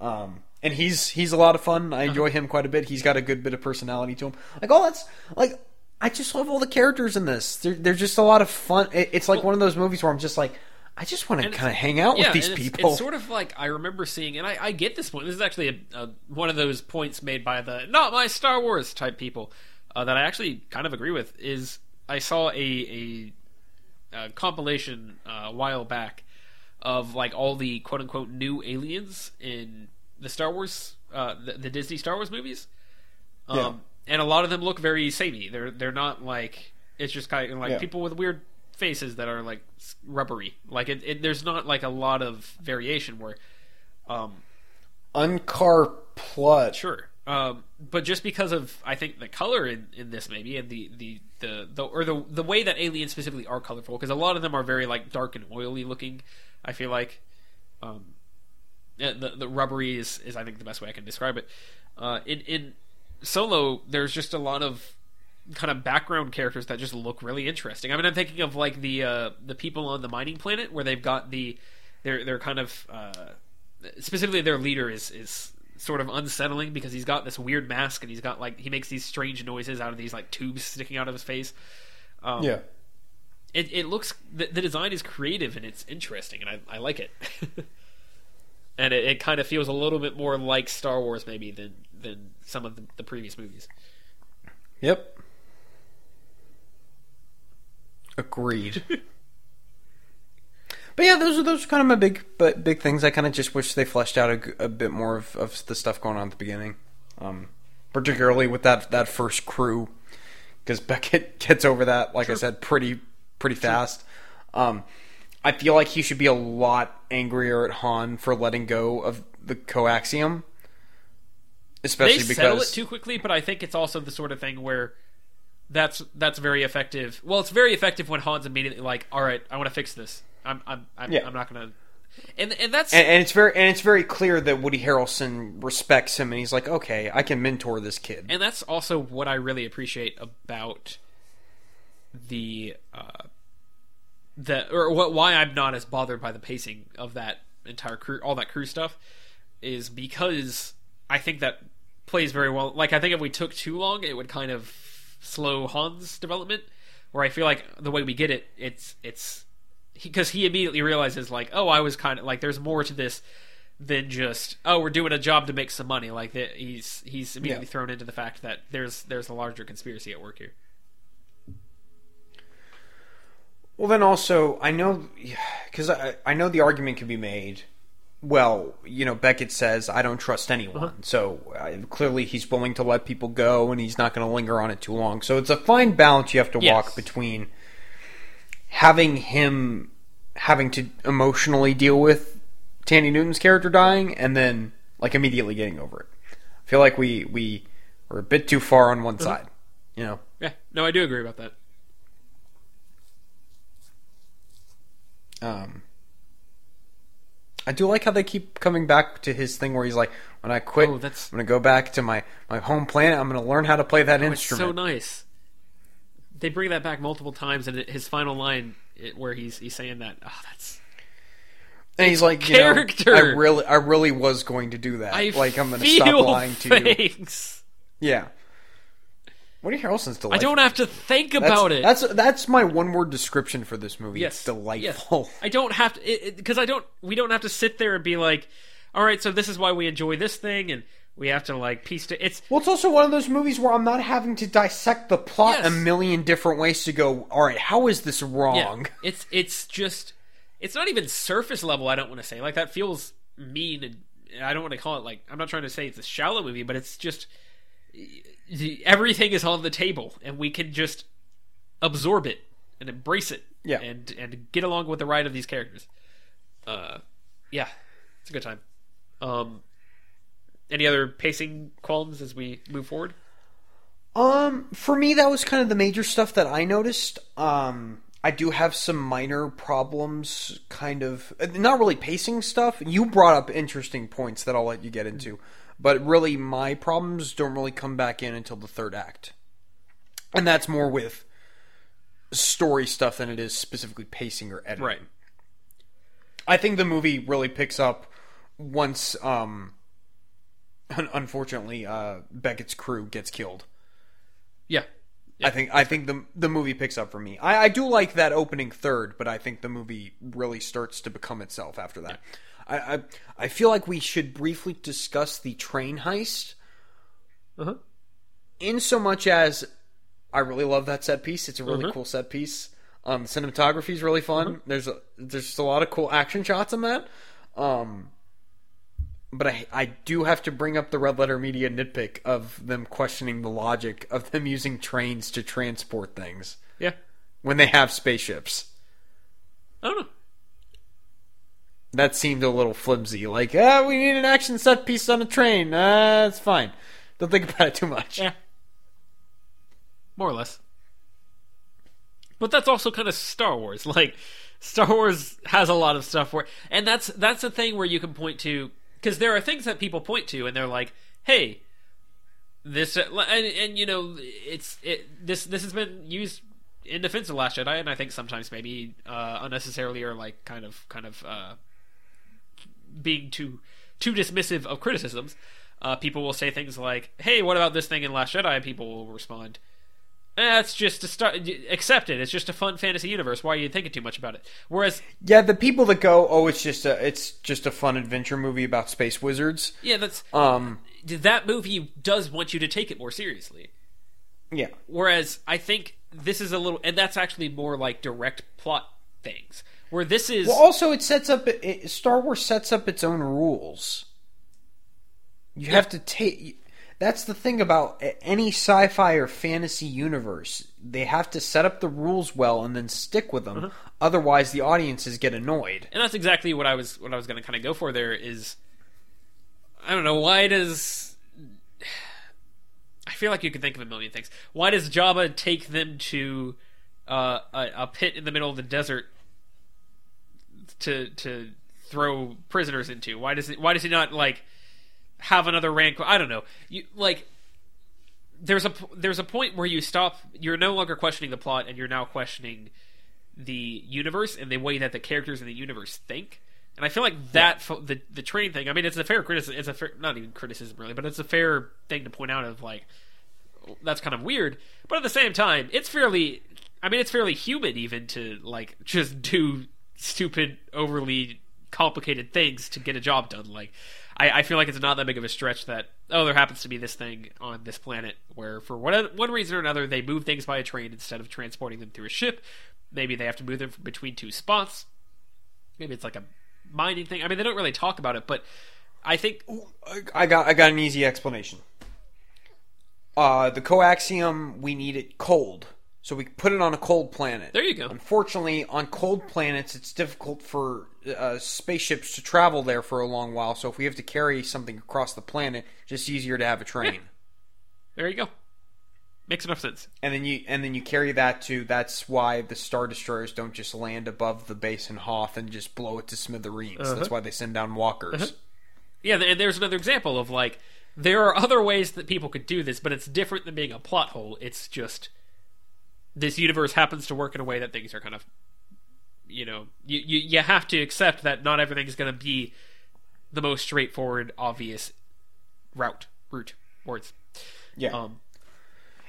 B: um, and he's he's a lot of fun. I enjoy him quite a bit. He's got a good bit of personality to him. Like, oh, that's like I just love all the characters in this. They're they're just a lot of fun. It, it's like one of those movies where I'm just like, I just want to kind of hang out
A: yeah,
B: with these
A: it's,
B: people.
A: It's sort of like I remember seeing, and I, I get this point. This is actually a, a, one of those points made by the not my Star Wars type people uh, that I actually kind of agree with. Is I saw a a, a compilation uh, a while back of like all the quote unquote new aliens in the Star Wars, uh, the, the Disney Star Wars movies. Um,
B: Yeah.
A: and a lot of them look very samey. They're they're not like it's just kind of like
B: Yeah.
A: people with weird faces that are like rubbery. Like it, it, there's not like a lot of variation where, um,
B: Unkar Plutt.
A: sure. Um, but just because of I think the color in, in this maybe and the, the, the, the or the the way that aliens specifically are colorful because a lot of them are very like dark and oily looking. I feel like, um, the the rubbery is, is I think the best way I can describe it. Uh, in in Solo, there's just a lot of kind of background characters that just look really interesting. I mean, I'm thinking of like the uh, the people on the mining planet where they've got the they're they're kind of uh, specifically their leader is is sort of unsettling because he's got this weird mask and he's got like he makes these strange noises out of these like tubes sticking out of his face. Um,
B: Yeah.
A: It, it looks the, the design is creative and it's interesting and I, I like it. (laughs) and it, it kind of feels a little bit more like Star Wars maybe than than some of the, the previous movies.
B: Yep. Agreed. (laughs) but yeah, those are those are kind of my big but big things. I kind of just wish they fleshed out a bit more of, of the stuff going on at the beginning, um, particularly with that that first crew, because Beckett (laughs) gets over that, like I said, pretty pretty fast. Um, I feel like he should be a lot angrier at Han for letting go of the coaxium, especially because
A: they settle it too quickly, but I think it's also the sort of thing where that's that's very effective. Well, it's very effective when Han's immediately like, "All right, I want to fix this. I'm I'm I'm,
B: Yeah.
A: I'm not gonna." And and that's
B: and, and it's very and it's very clear that Woody Harrelson respects him, and he's like, okay, I can mentor this kid.
A: and that's also what I really appreciate about the uh, the or what why I'm not as bothered by the pacing of that entire crew, all that crew stuff, is because I think that plays very well. Like I think if we took too long, it would kind of slow Han's development. Where I feel like the way we get it, it's it's because he, immediately realizes like, oh, I was kind of like, there's more to this than just oh, we're doing a job to make some money. Like that, he's he's immediately
B: Yeah.
A: thrown into the fact that there's there's a larger conspiracy at work here.
B: Well, then also, I know because I, I know the argument can be made. Well, you know, Beckett says I don't trust anyone, so uh, clearly he's willing to let people go, and he's not going to linger on it too long. So it's a fine balance you have to
A: Yes.
B: walk between having him having to emotionally deal with Thandie Newton's character dying, and then like immediately getting over it. I feel like we we were a bit too far on one side, you know.
A: Yeah, no, I do agree about that.
B: Um, I do like how they keep coming back to his thing where he's like, when I quit,
A: Oh, that's-
B: I'm gonna go back to my my home planet. I'm gonna learn how to play that
A: Oh, It's so nice. They bring that back multiple times, and his final line, it, where he's he's saying that, oh, that's
B: and he's like, you know,
A: character.
B: I really, I really was going to do that.
A: I
B: like, I'm gonna stop lying to you. Yeah. Woody Harrelson's
A: I don't have to think about it.
B: That's that's my one word description for this movie.
A: yes,
B: It's delightful.
A: Yes. I don't have to because I don't. We don't have to sit there and be like, all right, so this is why we enjoy this thing, and we have to like piece to it's.
B: Well, it's also one of those movies where I'm not having to dissect the plot
A: Yes.
B: a million different ways to go. All right, how is this wrong?
A: Yeah, it's it's just it's not even surface level. I don't want to say like that feels mean, and I don't want to call it like I'm not trying to say it's a shallow movie, but it's just everything is on the table, and we can just absorb it and embrace it,
B: Yeah.
A: and and get along with the ride of these characters. Uh, yeah, it's a good time. Um, any other pacing qualms as we move forward?
B: Um, for me, that was kind of the major stuff that I noticed. Um, I do have some minor problems, kind of not really pacing stuff. You brought up interesting points that I'll let you get into, but really, my problems don't really come back in until the third act, and that's more with story stuff than it is specifically pacing or editing.
A: Right.
B: I think the movie really picks up once, um, unfortunately, uh, Beckett's crew gets killed.
A: Yeah,
B: I think I think the the movie picks up for me. I, I do like that opening third, but I think the movie really starts to become itself after that. I, I I feel like we should briefly discuss the train heist.
A: Uh-huh.
B: In so much as I really love that set piece. It's a really
A: Uh-huh.
B: cool set piece. Um, cinematography is really fun. There's a there's just a lot of cool action shots in that. Um, but I I do have to bring up the red letter media nitpick of them questioning the logic of them using trains to transport things
A: yeah.
B: when they have spaceships.
A: I don't know.
B: That seemed a little flimsy. Like, ah, we need an action set piece on a train. Uh, it's fine. Don't think about it too much.
A: Yeah. More or less. But that's also kind of Star Wars. (laughs) Like Star Wars has a lot of stuff where and that's that's the thing where you can point to cuz there are things that people point to and they're like, "Hey, this uh, and, and you know, it's it this this has been used in defense of Last Jedi and I think sometimes maybe uh unnecessarily or like kind of kind of uh being too too dismissive of criticisms, uh, people will say things like, "Hey, what about this thing in Last Jedi?" And people will respond, eh, just a start. Accept it. It's just a fun fantasy universe. Why are you thinking too much about it?" Whereas,
B: Yeah, the people that go, oh, it's just a it's just a fun adventure movie about space wizards.
A: yeah, that's
B: Um,
A: that movie does want you to take it more seriously.
B: yeah,
A: Whereas I think this is a little, and that's actually more like direct plot things. Where this is,
B: Well, also it sets up it, Star Wars sets up its own rules. You have to take. That's the thing about any sci-fi or fantasy universe. They have to set up the rules well and then stick with them. Otherwise, the audiences get annoyed.
A: and that's exactly what I was what I was going to kind of go for. There is, I don't know why does. I feel like you could think of a million things. Why does Jabba take them to uh, a, a pit in the middle of the desert to to throw prisoners into? Why does it? Why does he not like have another rank? I don't know. You like there's a there's a point where you stop. You're no longer questioning the plot, and you're now questioning the universe and the way that the characters in the universe think. And I feel like that fo- the the train thing. I mean, it's a fair criticism. It's a fair, not even criticism really, but it's a fair thing to point out. Of like, that's kind of weird. But at the same time, it's fairly. I mean, it's fairly human even to like just do stupid, overly complicated things to get a job done. Like, I, I feel like it's not that big of a stretch that oh, there happens to be this thing on this planet where for one one reason or another they move things by a train instead of transporting them through a ship. Maybe they have to move them between two spots. Maybe it's like a mining thing. I mean, they don't really talk about it, but I think
B: I got I got an easy explanation. Uh, the coaxium we need it cold, so we put it on a cold planet.
A: there you go.
B: Unfortunately, on cold planets, it's difficult for uh, spaceships to travel there for a long while. So if we have to carry something across the planet, it's just easier to have a train.
A: There you go. Makes enough sense.
B: and then you and then you carry that to that's why the star destroyers don't just land above the base in Hoth and just blow it to smithereens.
A: Uh-huh.
B: That's why they send down walkers.
A: Yeah, and there's another example of like there are other ways that people could do this, but it's different than being a plot hole. It's just this universe happens to work in a way that things are kind of you know you you, you have to accept that not everything is going to be the most straightforward, obvious route route words.
B: Yeah.
A: Um,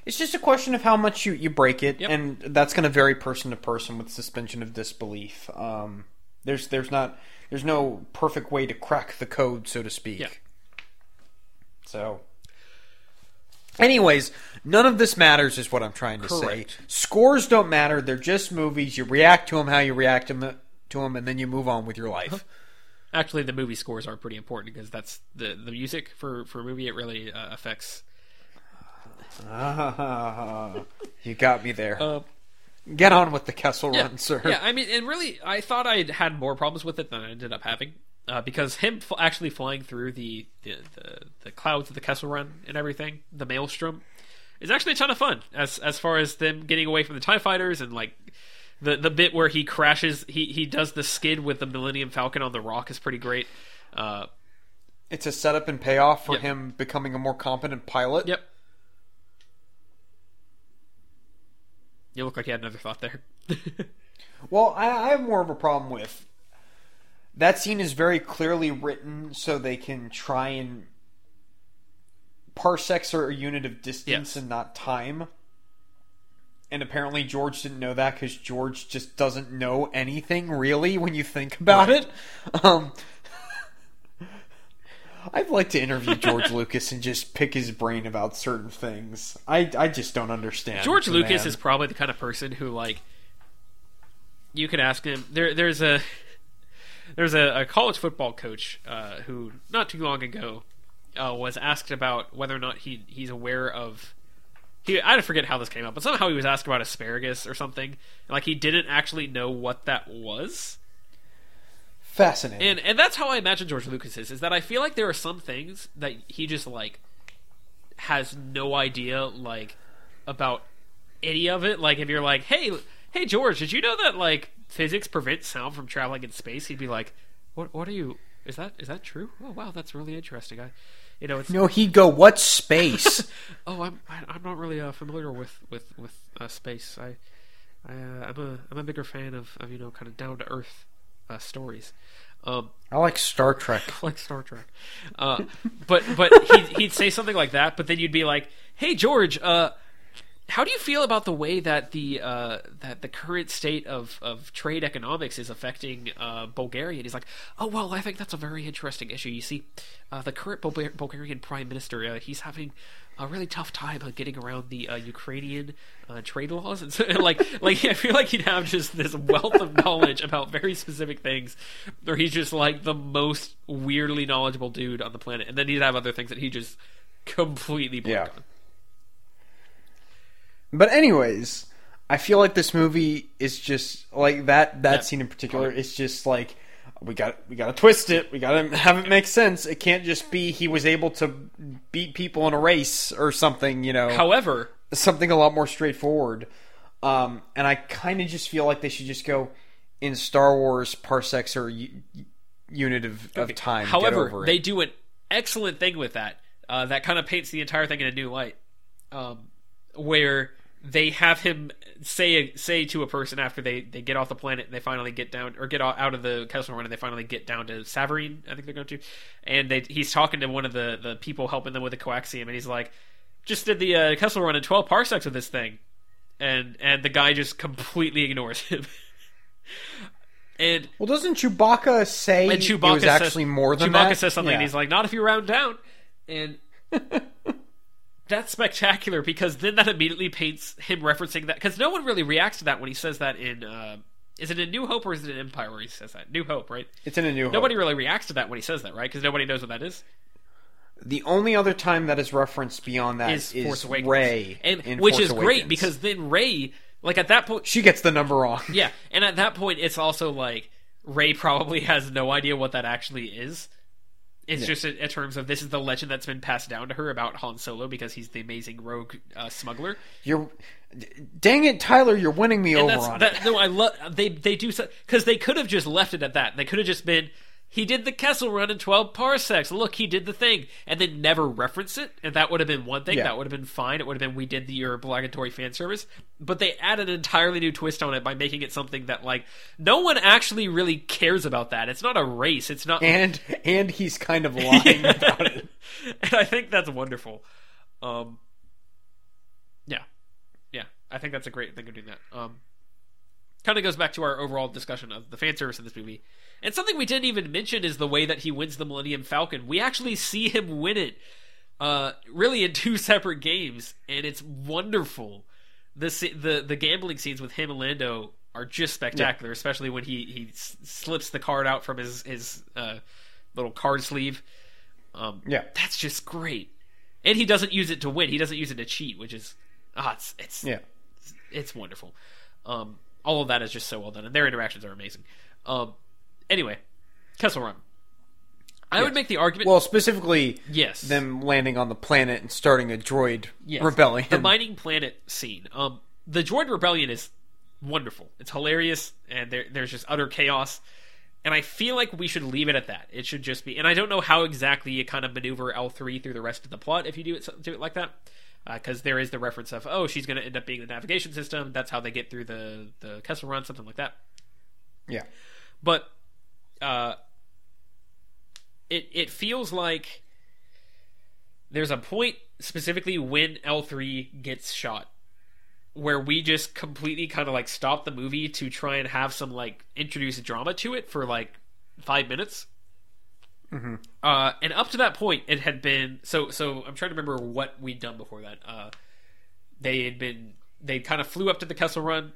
B: It's just a question of how much you, you break it,
A: Yep.
B: and that's going to vary person to person with suspension of disbelief. Um, there's there's not there's no perfect way to crack the code, so to speak.
A: Yeah.
B: So, anyways, none of this matters, is what I'm trying to
A: Correct.
B: say. Scores don't matter; they're just movies. You react to them how you react to them, to them, and then you move on with your life.
A: actually, the movie scores are pretty important because that's the the music for for a movie. It really uh, affects.
B: Ah, (laughs) you got me there.
A: Uh,
B: Get on with the Kessel
A: yeah,
B: Run, sir.
A: Yeah, I mean, and really, I thought I had more problems with it than I ended up having. Uh, because him f- actually flying through the, the, the, the clouds of the Kessel Run and everything, the Maelstrom, is actually a ton of fun. As as far as them getting away from the Tie Fighters and like the the bit where he crashes, he he does the skid with the Millennium Falcon on the rock is pretty great. Uh,
B: It's a setup and payoff for
A: Yep.
B: him becoming a more competent pilot.
A: yep. You look like you had another thought there. (laughs)
B: Well, I, I have more of a problem with that scene is very clearly written so they can try and parsecs are a unit of distance
A: Yes.
B: and not time. And apparently George didn't know that because George just doesn't know anything really when you think about
A: Right.
B: it. Um, (laughs) I'd like to interview George (laughs) Lucas and just pick his brain about certain things. I I just don't understand.
A: George Lucas
B: man.
A: is probably the kind of person who like you could ask him. There, there's a there's a, a college football coach uh, who not too long ago uh, was asked about whether or not he he's aware of. He, I forget how this came up, but somehow he was asked about asparagus or something. Like he didn't actually know what that was,
B: fascinating.
A: and and that's how I imagine George Lucas is. Is that I feel like there are some things that he just like has no idea like about any of it. Like if you're like, hey, hey George, did you know that like physics prevents sound from traveling in space? He'd be like, what what are you? Is that is that true? Oh wow, that's really interesting. I, you know, it's
B: no, he'd go, "What space?" (laughs)
A: oh I'm I'm not really uh, familiar with with with uh, space. I I uh, I'm a I'm a bigger fan of, of you know kind of down to earth uh, stories. Um,
B: I like Star Trek. (laughs)
A: I like Star Trek. Uh, but but he'd, he'd say something like that, but then you'd be like, "Hey George, uh, how do you feel about the way that the uh, that the current state of, of trade economics is affecting uh, Bulgaria?" And he's like, "Oh well, I think that's a very interesting issue. You see, uh, the current Bulgar- Bulgarian prime minister uh, he's having." A really tough time uh, getting around the uh, Ukrainian uh, trade laws, and (laughs) so, like, like I feel like he'd have just this wealth of knowledge about very specific things, or he's just like the most weirdly knowledgeable dude on the planet, and then he'd have other things that he just completely blanked
B: Yeah.
A: on.
B: But anyways, I feel like this movie is just like that. That scene in particular is just like we got we got to twist it. We got to have it make sense. It can't just be he was able to beat people in a race or something. You know,
A: However,
B: something a lot more straightforward. Um, and I kind of just feel like they should just go in Star Wars. Parsecs or u- unit of, of time.
A: However, they do an excellent thing with that. Uh, that kind of paints the entire thing in a new light, um, where they have him say say to a person after they, they get off the planet and they finally get down or get out of the Kessel Run and they finally get down to Savareen, I think they're going to, and they, he's talking to one of the, the people helping them with the coaxium, and he's like, "Just did the uh, Kessel Run in twelve parsecs with this thing," and and the guy just completely ignores him. (laughs) And
B: well, doesn't Chewbacca say
A: and Chewbacca
B: it was
A: says,
B: actually more than
A: Chewbacca
B: that?
A: says something, and he's like, "Not if you round down," and (laughs) that's spectacular because then that immediately paints him referencing that because no one really reacts to that when he says that in. Uh, is it in New Hope or is it in Empire where he says that? New Hope, right?
B: It's in a new. Hope.
A: Nobody really reacts to that when he says that, right? Because nobody knows what that is.
B: The only other time that is referenced beyond that
A: Is
B: is,
A: Force Awakens,
B: Rey,
A: and which
B: Force
A: is great because then Rey, like at that point,
B: she gets the number wrong.
A: yeah, and at that point, it's also like Rey probably has no idea what that actually is. It's just in, in terms of this is the legend that's been passed down to her about Han Solo because he's the amazing rogue uh, smuggler.
B: You're, dang it, Tyler, you're winning me
A: And
B: over on
A: that,
B: it.
A: no, I love they they do so because they could have just left it at that. They could have just been he did the Kessel Run in twelve parsecs. Look, he did the thing, and then never reference it, and that would have been one thing.
B: Yeah.
A: That would have been fine. It would have been we did the obligatory fan service, but they added an entirely new twist on it by making it something that like no one actually really cares about. That it's not a race. It's not
B: And and he's kind of lying (laughs) about it. (laughs)
A: and I think that's wonderful. Um, yeah, yeah, I think that's a great thing of doing that. Um, kind of goes back to our overall discussion of the fan service in this movie, and something we didn't even mention is the way that he wins the Millennium Falcon. We actually see him win it, uh, really in (laughs) two separate games, and it's wonderful. The the the gambling scenes with him and Lando are just spectacular, especially when he he slips the card out from his his uh, little card sleeve. Um,
B: Yeah.
A: that's just great. And he doesn't use it to win. He doesn't use it to cheat, which is ah, it's it's
B: Yeah.
A: it's wonderful. Um, all of that is just so well done, and their interactions are amazing. Um, anyway, Kessel Run. I would make the argument.
B: Well, specifically,
A: yes,
B: them landing on the planet and starting a droid
A: Yes.
B: rebellion.
A: The mining planet scene. Um, the droid rebellion is wonderful. It's hilarious, and there, there's just utter chaos. And I feel like we should leave it at that. It should just be. And I don't know how exactly you kind of maneuver L three through the rest of the plot if you do it do it like that, because there is the reference of oh she's going to end up being the navigation system. That's how they get through the the Kessel Run, something like that.
B: yeah.
A: But uh, it it feels like there's a point specifically when L three gets shot where we just completely kind of like stop the movie to try and have some like introduce drama to it for like five minutes. Uh, and up to that point, it had been so. So I'm trying to remember what we'd done before that. Uh, they had been they kind of flew up to the Kessel Run,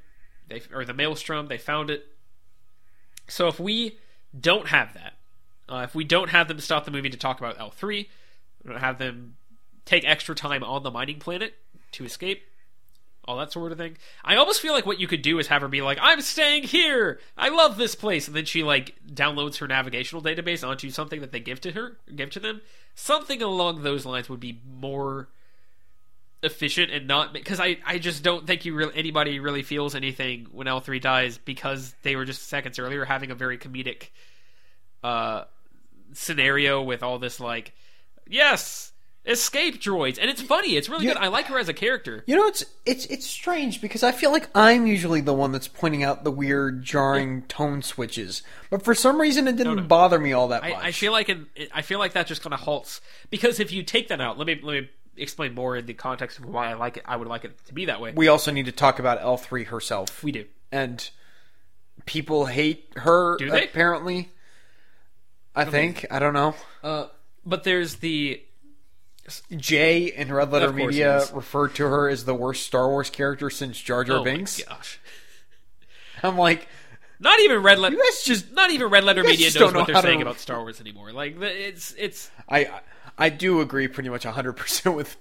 A: they or the Maelstrom. They found it. So if we don't have that, uh, if we don't have them stop the movie to talk about L three, don't have them take extra time on the mining planet to escape, all that sort of thing. I almost feel like what you could do is have her be like, "I'm staying here. I love this place," and then she like downloads her navigational database onto something that they give to her, give to them. Something along those lines would be more efficient and not because I, I just don't think you really anybody really feels anything when L three dies because they were just seconds earlier having a very comedic uh scenario with all this like yes escape droids and it's funny it's really
B: Yeah.
A: good I like her as a character
B: You know, it's it's it's strange because I feel like I'm usually the one that's pointing out the weird, jarring tone switches, but for some reason it didn't
A: no.
B: bother me all that much.
A: I, I feel like in, I feel like that just kind of halts because if you take that out let me let me explain more in the context of why I like it I would like it to be that way
B: we also need to talk about L three herself,
A: we do
B: and people hate her.
A: Do they?
B: Apparently, I think I don't know.
A: uh but there's the
B: Jay in Red Letter Media referred to her as the worst Star Wars character since Jar Jar
A: oh my
B: Binks.
A: gosh (laughs)
B: I'm like,
A: Not even red letter.
B: you guys just
A: Not even red letter media knows
B: don't
A: what they're saying
B: to-
A: about Star Wars anymore. Like it's it's.
B: I I do agree pretty much 100% with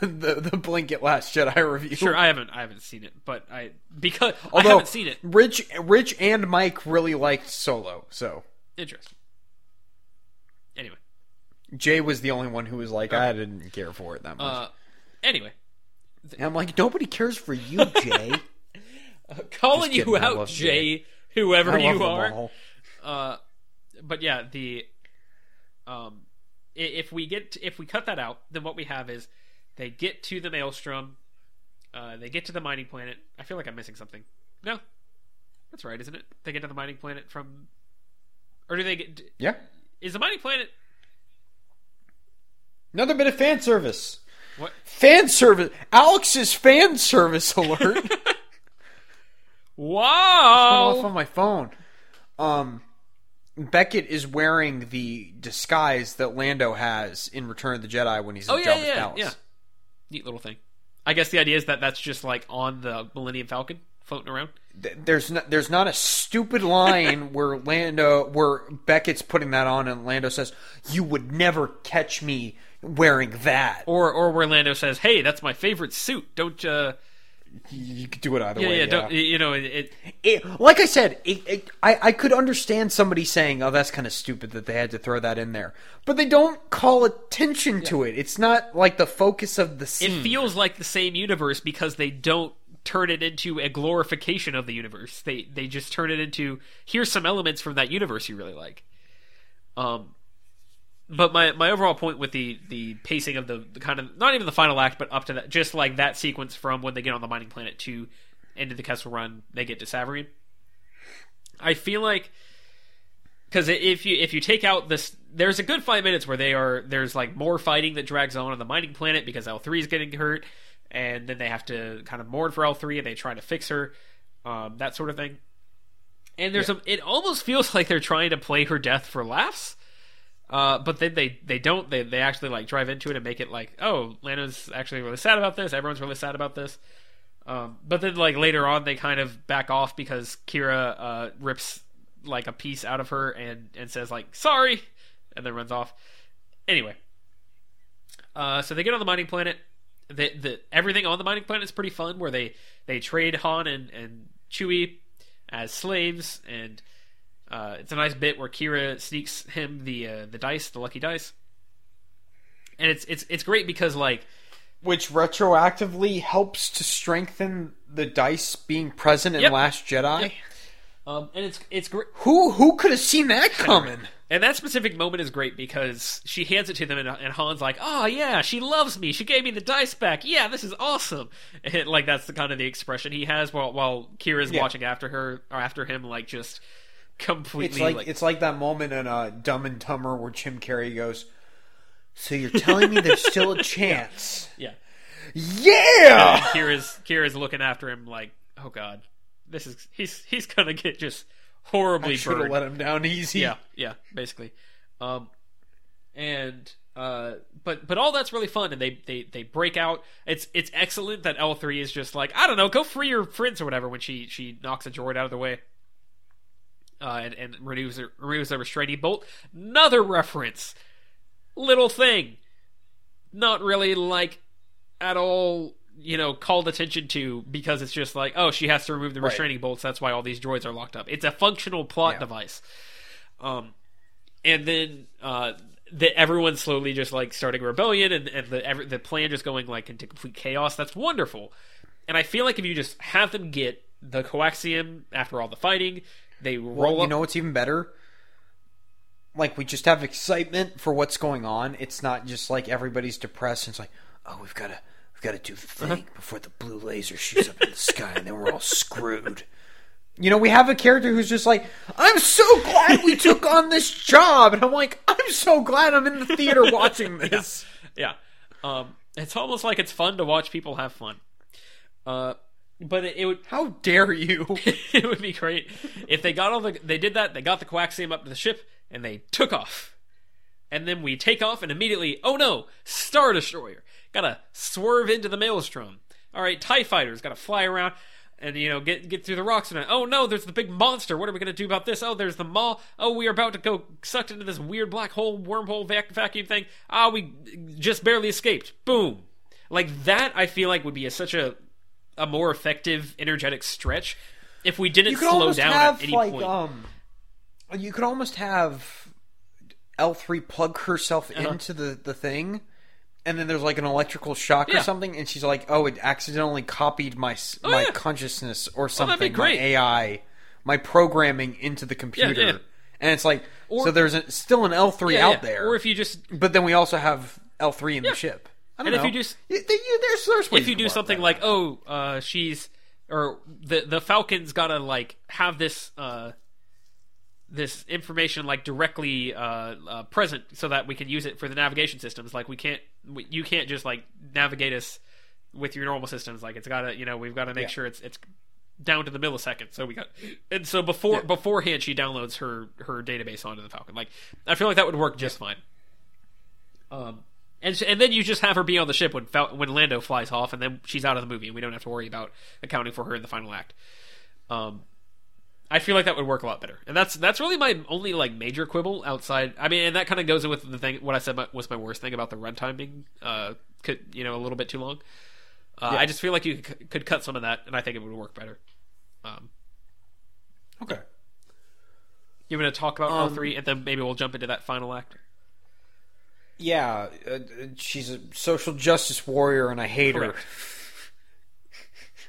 B: the, the, the Plinkett Last Jedi review.
A: Sure, I haven't I haven't seen it, but I because I
B: Although
A: haven't seen it.
B: Rich Rich and Mike really liked Solo, so
A: Interesting. Anyway,
B: Jay was the only one who was like, I didn't care for it that much.
A: uh, anyway,
B: and I'm like, nobody cares for you, Jay. (laughs)
A: calling
B: Just
A: you out,
B: love
A: Jay, whoever
B: I
A: you are. Uh, but yeah, the um, i- if we get if we cut that out, then what we have is they get to the maelstrom, uh, they get to the mining planet. I feel like I'm missing something. No, that's right, isn't it? They get to the mining planet from, or do they get?
B: Yeah.
A: Is the mining planet
B: Another bit of fan service.
A: what?
B: Fan service. Alex's fan service alert. (laughs) off
A: Wow!
B: on my phone. Um, Beckett is wearing the disguise that Lando has in Return of the Jedi when he's in
A: Oh yeah,
B: Jabba's
A: yeah,
B: palace.
A: yeah. Neat little thing. I guess the idea is that that's just like on the Millennium Falcon floating around.
B: There's not, there's not a stupid line (laughs) where Lando where Beckett's putting that on and Lando says, "You would never catch me wearing that."
A: Or or where Lando says, "Hey, that's my favorite suit. Don't uh
B: you could do it either
A: Yeah,
B: way.
A: yeah.
B: yeah.
A: Don't, you know, it, it
B: like I said, it, it, I, I could understand somebody saying, "Oh, that's kind of stupid that they had to throw that in there," but they don't call attention to it. It's not like the focus of the scene.
A: it feels like the same universe because they don't turn it into a glorification of the universe. They they just turn it into here's some elements from that universe you really like. Um, but my my overall point with the the pacing of the, the kind of not even the final act, but up to that, just like that sequence from when they get on the mining planet to end of the Kessel Run, they get to Savareen. I feel like because if you if you take out this, there's a good five minutes where they are there's like more fighting that drags on on the mining planet because L three is getting hurt, and then they have to kind of mourn for L three and they try to fix her, um, that sort of thing. And there's a it almost feels like they're trying to play her death for laughs. Uh, but then they, they don't they, they actually like drive into it and make it like oh Lana's actually really sad about this everyone's really sad about this. Um, but then like later on they kind of back off because Qi'ra uh, rips like a piece out of her and and says like sorry and then runs off. Anyway. Uh, so they get on the mining planet. The, the everything on the mining planet is pretty fun where they they trade Han and and Chewie as slaves and uh, it's a nice bit where Qi'ra sneaks him the uh, the dice, the lucky dice, and it's it's it's great because like
B: which retroactively helps to strengthen the dice being present in
A: Yep.
B: Last Jedi.
A: Yep. um and it's it's great
B: Who who could have seen that coming?
A: and that specific moment is great because she hands it to them and, and Han's like oh yeah she loves me she gave me the dice back yeah this is awesome (laughs) and like that's the kind of the expression he has while while Qi'ra's
B: Yeah.
A: watching after her or after him like just completely
B: It's like,
A: like
B: it's like that moment in uh, Dumb and Dumber where Jim Carrey goes, "So you're telling me there's still a (laughs) chance?"
A: yeah
B: Yeah.
A: And Qi'ra's Qi'ra's looking after him like, oh god, this is he's he's gonna get just horribly
B: Should have let him down easy.
A: yeah, yeah, basically. Um, and uh, but but all that's really fun, and they they they break out. It's it's excellent that L three is just like I don't know, go free your friends or whatever when she she knocks a droid out of the way. Uh, and, and removes her, removes the restraining bolt. Another reference, little thing, not really like at all you know called attention to because it's just like oh she has to remove the
B: Right.
A: restraining bolts. That's why all these droids are locked up. It's a functional plot
B: Yeah.
A: device. Um and then uh the, everyone slowly just like starting rebellion and, and the every, the plan just going like into complete chaos. That's wonderful. And i feel like if you just have them get the coaxium after all the fighting they roll
B: Well, you
A: up
B: know what's even better? Like we just have excitement for what's going on. It's not just like everybody's depressed and it's like, oh, we've got to we've got to do the thing
A: Uh-huh.
B: before the blue laser shoots up in the sky and then we're all screwed. You know, we have a character who's just like, I'm so glad we took on this job, and I'm like, I'm so glad I'm in the theater (laughs) watching this.
A: yeah um it's almost like it's fun to watch people have fun uh but it, it would
B: How dare you? (laughs)
A: it would be great. If they got all the they did that they got the coaxium up to the ship and they took off. And then we take off and immediately oh no star destroyer. Gotta swerve into the maelstrom. All right tie fighters gotta fly around and you know get get through the rocks and oh no there's the big monster. What are we gonna do about this? Oh there's the maw oh we are about to go sucked into this weird black hole wormhole vac- vacuum thing. Ah we just barely escaped. Boom. Like that i feel like would be a, such a a more effective energetic stretch if we didn't slow down
B: have
A: at any
B: like
A: point.
B: um you could almost have L3 plug herself
A: Uh-huh.
B: into the the thing and then there's like an electrical shock
A: Yeah.
B: or something and she's like oh it accidentally copied my s my
A: yeah.
B: consciousness or
A: Oh,
B: something
A: that'd be great.
B: my AI my programming into the computer
A: yeah.
B: and it's like
A: Or-
B: so there's a, still an L3
A: Yeah,
B: out there
A: Or if you just
B: but then we also have L3 in
A: Yeah.
B: the ship I don't
A: And if you just-
B: Y- they- you- there's, there's ways
A: if you do something
B: that
A: like oh uh, she's or the the Falcon's gotta like have this uh, this information like directly uh, uh, present so that we can use it for the navigation systems. Like we can't we, you can't just like navigate us with your normal systems. Like it's gotta you know we've got to make
B: Yeah.
A: sure it's it's down to the millisecond. So we got and so before
B: Yeah.
A: beforehand she downloads her her database onto the Falcon. Like I feel like that would work just fine. Um, and and then you just have her be on the ship when Fal- when Lando flies off, and then she's out of the movie, and we don't have to worry about accounting for her in the final act. Um, I feel like that would work a lot better, and that's that's really my only like major quibble outside. I mean, and that kind of goes in with the thing what I said my, was my worst thing about the runtime being, uh, could, you know, a little bit too long. Uh,
B: Yeah.
A: I just feel like you could, could cut some of that, and I think it would work better. Um,
B: Okay.
A: you want to talk about all
B: Um,
A: three, and then maybe we'll jump into that final act.
B: Yeah, uh, she's a social justice warrior, and I hate
A: Correct.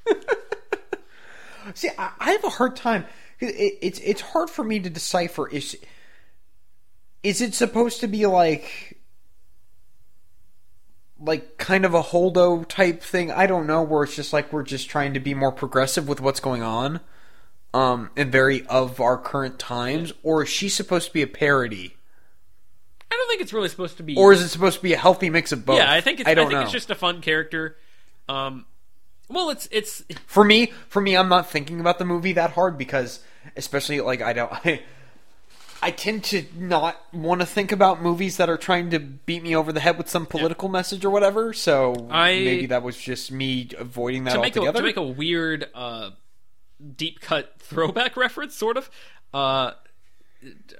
B: her. (laughs) See, I, I have a hard time. It, it's it's hard for me to decipher. Is is it supposed to be like like kind of a Holdo type thing? I don't know. Where it's just like we're just trying to be more progressive with what's going on, um, and very of our current times, or is she supposed to be a parody?
A: I don't think it's really supposed to be.
B: Or is it supposed to be a healthy mix of both?
A: yeah, I think it's.
B: I don't I
A: think
B: know.
A: it's just a fun character. Um, well, it's it's
B: for me, for me, I'm not thinking about the movie that hard because, especially like I don't, (laughs) I, I tend to not want to think about movies that are trying to beat me over the head with some political message or whatever. So
A: I-
B: maybe that was just me avoiding that
A: to make a
B: altogether.
A: to make a weird uh, deep cut (laughs) throwback reference, sort of. Uh,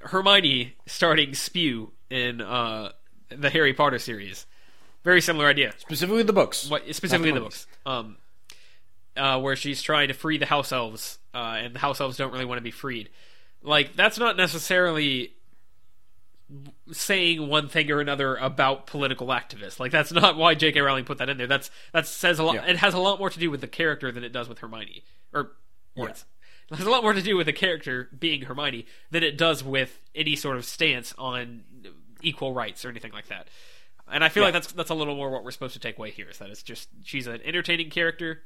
A: Hermione starting spew in uh, the Harry Potter series. Very similar idea.
B: specifically the books.
A: What specifically the
B: the
A: books? Um, uh, where she's trying to free the house elves, uh, and the house elves don't really want to be freed. Like that's not necessarily saying one thing or another about political activists. Like that's not why J.K. Rowling put that in there. That's that says a lot.
B: Yeah.
A: It has a lot more to do with the character than it does with Hermione. Or words. It has a lot more to do with the character being Hermione than it does with any sort of stance on equal rights or anything like that. And I feel
B: Yeah.
A: like that's that's a little more what we're supposed to take away here is that it's just she's an entertaining character,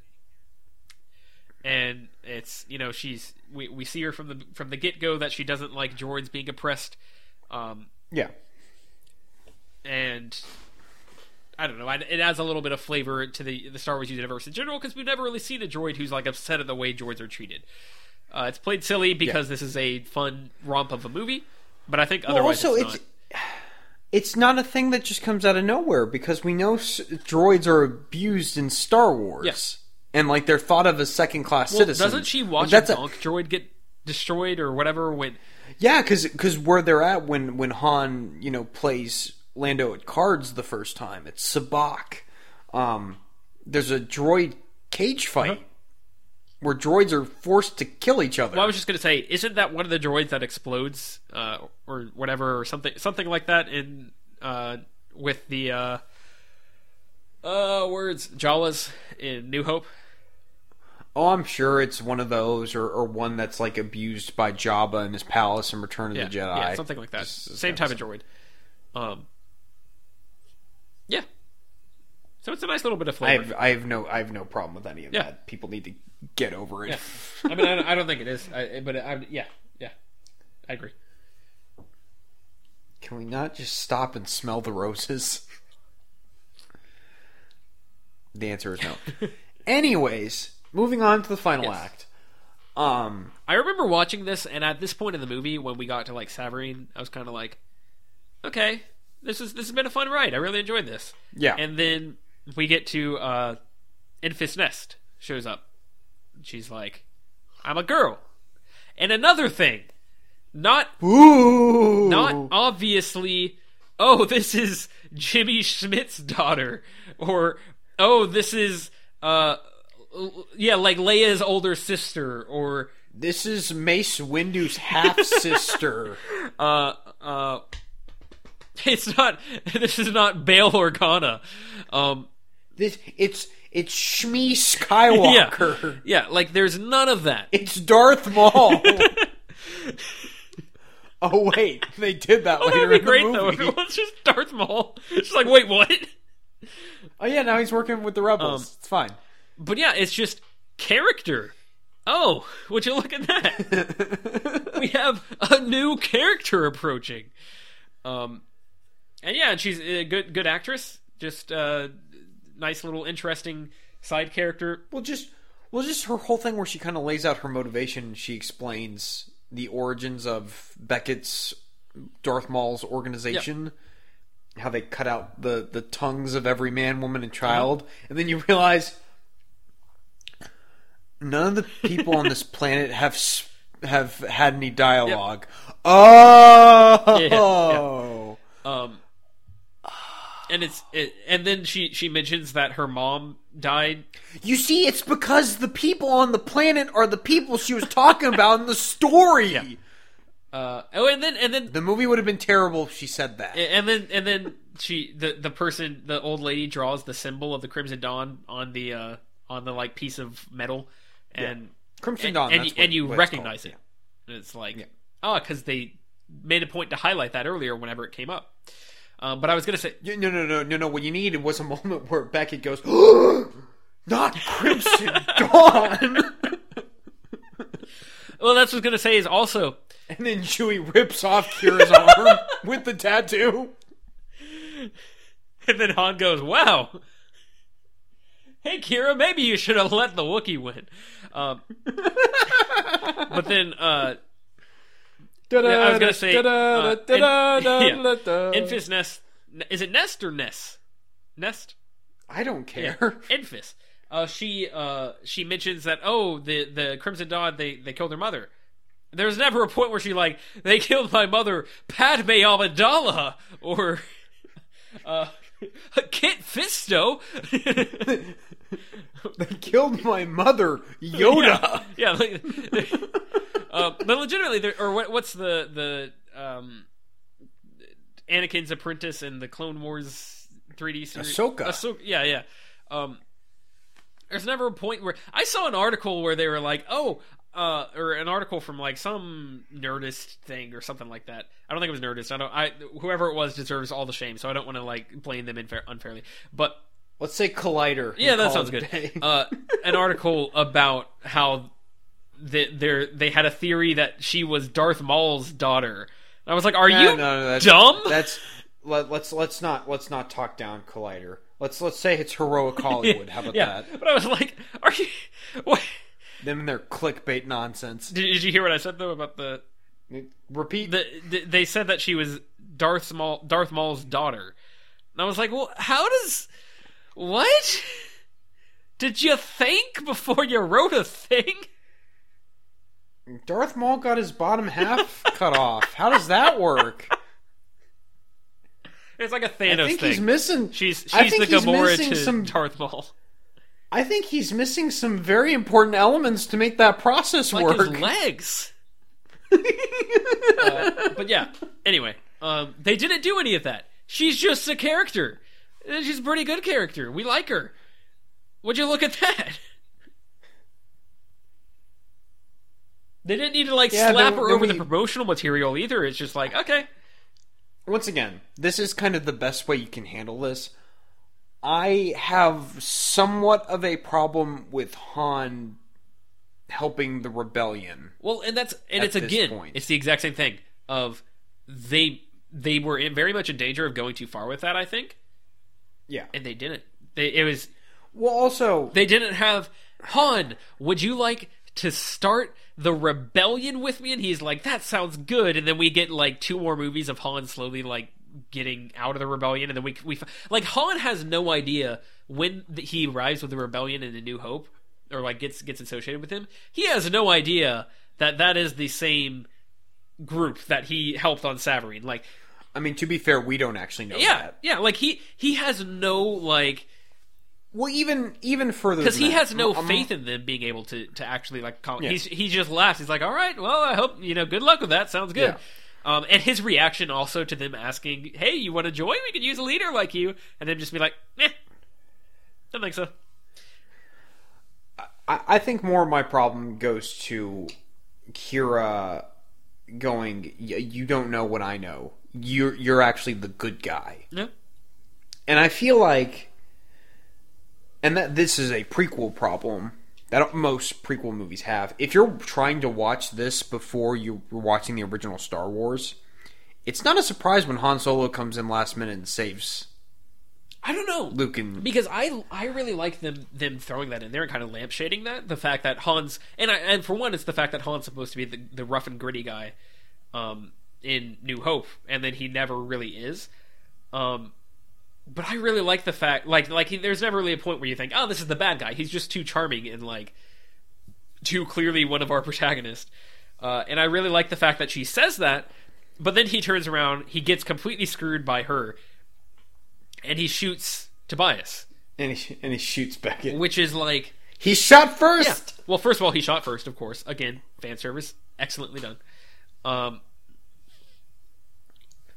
A: and it's you know she's we, we see her from the from the get go that she doesn't like George being oppressed, um,
B: yeah,
A: and I don't know. It adds a little bit of flavor to the the Star Wars universe in general because we've never really seen a droid who's like upset at the way droids are treated. Uh, it's played silly because this is a fun romp of a movie, but I think
B: Well,
A: otherwise
B: also,
A: it's,
B: it's. It's not a thing that just comes out of nowhere because we know s- droids are abused in Star Wars.
A: Yes.
B: And like they're thought of as second class
A: Well,
B: citizens.
A: doesn't she watch
B: That's
A: a
B: a-
A: droid get destroyed or whatever when
B: Yeah, because where they're at when when Han you know plays Lando at cards the first time, it's Sabacc. Um, there's a droid cage fight
A: Uh-huh.
B: Where droids are forced to kill each other.
A: Well, I was just gonna say, isn't that one of the droids that explodes, uh, or whatever, or something, something like that in uh, with the uh, uh, words Jawas in New Hope?
B: oh, I'm sure it's one of those, or, or one that's like abused by Jabba in his palace in Return of
A: Yeah,
B: the Jedi.
A: yeah, something like that.
B: This
A: Same type of droid. Um, yeah. So it's a nice little bit of
B: I
A: flavor.
B: have I have no I have no problem with any of
A: Yeah.
B: that. People need to get over it.
A: Yeah. (laughs) I mean, I don't, I don't think it is, I, but I, yeah, yeah, I agree.
B: Can we not just stop and smell the roses? The answer is no. (laughs) Anyways, moving on to the final
A: Yes.
B: act. Um,
A: I remember watching this, and at this point in the movie, when we got to like Savareen, I was kind of like, "Okay, this is this has been a fun ride. I really enjoyed this."
B: yeah,
A: And then we get to uh, Enfys Nest shows up. She's like, "I'm a girl," and another thing, not
B: Ooh,
A: not obviously. Oh, this is Jimmy Smits's daughter, or oh, this is uh, yeah, like Leia's older sister, or
B: this is Mace Windu's half sister. (laughs)
A: uh, uh, it's not. (laughs) This is not Bail Organa. Um,
B: this it's it's Shmi (laughs) Skywalker.
A: yeah, like there's none of that.
B: It's Darth Maul. (laughs) oh wait, they did that
A: Oh,
B: later
A: that'd be great though. If it was just Darth Maul, it's like, wait, what?
B: Oh yeah, now he's working with the rebels.
A: Um,
B: it's fine.
A: But yeah, it's just character. Oh, would you look at that? (laughs) we have a new character approaching. Um, and yeah, and she's a good good actress. Just uh, nice little interesting side character.
B: Well, just well, just her whole thing where she kind of lays out her motivation. She explains the origins of Beckett's Darth Maul's organization, how they cut out the the tongues of every man, woman, and child, and then you realize none of the people on this (laughs) planet have have had any dialogue. Oh,
A: Yeah, Um, and it's it, and then she she mentions that her mom died.
B: You see, it's because the people on the planet are the people she was talking about in the story. (laughs)
A: Uh, oh, and then and then
B: The movie would have been terrible if she said that.
A: and then and then she the the person the old lady draws the symbol of the Crimson Dawn on the uh on the like piece of metal and
B: Crimson
A: and,
B: Dawn,
A: and, you-
B: what-
A: and you recognize it. And it's like oh, because they made a point to highlight that earlier whenever it came up. Um, but I was gonna say
B: No, no, no, no, no. What you needed was a moment where Beckett goes, (gasps) "Not Crimson (laughs) Dawn,"
A: well, that's what I was gonna say is also
B: and then Chewie rips off Qi'ra's arm (laughs) with the tattoo.
A: And then Han goes, "Wow, hey Kira, maybe you should have let the Wookiee win." Um, (laughs) but then, uh, yeah, I was gonna say, uh, in, (laughs) yeah, (laughs) Nest. Is it Nest or Ness? Nest.
B: I don't
A: Yeah,
B: care. (laughs)
A: Enfys. Uh, she uh, she mentions that oh the the Crimson Dawn they they killed her mother. There's never a point where she like they killed my mother Padme Amidala or uh, Kit Fisto. (laughs)
B: They killed my mother, Yoda.
A: yeah, like, uh, but legitimately, or what, what's the the um, Anakin's apprentice in the Clone Wars 3D series?
B: Ahsoka.
A: Ahsoka. Yeah, yeah. Um, there's never a point where I saw an article where they were like, oh. Uh, or an article from like some Nerdist thing or something like that. I don't think it was Nerdist. I don't. I whoever it was deserves all the shame, so I don't want to like blame them unfair, unfairly. But
B: Let's say Collider.
A: yeah, that sounds good. Uh, an article about how they they they had a theory that she was Darth Maul's daughter. And I was like, "Are
B: No,
A: you
B: no, no, that's,
A: dumb?"
B: That's let, let's let's not let's not talk down Collider. Let's let's say it's heroic (laughs) Hollywood. How about
A: yeah,
B: that?
A: but I was like, "Are you?" What?
B: Them and their clickbait nonsense.
A: Did, did you hear what I said though about the,
B: Repeat.
A: the, the they said that she was Darth Maul Darth Maul's daughter, and I was like, "Well, how does what?" Did you think before you wrote a thing?
B: Darth Maul got his bottom half (laughs) cut off. How does that work?
A: It's like a
B: I
A: Thanos
B: think
A: thing.
B: he's missing.
A: she's
B: I
A: she's the
B: think he's
A: Gamora
B: missing
A: to
B: some-
A: Darth Maul.
B: I think he's missing some very important elements to make that process
A: like
B: work.
A: his legs. (laughs) Uh, but yeah. Anyway, um, they didn't do any of that. She's just a character. She's a pretty good character. We like her. Would you look at that? They didn't need to like
B: Yeah,
A: slap
B: then-
A: her
B: then
A: over the promotional material either. It's just like okay,
B: Once again, this is kind of the best way you can handle this. I have somewhat of a problem with Han helping the rebellion.
A: Well, and that's and it's again,
B: point.
A: it's the exact same thing. Of they they were in very much in danger of going too far with that. I think,
B: Yeah.
A: and they didn't. They it was
B: Well, also,
A: they didn't have Han. Would you like to start the rebellion with me? And he's like, that sounds good. And then we get like two more movies of Han slowly like getting out of the rebellion, and then we we like Han has no idea when he arrives with the rebellion in the New Hope, or like gets gets associated with him. He has no idea that that is the same group that he helped on Savareen. Like,
B: I mean, to be fair, we don't actually know
A: yeah,
B: that.
A: yeah, like he he has no like
B: Well, even even further
A: because he
B: that,
A: has no
B: um,
A: faith in them being able to to actually like call.
B: Yeah.
A: He's he just laughs. He's like, all right, well, I hope you know. Good luck with that. Sounds good. Um, and his reaction also to them asking, "Hey, you want to join? We could use a leader like you," and then just be like, "Eh, don't think so."
B: I, I think more of my problem goes to Qi'ra going. "Y- You don't know what I know. You're you're actually the good guy.
A: No,
B: and I feel like, and that this is a prequel problem that most prequel movies have. If you're trying to watch this before you were watching the original Star Wars, it's not a surprise when Han Solo comes in last minute and saves
A: I don't know.
B: Luke and
A: because I I really like them them throwing that in there and kind of lampshading that the fact that Han's and I and for one it's the fact that Han's supposed to be the, the rough and gritty guy um in New Hope and then he never really is um but I really like the fact like like he, there's never really a point where you think oh this is the bad guy he's just too charming and like too clearly one of our (laughs) protagonists uh, and I really like the fact that she says that but then he turns around he gets completely screwed by her and he shoots Tobias,
B: and he and he shoots Beckett.
A: which is like
B: He shot first.
A: yeah. Well, first of all, he shot first, of course. Again, fan service, excellently done. Um,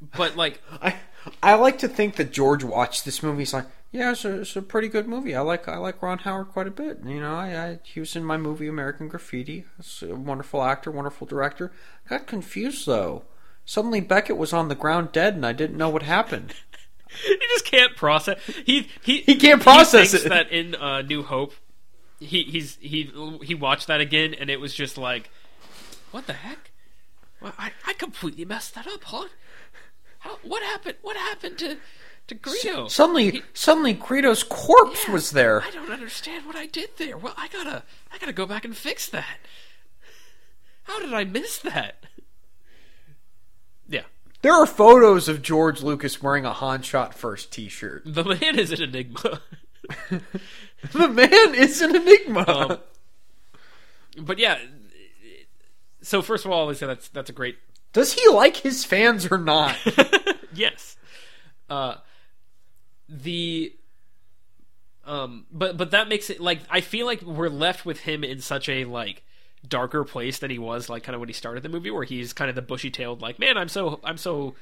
A: but like, (laughs)
B: I I like to think that George watched this movie. He's like, yeah, it's a, it's a pretty good movie. I like I like Ron Howard quite a bit. You know, I, I he was in my movie American Graffiti. He's a wonderful actor, wonderful director. Got confused though. Suddenly Beckett was on the ground dead, and I didn't know what happened. (laughs)
A: he just can't process. He he
B: He can't process
A: thinks
B: it.
A: That in uh, New Hope, he he's he he watched that again, and it was just like, what the heck? Well, I I completely messed that up, huh? How, what happened? What happened to to Greedo?
B: Suddenly, suddenly Greedo's corpse
A: Yeah,
B: was there.
A: I don't understand what I did there. Well, I gotta I gotta go back and fix that. How did I miss that? Yeah,
B: There are photos of George Lucas wearing a Han shot first T-shirt.
A: the man is an enigma. (laughs)
B: The man is an enigma.
A: Um, but yeah, so first of all, Lisa, that's that's a great
B: Does he like his fans or not? (laughs)
A: yes. Uh, the um, but but that makes it like I feel like we're left with him in such a like darker place than he was like kind of when he started the movie, where he's kind of the bushy tailed like man, I'm so I'm so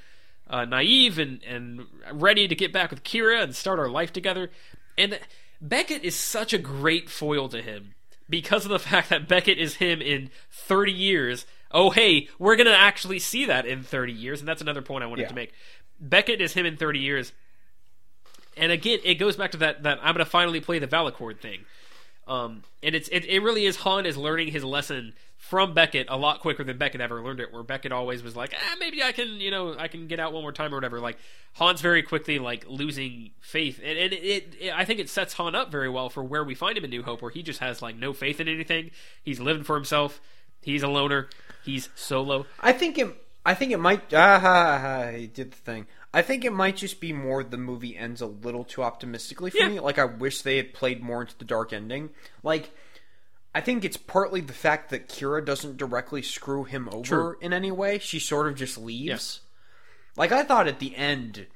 A: uh, naive and and ready to get back with Qi'ra and start our life together, and Beckett is such a great foil to him because of the (laughs) fact that Beckett is him in 30 years. Oh, hey, we're going to actually see that in 30 years. And that's another point I wanted
B: Yeah.
A: to make. Beckett is him in 30 years. And again, it goes back to that, that I'm going to finally play the valachord thing. Um, and it's it, it really is Han is learning his lesson from Beckett a lot quicker than Beckett ever learned it. Where Beckett always was like, ah, maybe I can, you know, I can get out one more time or whatever. Like Han's very quickly like losing faith, and, and it, it I think it sets Han up very well for where we find him in New Hope, where he just has like no faith in anything. He's living for himself. He's a loner. He's solo.
B: I think it. I think it might. Ah, ha, ha, he did the thing. I think it might just be more the movie ends a little too optimistically for
A: Yeah.
B: me. Like I wish they had played more into the dark ending. Like I think it's partly the fact that Qi'ra doesn't directly screw him over
A: True.
B: in any way. She sort of just leaves. Like I thought at the end,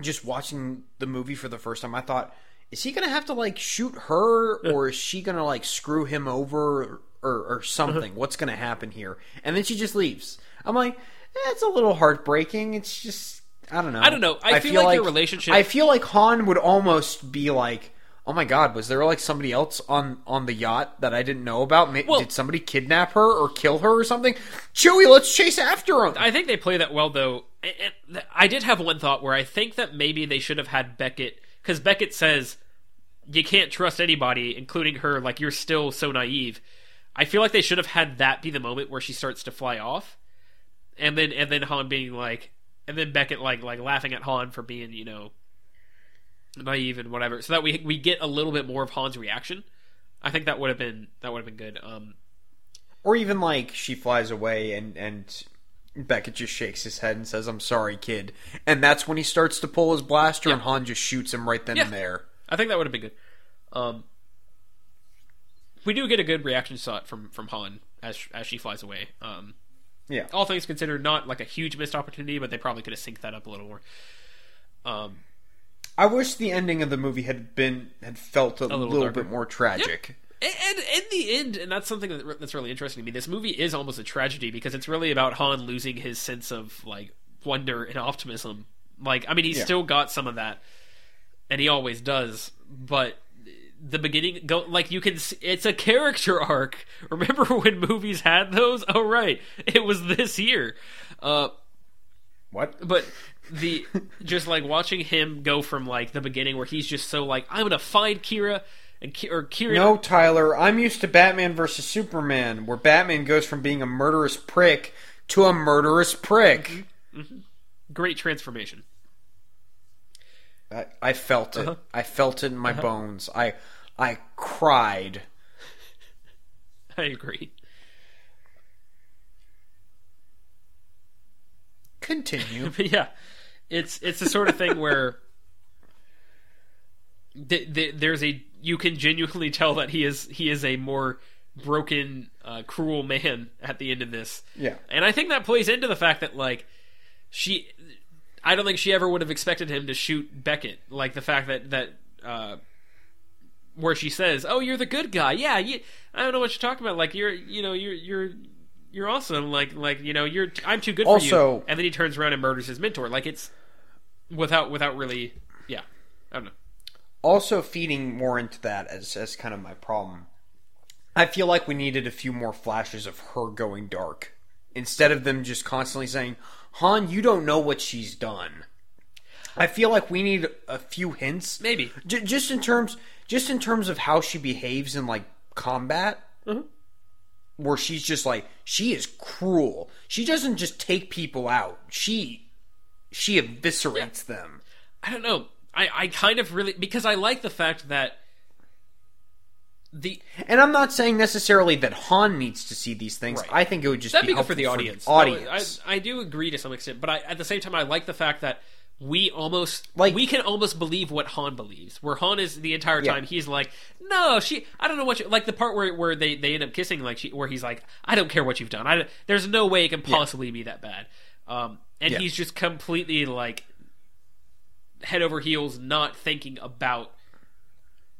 B: just watching the movie for the first time, I thought, is he gonna have to like shoot her, or is she gonna like screw him over, or, or, or something? What's gonna happen here? And then she just leaves. I'm like, eh, it's a little heartbreaking. It's just, I don't know.
A: I don't know. I feel like their relationship-
B: I feel like Han would almost be like. Oh my God! Was there like somebody else on on the yacht that I didn't know about?
A: Well-
B: Did somebody kidnap her or kill her or something? Chewie, let's chase after him.
A: I think they play that well, though. I did have one thought where I think that maybe they should have had Beckett because Beckett says you can't trust anybody, including her. Like you're still so naive. I feel like they should have had that be the moment where she starts to fly off, and then and then Han being like, and then Beckett like like laughing at Han for being you know naive and whatever, so that we we get a little bit more of Han's reaction. I think that would have been that would have been good. Um,
B: Or even like she flies away and and Beckett just shakes his head and says, "I'm sorry, kid," and that's when he starts to pull his blaster and Han just shoots him right then
A: Yeah.
B: and there.
A: I think that would have been good. Um, we do get a good reaction shot from from Han as as she flies away. Um,
B: Yeah,
A: all things considered, not like a huge missed opportunity, but they probably could have synced that up a little more. Um,
B: I wish the ending of the movie had been had felt a,
A: little
B: little, bit more tragic.
A: and, and in the end, and that's something that, that's really interesting to me. This movie is almost a tragedy because it's really about Han losing his sense of like wonder and optimism. Like, I mean, he's
B: Yeah.
A: still got some of that, and he always does. But the beginning, go like you can. See, it's a character (laughs) arc. Remember (laughs) when movies had those? Oh, right, it was this year. Uh,
B: What?
A: but (laughs) the just like watching him go from like the beginning where he's just so like I'm gonna find Qi'ra and Ki- or Qi'ra.
B: No, Tyler. I'm used to Batman versus Superman, where Batman goes from being a murderous prick to a murderous prick.
A: great transformation.
B: I, I felt it.
A: Uh-huh.
B: I felt it in my bones. I I cried. (laughs)
A: I agree.
B: Continue.
A: But (laughs) yeah, it's it's the sort of thing where th- th- there's a you can genuinely tell that he is he is a more broken, uh, cruel man at the end of this.
B: Yeah.
A: and I think that plays into the fact that like she. I don't think she ever would have expected him to shoot Beckett. Like the fact that that uh, where she says, "Oh, you're the good guy." Yeah, you, I don't know what you're talking about. Like you're, you know, you're you're you're awesome. Like like you know, you're I'm too good for you. And then he turns around and murders his mentor. Like it's without without really, yeah. I don't know.
B: also feeding more into that as as kind of my problem. I feel like we needed a few more flashes of her going dark instead of them just constantly saying, "Han, you don't know what she's done." I feel like we need a few hints,
A: Maybe.
B: J- just in terms, just in terms of how she behaves in like combat, mm-hmm. where she's just like she is cruel. She doesn't just take people out; she she eviscerates them.
A: I don't know. I, I kind of really because I like the fact that the
B: And I'm not saying necessarily that Han needs to see these things.
A: Right.
B: I think it would just
A: that'd
B: be
A: be good for the audience.
B: the
A: No,
B: audience.
A: I, I do agree to some extent, but I, at the same time, I like the fact that we almost
B: Like-
A: we can almost believe what Han believes. Where Han is the entire
B: Yeah.
A: time he's like, no, she. I don't know what you like the part where where they they end up kissing, like she, where he's like, I don't care what you've done. I there's no way it can possibly be that bad. Um, and
B: Yeah.
A: he's just completely like head over heels, not thinking about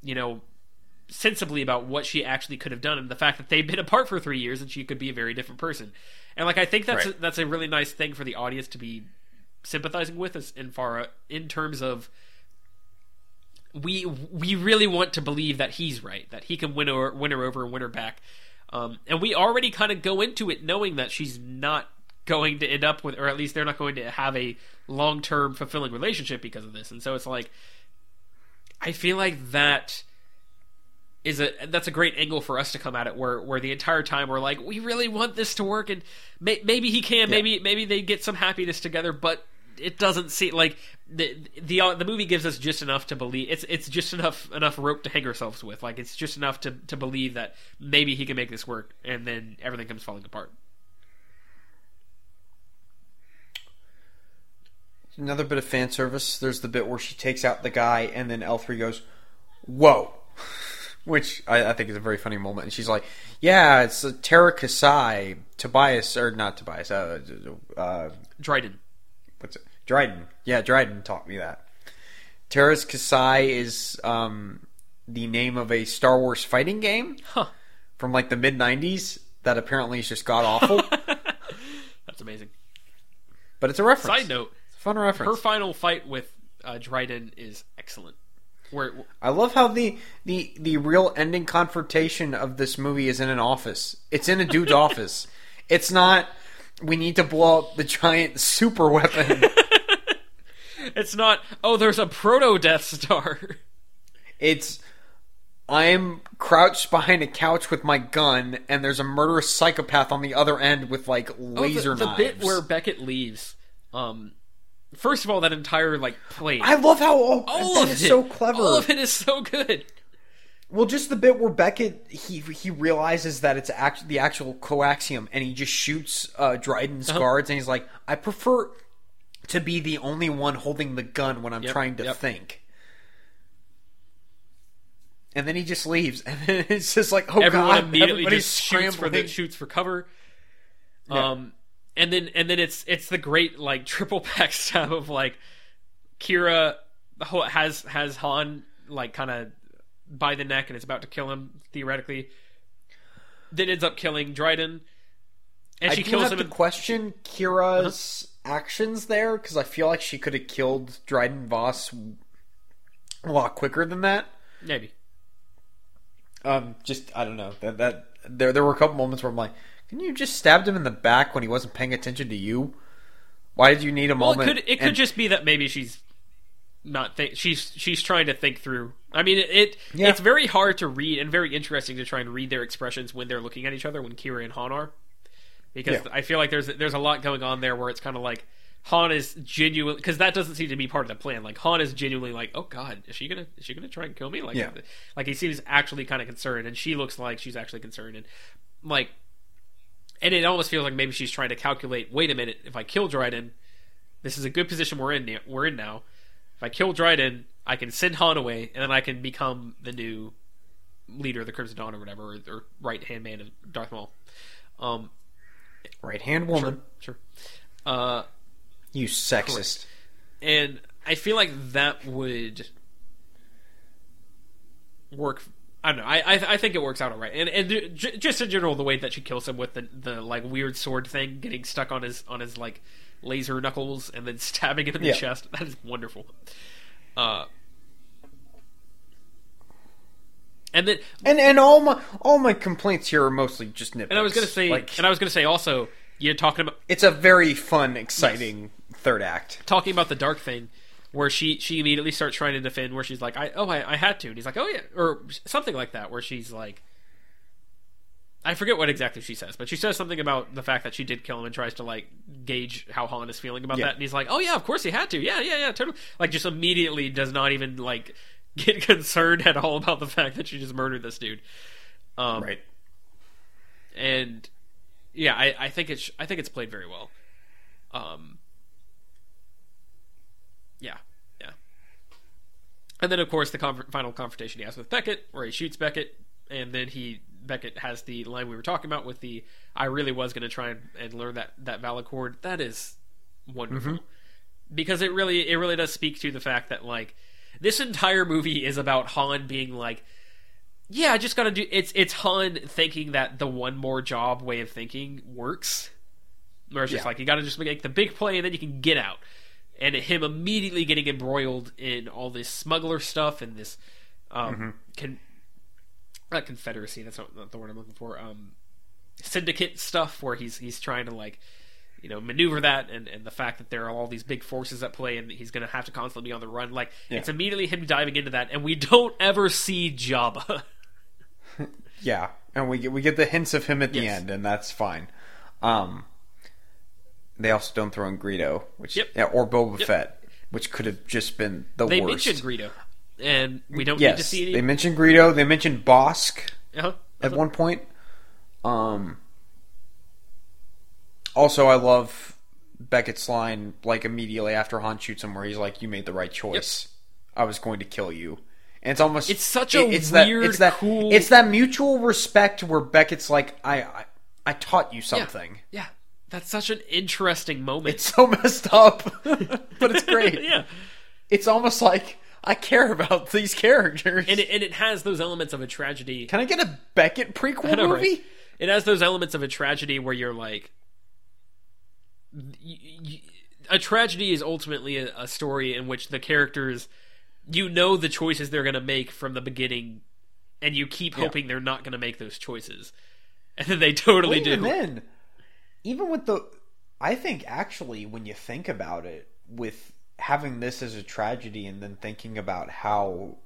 A: you know sensibly about what she actually could have done and the fact that they've been apart for three years and she could be a very different person. And like i think that's
B: Right.
A: a, that's a really nice thing for the audience to be sympathizing with us in far in terms of we we really want to believe that he's right that he can win her win her over and win her back. Um, and we already kind of go into it knowing that she's not going to end up with or at least they're not going to have a long-term fulfilling relationship because of this. And so it's like i feel like that is a that's a great angle for us to come at it where where the entire time we're like we really want this to work and may, maybe he can maybe maybe they get some happiness together but it doesn't seem like the the uh, the movie gives us just enough to believe it's it's just enough enough rope to hang ourselves with like it's just enough to to believe that maybe he can make this work and then everything comes falling apart
B: Another bit of fan service. There's the bit where she takes out the guy, and then L3 goes, "Whoa," which I, I think is a very funny moment. And she's like, "Yeah, it's uh, Teräs Käsi, Tobias, or not Tobias, uh, uh,
A: Dryden
B: what's it? Dryden. Yeah, Dryden taught me that. Teräs Käsi is um, the name of a Star Wars fighting game
A: huh
B: from like the mid '90s that apparently is just god awful, (laughs)
A: that's amazing
B: but it's a reference.
A: side note
B: It's a fun reference.
A: her final fight with uh, Dryden is excellent where
B: I love how the, the the real ending confrontation of this movie is in an office. It's in a dude's (laughs) office. It's not. We need to blow up the giant super weapon. (laughs)
A: It's not. Oh, there's a proto Death Star.
B: It's I'm crouched behind a couch with my gun, and there's a murderous psychopath on the other end with like laser
A: oh, the, the
B: knives.
A: bit where Beckett leaves. Um, first of all, that entire like plane.
B: I love how all,
A: all of
B: is
A: it,
B: so clever.
A: All of it is so good.
B: Well, just the bit where Beckett he he realizes that it's act, the actual coaxium, and he just shoots uh, Dryden's
A: Uh-huh.
B: guards, and he's like, "I prefer to be the only one holding the gun when I'm
A: Yep,
B: trying to
A: yep.
B: think." And then he just leaves, (laughs) and then it's just like, "Oh
A: Everyone
B: god!"
A: immediately
B: everybody's
A: just shoots for the shoots for cover.
B: Yeah.
A: Um, and then and then it's it's the great like (laughs) triple backstab of like Qi'ra has has Han like kind of by the neck and is about to kill him theoretically. Then ends up killing Dryden, and
B: I
A: she kills
B: have
A: him.
B: to
A: in-
B: question Qi'ra's actions there because I feel like she could have killed Dryden Voss a lot quicker than that.
A: maybe.
B: Um, just I don't know that that there there were a couple moments where I'm like, can you just stabbed him in the back when he wasn't paying attention to you? Why did you need a
A: Well,
B: moment?
A: it could it could
B: and-
A: just be that maybe she's not think she's she's trying to think through. I mean, it, it
B: Yeah.
A: it's very hard to read and very interesting to try and read their expressions when they're looking at each other when Qi'ra and Han are, because
B: Yeah.
A: I feel like there's there's a lot going on there where it's kind of like Han is genuine because that doesn't seem to be part of the plan. Like Han is genuinely like, oh God, is she gonna is she gonna try and kill me? Like,
B: Yeah.
A: like he seems actually kind of concerned, and she looks like she's actually concerned, and like, and it almost feels like maybe she's trying to calculate. Wait a minute, if I kill Dryden, this is a good position we're in. now- We're in now. If I kill Dryden, I can send Han away, and then I can become the new leader of the Crimson Dawn or whatever, or, or right hand man of Darth Maul. Um,
B: right hand woman,
A: sure. Uh,
B: you sexist.
A: and I feel like that would work. I don't know. I I, I think it works out all right, and and j- just in general, the way that she kills him with the the like weird sword thing, getting stuck on his on his like laser knuckles, and then (laughs) stabbing him in the
B: Yeah.
A: chest. That is wonderful. Uh, and then
B: And and all my all my complaints here are mostly just nitpicks.
A: and I was gonna say,
B: like
A: and I was gonna say also, you're talking about
B: it's a very fun, exciting third act.
A: talking about the dark thing where she she immediately starts trying to defend where she's like i oh i, I had to and he's like oh yeah or something like that where she's like i forget what exactly she says but she says something about the fact that she did kill him and tries to like gauge how han is feeling about
B: Yeah.
A: that and he's like oh yeah of course he had to yeah yeah yeah totally like just immediately does not even like (laughs) get concerned at all about the fact that she just murdered this dude um
B: Right.
A: and yeah, I, I think it's I think it's played very well. Um, yeah, yeah. And then of course the con- final confrontation he has with Beckett, where he shoots Beckett, and then he Beckett has the line we were talking about with the I really was going to try and, and learn that that valachord. That is wonderful mm-hmm. because it really it really does speak to the fact that like this entire movie is about Han being like yeah, I just gotta do. It's it's Han thinking that the one more job way of thinking works. Where it's just
B: Yeah.
A: like you gotta just make the big play and then you can get out. And him immediately getting embroiled in all this smuggler stuff and this um con- not confederacy. That's not, not the word I'm looking for. Um, syndicate stuff where he's he's trying to like you know maneuver that and, and the fact that there are all these big forces at play and he's going to have to constantly be on the run like it's immediately him diving into that and we don't ever see Jabba (laughs)
B: Yeah, and we get we get the hints of him at the
A: Yes.
B: end, and that's fine. Um, they also don't throw in Greedo, which
A: Yep.
B: yeah, or Boba
A: Yep.
B: Fett, which could have just been the
A: they
B: worst.
A: mentioned Greedo and we don't need to see any
B: they mentioned Greedo. They mentioned Bossk
A: uh-huh.
B: at one point. Um, also, I love Beckett's line like immediately after Han shoots him, where he's like, "You made the right choice. I was going to kill you." And it's almost
A: It's such a
B: it's that, it's that,
A: cool-
B: It's that mutual respect where Beckett's like, "I, I, I taught you something."
A: yeah that's such an interesting moment
B: It's so messed up, (laughs) but it's great.
A: yeah
B: It's almost like I care about these characters.
A: and it, and it has those elements of a tragedy
B: Can I get a Beckett (laughs) prequel
A: know,
B: movie?
A: right? It has those elements of a tragedy where you're like, y- y- a tragedy is ultimately a, a story in which the characters, you know, the choices they're going to make from the beginning, and you keep hoping they're not going to make those choices, and then they totally do.
B: then, even with the, I think actually when you think about it, with having this as a tragedy and then thinking about how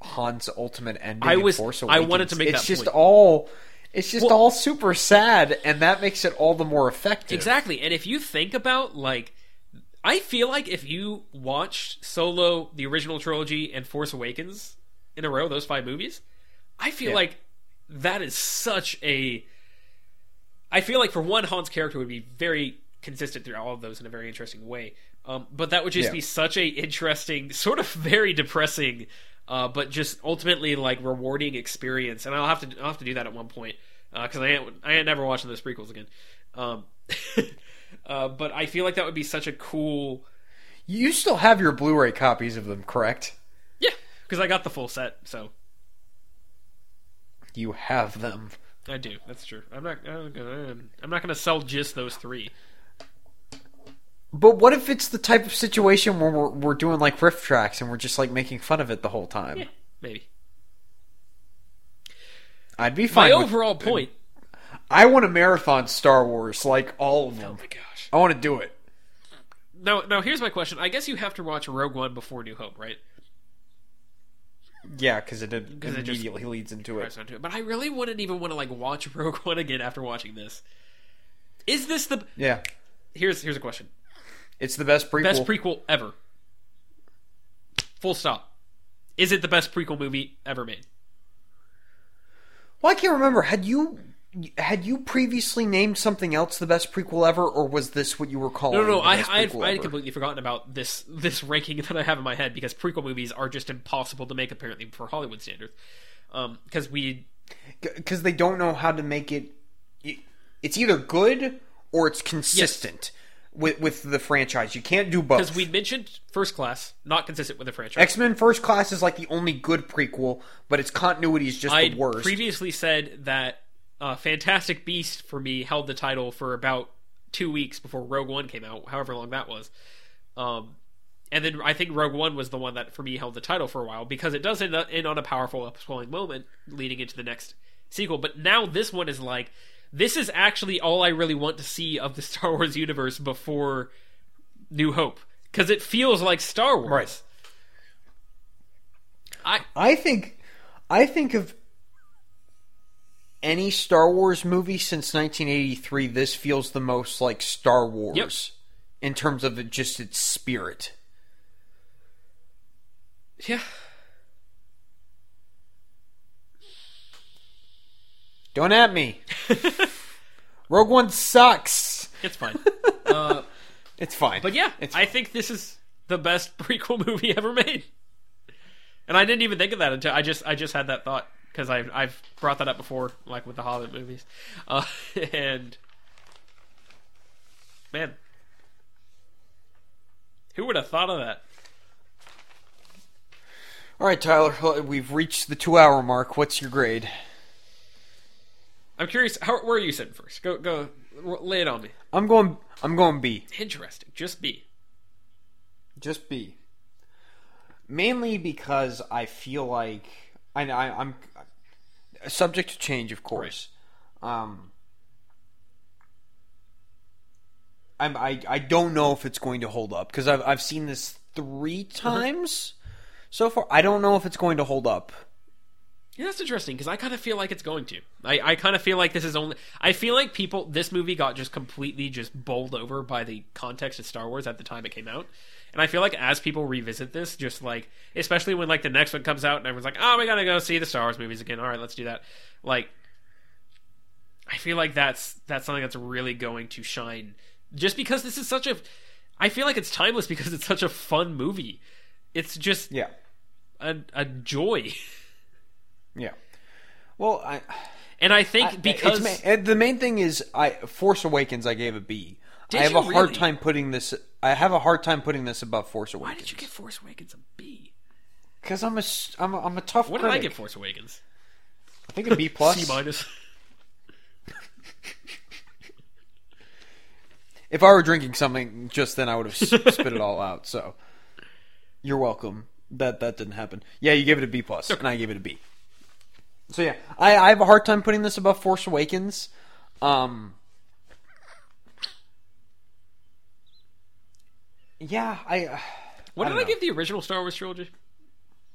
B: Han's ultimate ending,
A: I was-
B: Force
A: I wanted to make
B: it's
A: that
B: just
A: point.
B: all, it's just
A: Well-
B: all super sad, and that makes it all the more effective.
A: Exactly, and if you think about like. I feel like if you watched Solo, the original trilogy, and Force Awakens in a row, those five movies, I feel
B: Yeah.
A: like that is such a. I feel like for one, Han's character would be very consistent through all of those in a very interesting way. Um, but that would just
B: Yeah.
A: be such a interesting, (laughs) sort of very depressing, uh, but just ultimately like rewarding experience. And I'll have to I'll have to do that at one point because I ain't, I ain't never watching those prequels again. Um, (laughs) uh, but I feel like that would be such a cool.
B: You still have your Blu-ray copies of them, correct?
A: Yeah, because I got the full set, so
B: You have them.
A: I do. That's true. I'm not. I'm gonna. I'm not gonna sell just those three.
B: But what if it's the type of situation where we're, we're doing like riff tracks and we're just like making fun of it the whole time?
A: Yeah, maybe.
B: I'd be
A: My
B: fine. with-
A: overall point.
B: I want to marathon Star Wars, like all of them.
A: Oh my gosh.
B: I want to do it.
A: Now, now here's my question. I guess you have to watch Rogue One before New Hope, right?
B: Yeah, because it, it immediately leads into it.
A: Onto it. But I really wouldn't even want to like watch (laughs) Rogue One again after watching this. Is this the?
B: Yeah,
A: Here's here's a question.
B: it's the best prequel.
A: Best prequel ever. Full stop. Is it the best prequel movie ever made?
B: well, I can't remember. Had you had you previously named something else the best prequel ever, or was this what you were calling?
A: No, no, I, I, had, I had completely forgotten about this this (laughs) ranking that I have in my head because prequel movies are just impossible to make apparently for Hollywood standards. Um, because we
B: because they don't know how to make it. It's either good or it's consistent. with with the franchise. You can't do both.
A: Because we mentioned First Class, not consistent with the franchise.
B: X Men First Class is like the only good prequel, but its continuity is just
A: I
B: the worst.
A: previously said that uh, Fantastic Beast for me held the title for about two weeks before Rogue One came out, however long that was. Um, and then I think Rogue One was the one that for me held the title for a while because it does end, up, end on a powerful upswelling moment leading into the next sequel. But now this one is like this is actually all I really want to see of the (laughs) Star Wars universe before New Hope because it feels like Star Wars.
B: Right.
A: I
B: I think I think of any Star Wars movie since 1983 this feels the most like Star Wars
A: Yep.
B: in terms of just its spirit.
A: yeah.
B: Don't at me. (laughs) Rogue One sucks.
A: It's fine. (laughs) uh,
B: It's fine.
A: But yeah,
B: it's
A: I think this is the best (laughs) prequel movie ever made. And I didn't even think of that until I just I just had that thought because I've I've brought that up before, like with the Hobbit movies, uh, (laughs) and man, who would have thought of that?
B: All right, Tyler, we've reached the 2-hour mark. What's your grade?
A: I'm curious. How, where are you sitting first? Go go, lay it on me.
B: I'm going I'm going B.
A: Interesting. Just B.
B: Just B. Mainly because I feel like I, I I'm subject to change, of course. Um, I'm, I I don't know if it's going to hold up because I've I've seen this three times so far. I don't know if it's going to hold up.
A: Yeah, that's interesting because I kind of feel like it's going to. I, I kind of feel like this is only. I feel like people. This movie got just completely just bowled over by the context of Star Wars at the time it came out, and I feel like as people revisit this, just like especially when like the next one comes out and everyone's like, "Oh, we gotta go see the Star Wars movies again." All right, let's do that. Like, I feel like that's that's something that's really going to shine, just because this is such a. I feel like it's timeless because it's such a fun movie. It's just
B: Yeah,
A: a, a joy.
B: yeah. Well, I
A: And I think
B: I-
A: because
B: ma- the main thing is I Force Awakens I gave a B.
A: Did
B: I have a hard time putting this. I have a hard time putting this above Force Awakens.
A: why did you get Force Awakens a B?
B: Because I'm a I'm a, I'm a tough.
A: What did I get Force Awakens?
B: I think a B (laughs) plus.
A: C minus. (laughs)
B: If I were drinking something just then, I would have (laughs) spit it all out. So, you're welcome. That that didn't happen. Yeah, you gave it a B plus, and I gave it a B. So yeah, I, I have a hard time putting this above Force Awakens. Um, yeah, I. Uh,
A: What
B: I
A: did I
B: know.
A: give the original Star Wars trilogy?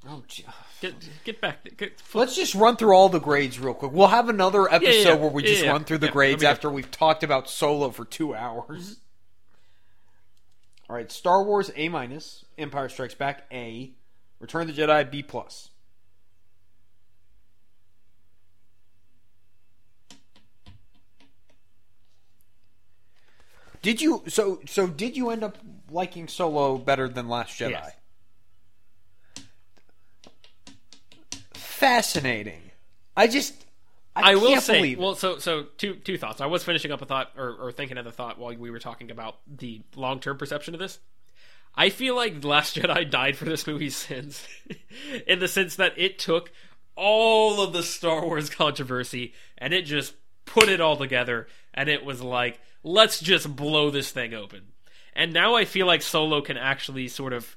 B: Oh, gee.
A: Get get back. Get,
B: Let's just run through all the grades real quick. We'll have another episode
A: yeah.
B: where we
A: Yeah,
B: just
A: yeah.
B: run through the
A: Yeah,
B: grades after we've talked about Solo for two hours. All right, Star Wars A minus, Empire Strikes Back A, Return of the Jedi B plus. Did you so so did you end up liking Solo better than Last Jedi?
A: Yes.
B: Fascinating. I just I,
A: I will say, well, so so two two thoughts. I was finishing up a thought or, or thinking of the thought while we were talking about the long term perception of this. I feel like The Last Jedi (laughs) died for this movie's sins, (laughs) in the sense that it took all of the Star Wars controversy and it just put it all together, and it was like, let's just blow this thing open. And now I feel like Solo can actually sort of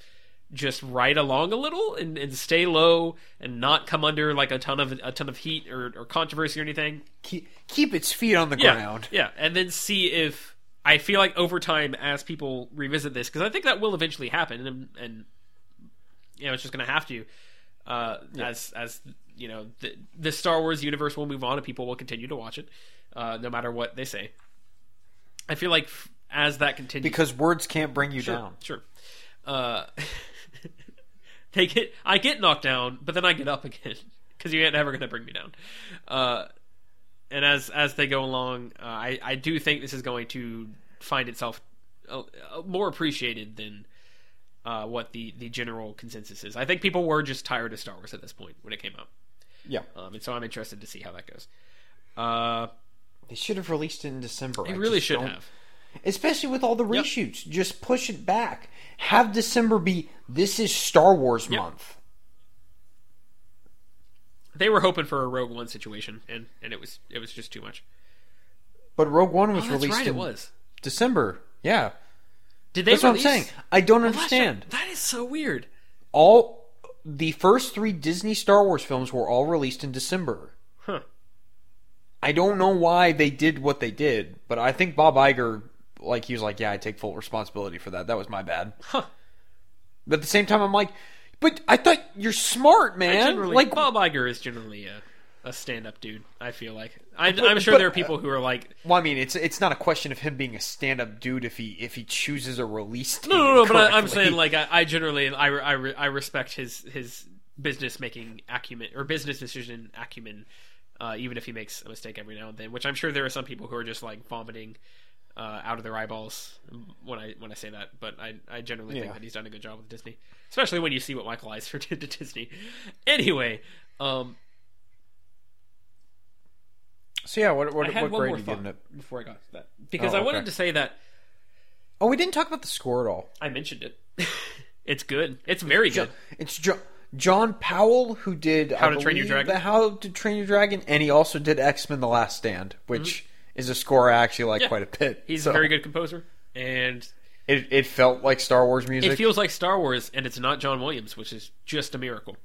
A: just ride along a little and, and stay low and not come under like a ton of a ton of heat or, or controversy or anything.
B: keep, keep its feet on the
A: Yeah,
B: ground.
A: yeah, and then see if I feel like over time as people revisit this because I think that will eventually happen and and you know it's just going to have to uh, as as you know the the Star Wars universe will move on and people will continue to watch it uh, no matter what they say. I feel like f- as that continues
B: Because words can't bring you
A: Sure,
B: down.
A: Sure. Uh, (laughs) they get I get knocked down, but then I get up again (laughs) because you ain't never gonna bring me down. Uh, and as as they go along, uh, I I do think this is going to find itself uh, uh, more appreciated than uh, what the the general consensus is. I think people were just tired of Star Wars at this point when it came out,
B: Yeah.
A: um, and so I'm interested to see how that goes. Uh,
B: They should have released it in December.
A: they
B: I
A: really should have.
B: Especially with all the reshoots. Just push it back. Have December be this is Star Wars
A: Yep.
B: month.
A: They were hoping for a Rogue One situation, and and it was it was just too much.
B: But Rogue One was
A: Oh,
B: released
A: right,
B: in
A: it was.
B: December. Yeah,
A: Did they?
B: that's what I'm saying. I don't
A: Well,
B: understand.
A: That is so weird.
B: All the first three Disney Star Wars films were all released in December.
A: Huh.
B: I don't know why they did what they did, but I think Bob Iger, like he was like, yeah, I take full responsibility for that. That was my bad.
A: Huh.
B: But at the same time, I'm like, but I thought you're smart, man. Like,
A: Bob Iger is generally a, a stand-up dude. I feel like I'm,
B: But-
A: I'm sure
B: but-
A: there are people who are like,
B: well, I mean, it's it's not a question of him being a stand-up dude if he if he chooses a release.
A: No, no, no. But I, I'm saying like I, I generally I, I, I respect his his business making acumen or business decision acumen, uh, even if he makes a mistake every now and then. Which I'm sure there are some people who are just like vomiting. Uh, out of their eyeballs when I when I say that, but I, I generally think
B: Yeah.
A: that he's done a good job with Disney, especially when you see what Michael Eisner (laughs) did to Disney. Anyway, um,
B: So yeah, what what,
A: I had
B: what grade you giving it?
A: before I got to that because
B: Oh,
A: I wanted to say that
B: Oh, we didn't talk about the score at all.
A: I mentioned it. (laughs) it's good. It's very good.
B: It's jo- John Powell who did
A: How
B: I
A: to Train Your Dragon?
B: the How to Train Your Dragon, and he also did X Men: The Last Stand, which is a score I actually like.
A: Yeah.
B: quite a bit.
A: He's
B: So
A: a very good composer, and
B: It it felt like Star Wars music.
A: it feels like Star Wars, and it's not John Williams, which is just a miracle.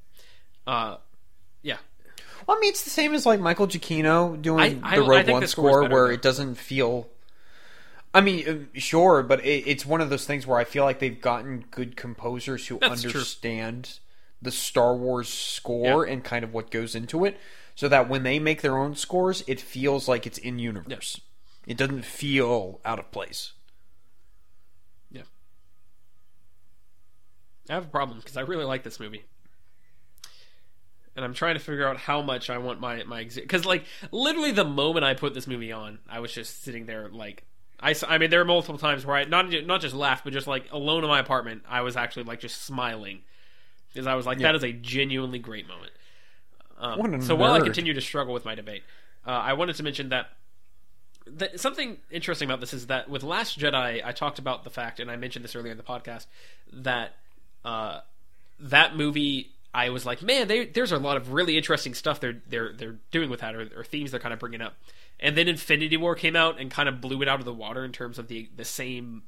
A: Uh, yeah,
B: Well, I mean, it's the same as like Michael Giacchino doing
A: I- I-
B: the Rogue One
A: the
B: score,
A: better,
B: where
A: though.
B: it doesn't feel. I mean, uh, sure, but it, it's one of those things where I feel like they've gotten good composers who
A: That's true.
B: understand the Star Wars score and kind of what goes into it, so that when they make their own scores, it feels like it's in universe. It doesn't feel out of place.
A: yeah. I have a problem because I really like this movie. And I'm trying to figure out how much I want my my because like literally the moment I put this movie on, I was just sitting there like I, I mean there were multiple times where I not not just laughed but just like alone in my apartment I was actually like just smiling because I was like that is a genuinely great moment. Um, so while I continue to struggle with my debate, uh, I wanted to mention that that something interesting about this is that with Last Jedi, I talked about the fact, and I mentioned this earlier in the podcast, that uh, that movie, I was like, man, they, there's a lot of really interesting stuff they're they're they're doing with that, or, or themes they're kind of bringing up. And then Infinity War came out and kind of blew it out of the water in terms of the the same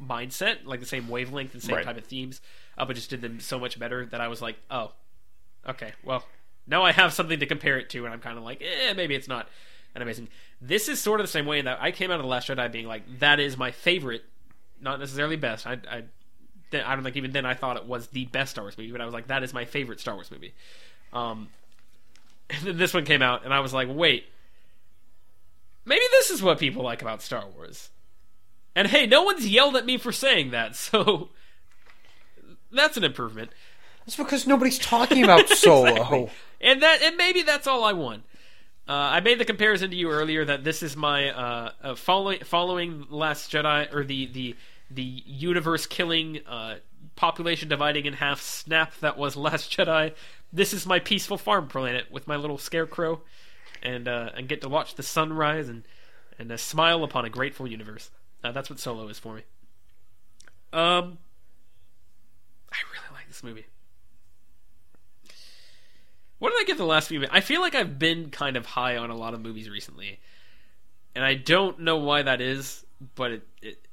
A: mindset, like the same wavelength, the same
B: Right.
A: type of themes, uh, but just did them so much better that I was like, oh, okay, well, now I have something to compare it to, and I'm kind of like, eh, maybe it's not an amazing. This is sort of the same way that I came out of the Last Jedi being like, that is my favorite, not necessarily best. I, I, I don't think even then I thought it was the best Star Wars movie, but I was like, that is my favorite Star Wars movie. Um, (laughs) and then this one came out, and I was like, wait, maybe this is what people like about Star Wars. And hey, no one's yelled at me for saying that, (laughs) so that's an improvement.
B: That's because nobody's talking about (laughs) Solo.
A: Exactly. And that and maybe that's all I want. Uh, I made the comparison to you earlier that this is my uh, uh, following following Last Jedi or the the the universe killing uh, population dividing in half snap that was Last Jedi. This is my peaceful farm planet with my little scarecrow, and uh, and get to watch the sunrise and and uh, smile upon a grateful universe. Uh, that's what Solo is for me. Um, I really like this movie. What did I give the last few? I feel like I've been kind of high on a lot of movies recently, and I don't know why that is, but it, it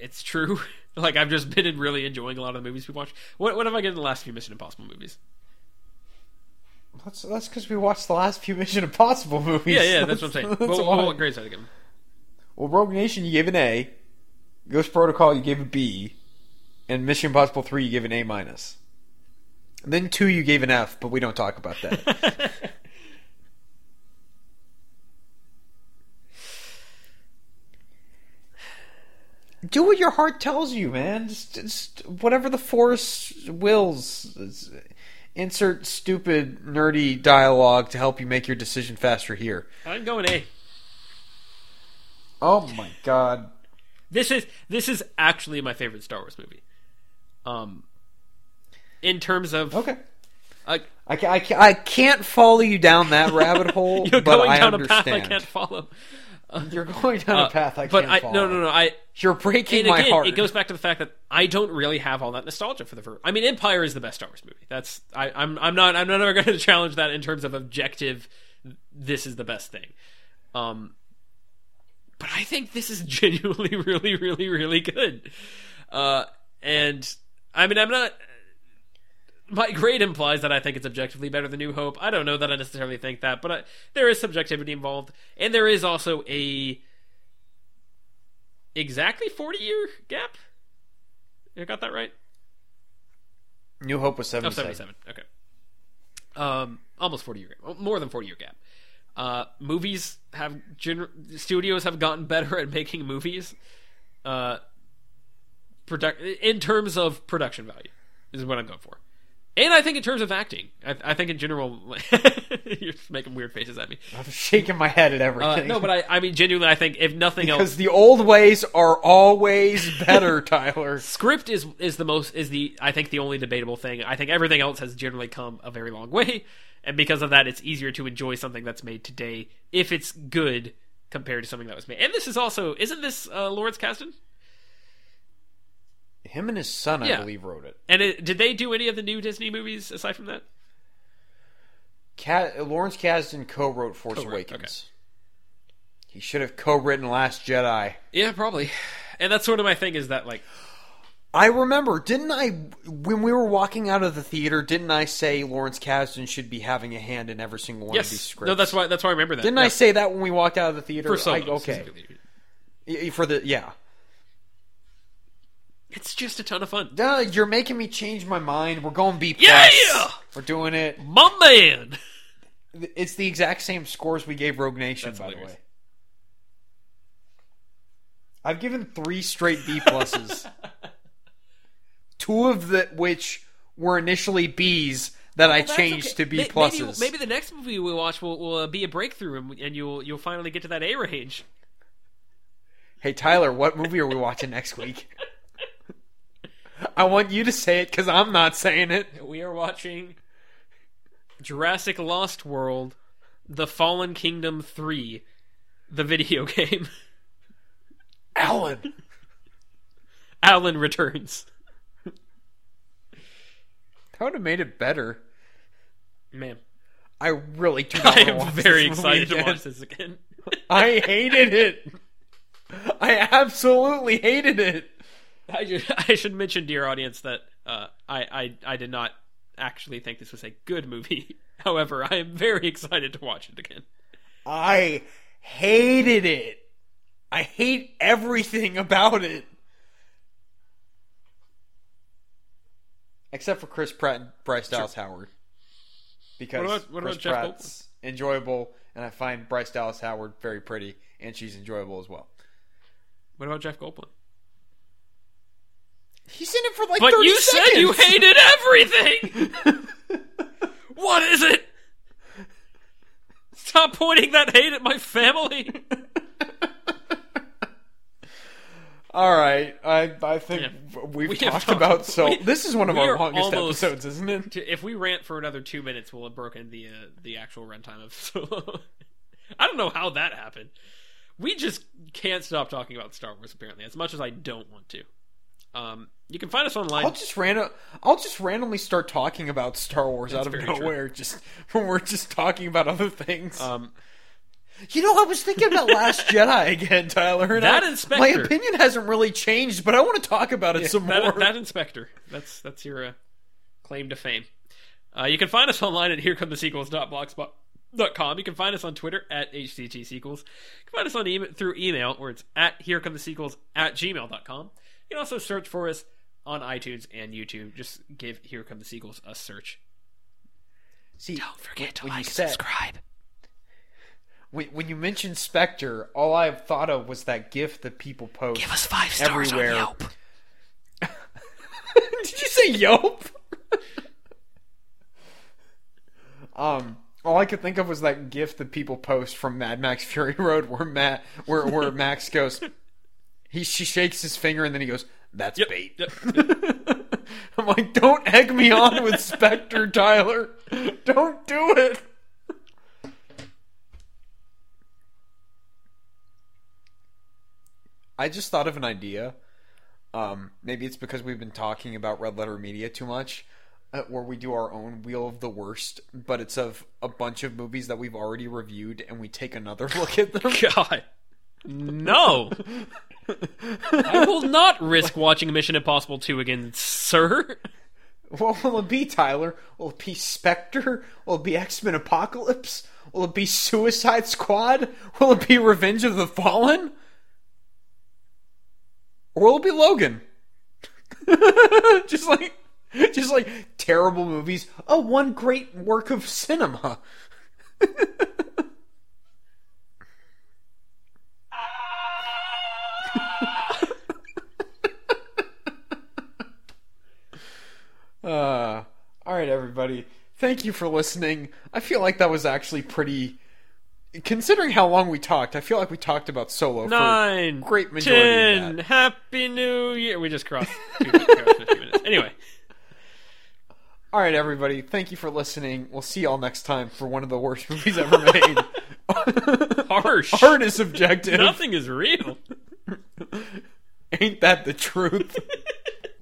A: it's true. (laughs) like I've just been really enjoying a lot of the movies we watched. What what have I given the last few Mission Impossible movies?
B: That's that's because we watched the last few Mission Impossible movies.
A: Yeah, yeah, that's what I'm (laughs) saying.
B: That's
A: What,
B: why.
A: what, grades did I give them?
B: Well, Rogue Nation, you gave an A. Ghost Protocol, you gave a B. And Mission Impossible 3, you gave an A minus. And then 2, you gave an F, but we don't talk about that. (laughs) Do what your heart tells you, man. Just, just whatever the force wills. Insert stupid, nerdy dialogue to help you make your decision faster here.
A: I'm going A.
B: Oh my god.
A: This is this is actually my favorite Star Wars movie. Um, in terms of
B: Okay.
A: uh,
B: I, I, I can't follow you down that rabbit hole, (laughs)
A: You're
B: but
A: going
B: I
A: down
B: understand.
A: a path I can't follow. (laughs)
B: You're going down a path I
A: Uh, but
B: can't
A: I
B: follow.
A: no no no I
B: You're breaking
A: and
B: my
A: again,
B: heart.
A: it goes back to the fact that I don't really have all that nostalgia for the first. I mean, Empire is the best Star Wars movie. That's I, I'm I'm not I'm never going (laughs) to challenge that in terms of objective. This is the best thing. Um, but I think this is genuinely really really really good. Uh, and I mean, I'm not. My grade implies that I think it's objectively better than New Hope. I don't know that I necessarily think that, but I, there is subjectivity involved, and there is also a exactly 40 year gap. I got that right?
B: New Hope was
A: Oh,
B: 77.
A: 77. Okay. Um, almost 40 year gap. More than 40 year gap. Uh, movies have studios have gotten better at making movies. Uh, product in terms of production value is what I'm going for. And I think in terms of acting, I, I think in general, (laughs) you're making weird faces at me.
B: I'm shaking my head at
A: Uh,
B: everything.
A: no, but I, I mean, genuinely, I think if nothing else,
B: because the old ways are always better, (laughs) Tyler.
A: script is is the most is the I think the only debatable thing. I think everything else has generally come a very long way, and because of that, it's easier to enjoy something that's made today if it's good compared to something that was made. And this is also isn't this uh, Lawrence Kasdan?
B: Him and his son, I
A: Yeah.
B: believe, wrote it.
A: And it, did they do any of the new Disney movies aside from that?
B: Lawrence Kasdan co-wrote Force
A: Co-wrote,
B: Awakens. He should have co-written Last Jedi.
A: Yeah, probably. And that's sort of my thing is that like
B: I remember, didn't I, when we were walking out of the theater, didn't I say Lawrence Kasdan should be having a hand in every single one of these
A: yes,
B: scripts?
A: no, that's why that's why I remember that.
B: Didn't
A: Yeah.
B: I say that when we walked out of the theater?
A: for Solo,
B: I, okay.
A: specifically.
B: Y- For the, yeah.
A: It's just a ton of fun.
B: Duh, you're making me change my mind. We're going B plus.
A: Yeah!
B: We're doing it.
A: My man.
B: It's the exact same scores we gave Rogue Nation,
A: That's
B: by
A: hilarious.
B: the way. I've given three straight B pluses. (laughs) Two of the which were initially B's that I changed
A: okay.
B: to B
A: May-
B: pluses.
A: Maybe, maybe the next movie we watch will, will uh, be a breakthrough, and, and you'll you'll finally get to that A range.
B: Hey Tyler, what movie are we watching next week? (laughs) I want you to say it because I'm not saying it.
A: We are watching Jurassic Lost World: The Fallen Kingdom Three, the video (laughs) game.
B: Alan.
A: Alan returns.
B: That would have made it better.
A: Man,
B: I really do (laughs) not
A: I am very excited to watch this again. (laughs)
B: I hated it. I absolutely hated it. (laughs)
A: I should, I should mention, dear audience, that uh, I, I I did not actually think this was a good movie. (laughs) However, I am very excited to watch it again.
B: I hated it. I hate everything about it. Except for Chris Pratt and Bryce Dallas Howard. Because
A: What about- what
B: Chris Pratt's enjoyable, and I find Bryce Dallas Howard very pretty, and she's enjoyable as well.
A: What about Jeff Goldblum?
B: He's in it for like
A: But
B: 30
A: you said you hated everything. (laughs) what is it? Stop pointing that hate at my family. (laughs)
B: All right, I I think
A: Yeah.
B: we've
A: We
B: talked
A: talked-
B: about so.
A: we- (laughs)
B: this is one of our longest
A: almost-
B: episodes, isn't it?
A: If we rant for another two minutes, we'll have broken the uh, the actual runtime of Solo. I don't know how that happened. We just can't stop talking about Star Wars. Apparently, as much as I don't want to. Um, you can find us online.
B: I'll just random. I'll just randomly start talking about Star Wars out of
A: very true.
B: nowhere, just when (laughs) we're just talking about other things.
A: Um,
B: you know, I was thinking about Last (laughs) Jedi again, Tyler. And
A: That
B: I-
A: and Spectre.
B: My opinion hasn't really changed, but I want to talk about it some
A: that,
B: more.
A: that Inspector. That's that's your uh, claim to fame. Uh, you can find us online at herecomethesequels.blogspot.com. You can find us on Twitter at hctsequels. You can find us on email, through email where it's at herecomethesequels at gmail.com. You can also search for us on iTunes and YouTube. Just give Here Come the Sequels a search.
B: See,
A: Don't forget to like and
B: said-
A: subscribe.
B: when, when you mentioned Spectre, all I thought of was that GIF that people post.
A: Give us five stars
B: Everywhere.
A: on Yelp. (laughs)
B: Did you say Yelp? (laughs) um, all I could think of was that GIF that people post from Mad Max Fury Road, where Matt, where where (laughs) Max goes, he she shakes his finger and then he goes, "That's
A: Yep.
B: bait."
A: Yep. (laughs)
B: I'm like, don't egg me on with Spectre, Tyler. Don't do it. I just thought of an idea. Um, maybe it's because we've been talking about Red Letter Media too much, uh, where we do our own Wheel of the Worst, but it's of a bunch of movies that we've already reviewed, and we take another (laughs) look at them.
A: God. No. (laughs) I will not risk watching Mission Impossible 2 again, sir.
B: What will it be, Tyler? Will it be Spectre? Will it be X Men Apocalypse? Will it be Suicide Squad? Will it be Revenge of the Fallen? Or will it be Logan? (laughs) just like just like terrible movies. Oh, one great work of cinema. (laughs) Uh, all right, everybody. Thank you for listening. I feel like that was actually pretty. Considering how long we talked, I feel like we talked about Solo
A: Nine.
B: for great majority
A: ten.
B: of that.
A: Happy New Year. We just crossed (laughs) two minutes, crossed 50 minutes. Anyway.
B: All right, everybody. Thank you for listening. We'll see y'all next time for one of the worst movies ever made. (laughs)
A: Harsh.
B: Art is subjective.
A: Nothing is real. (laughs)
B: Ain't that the truth?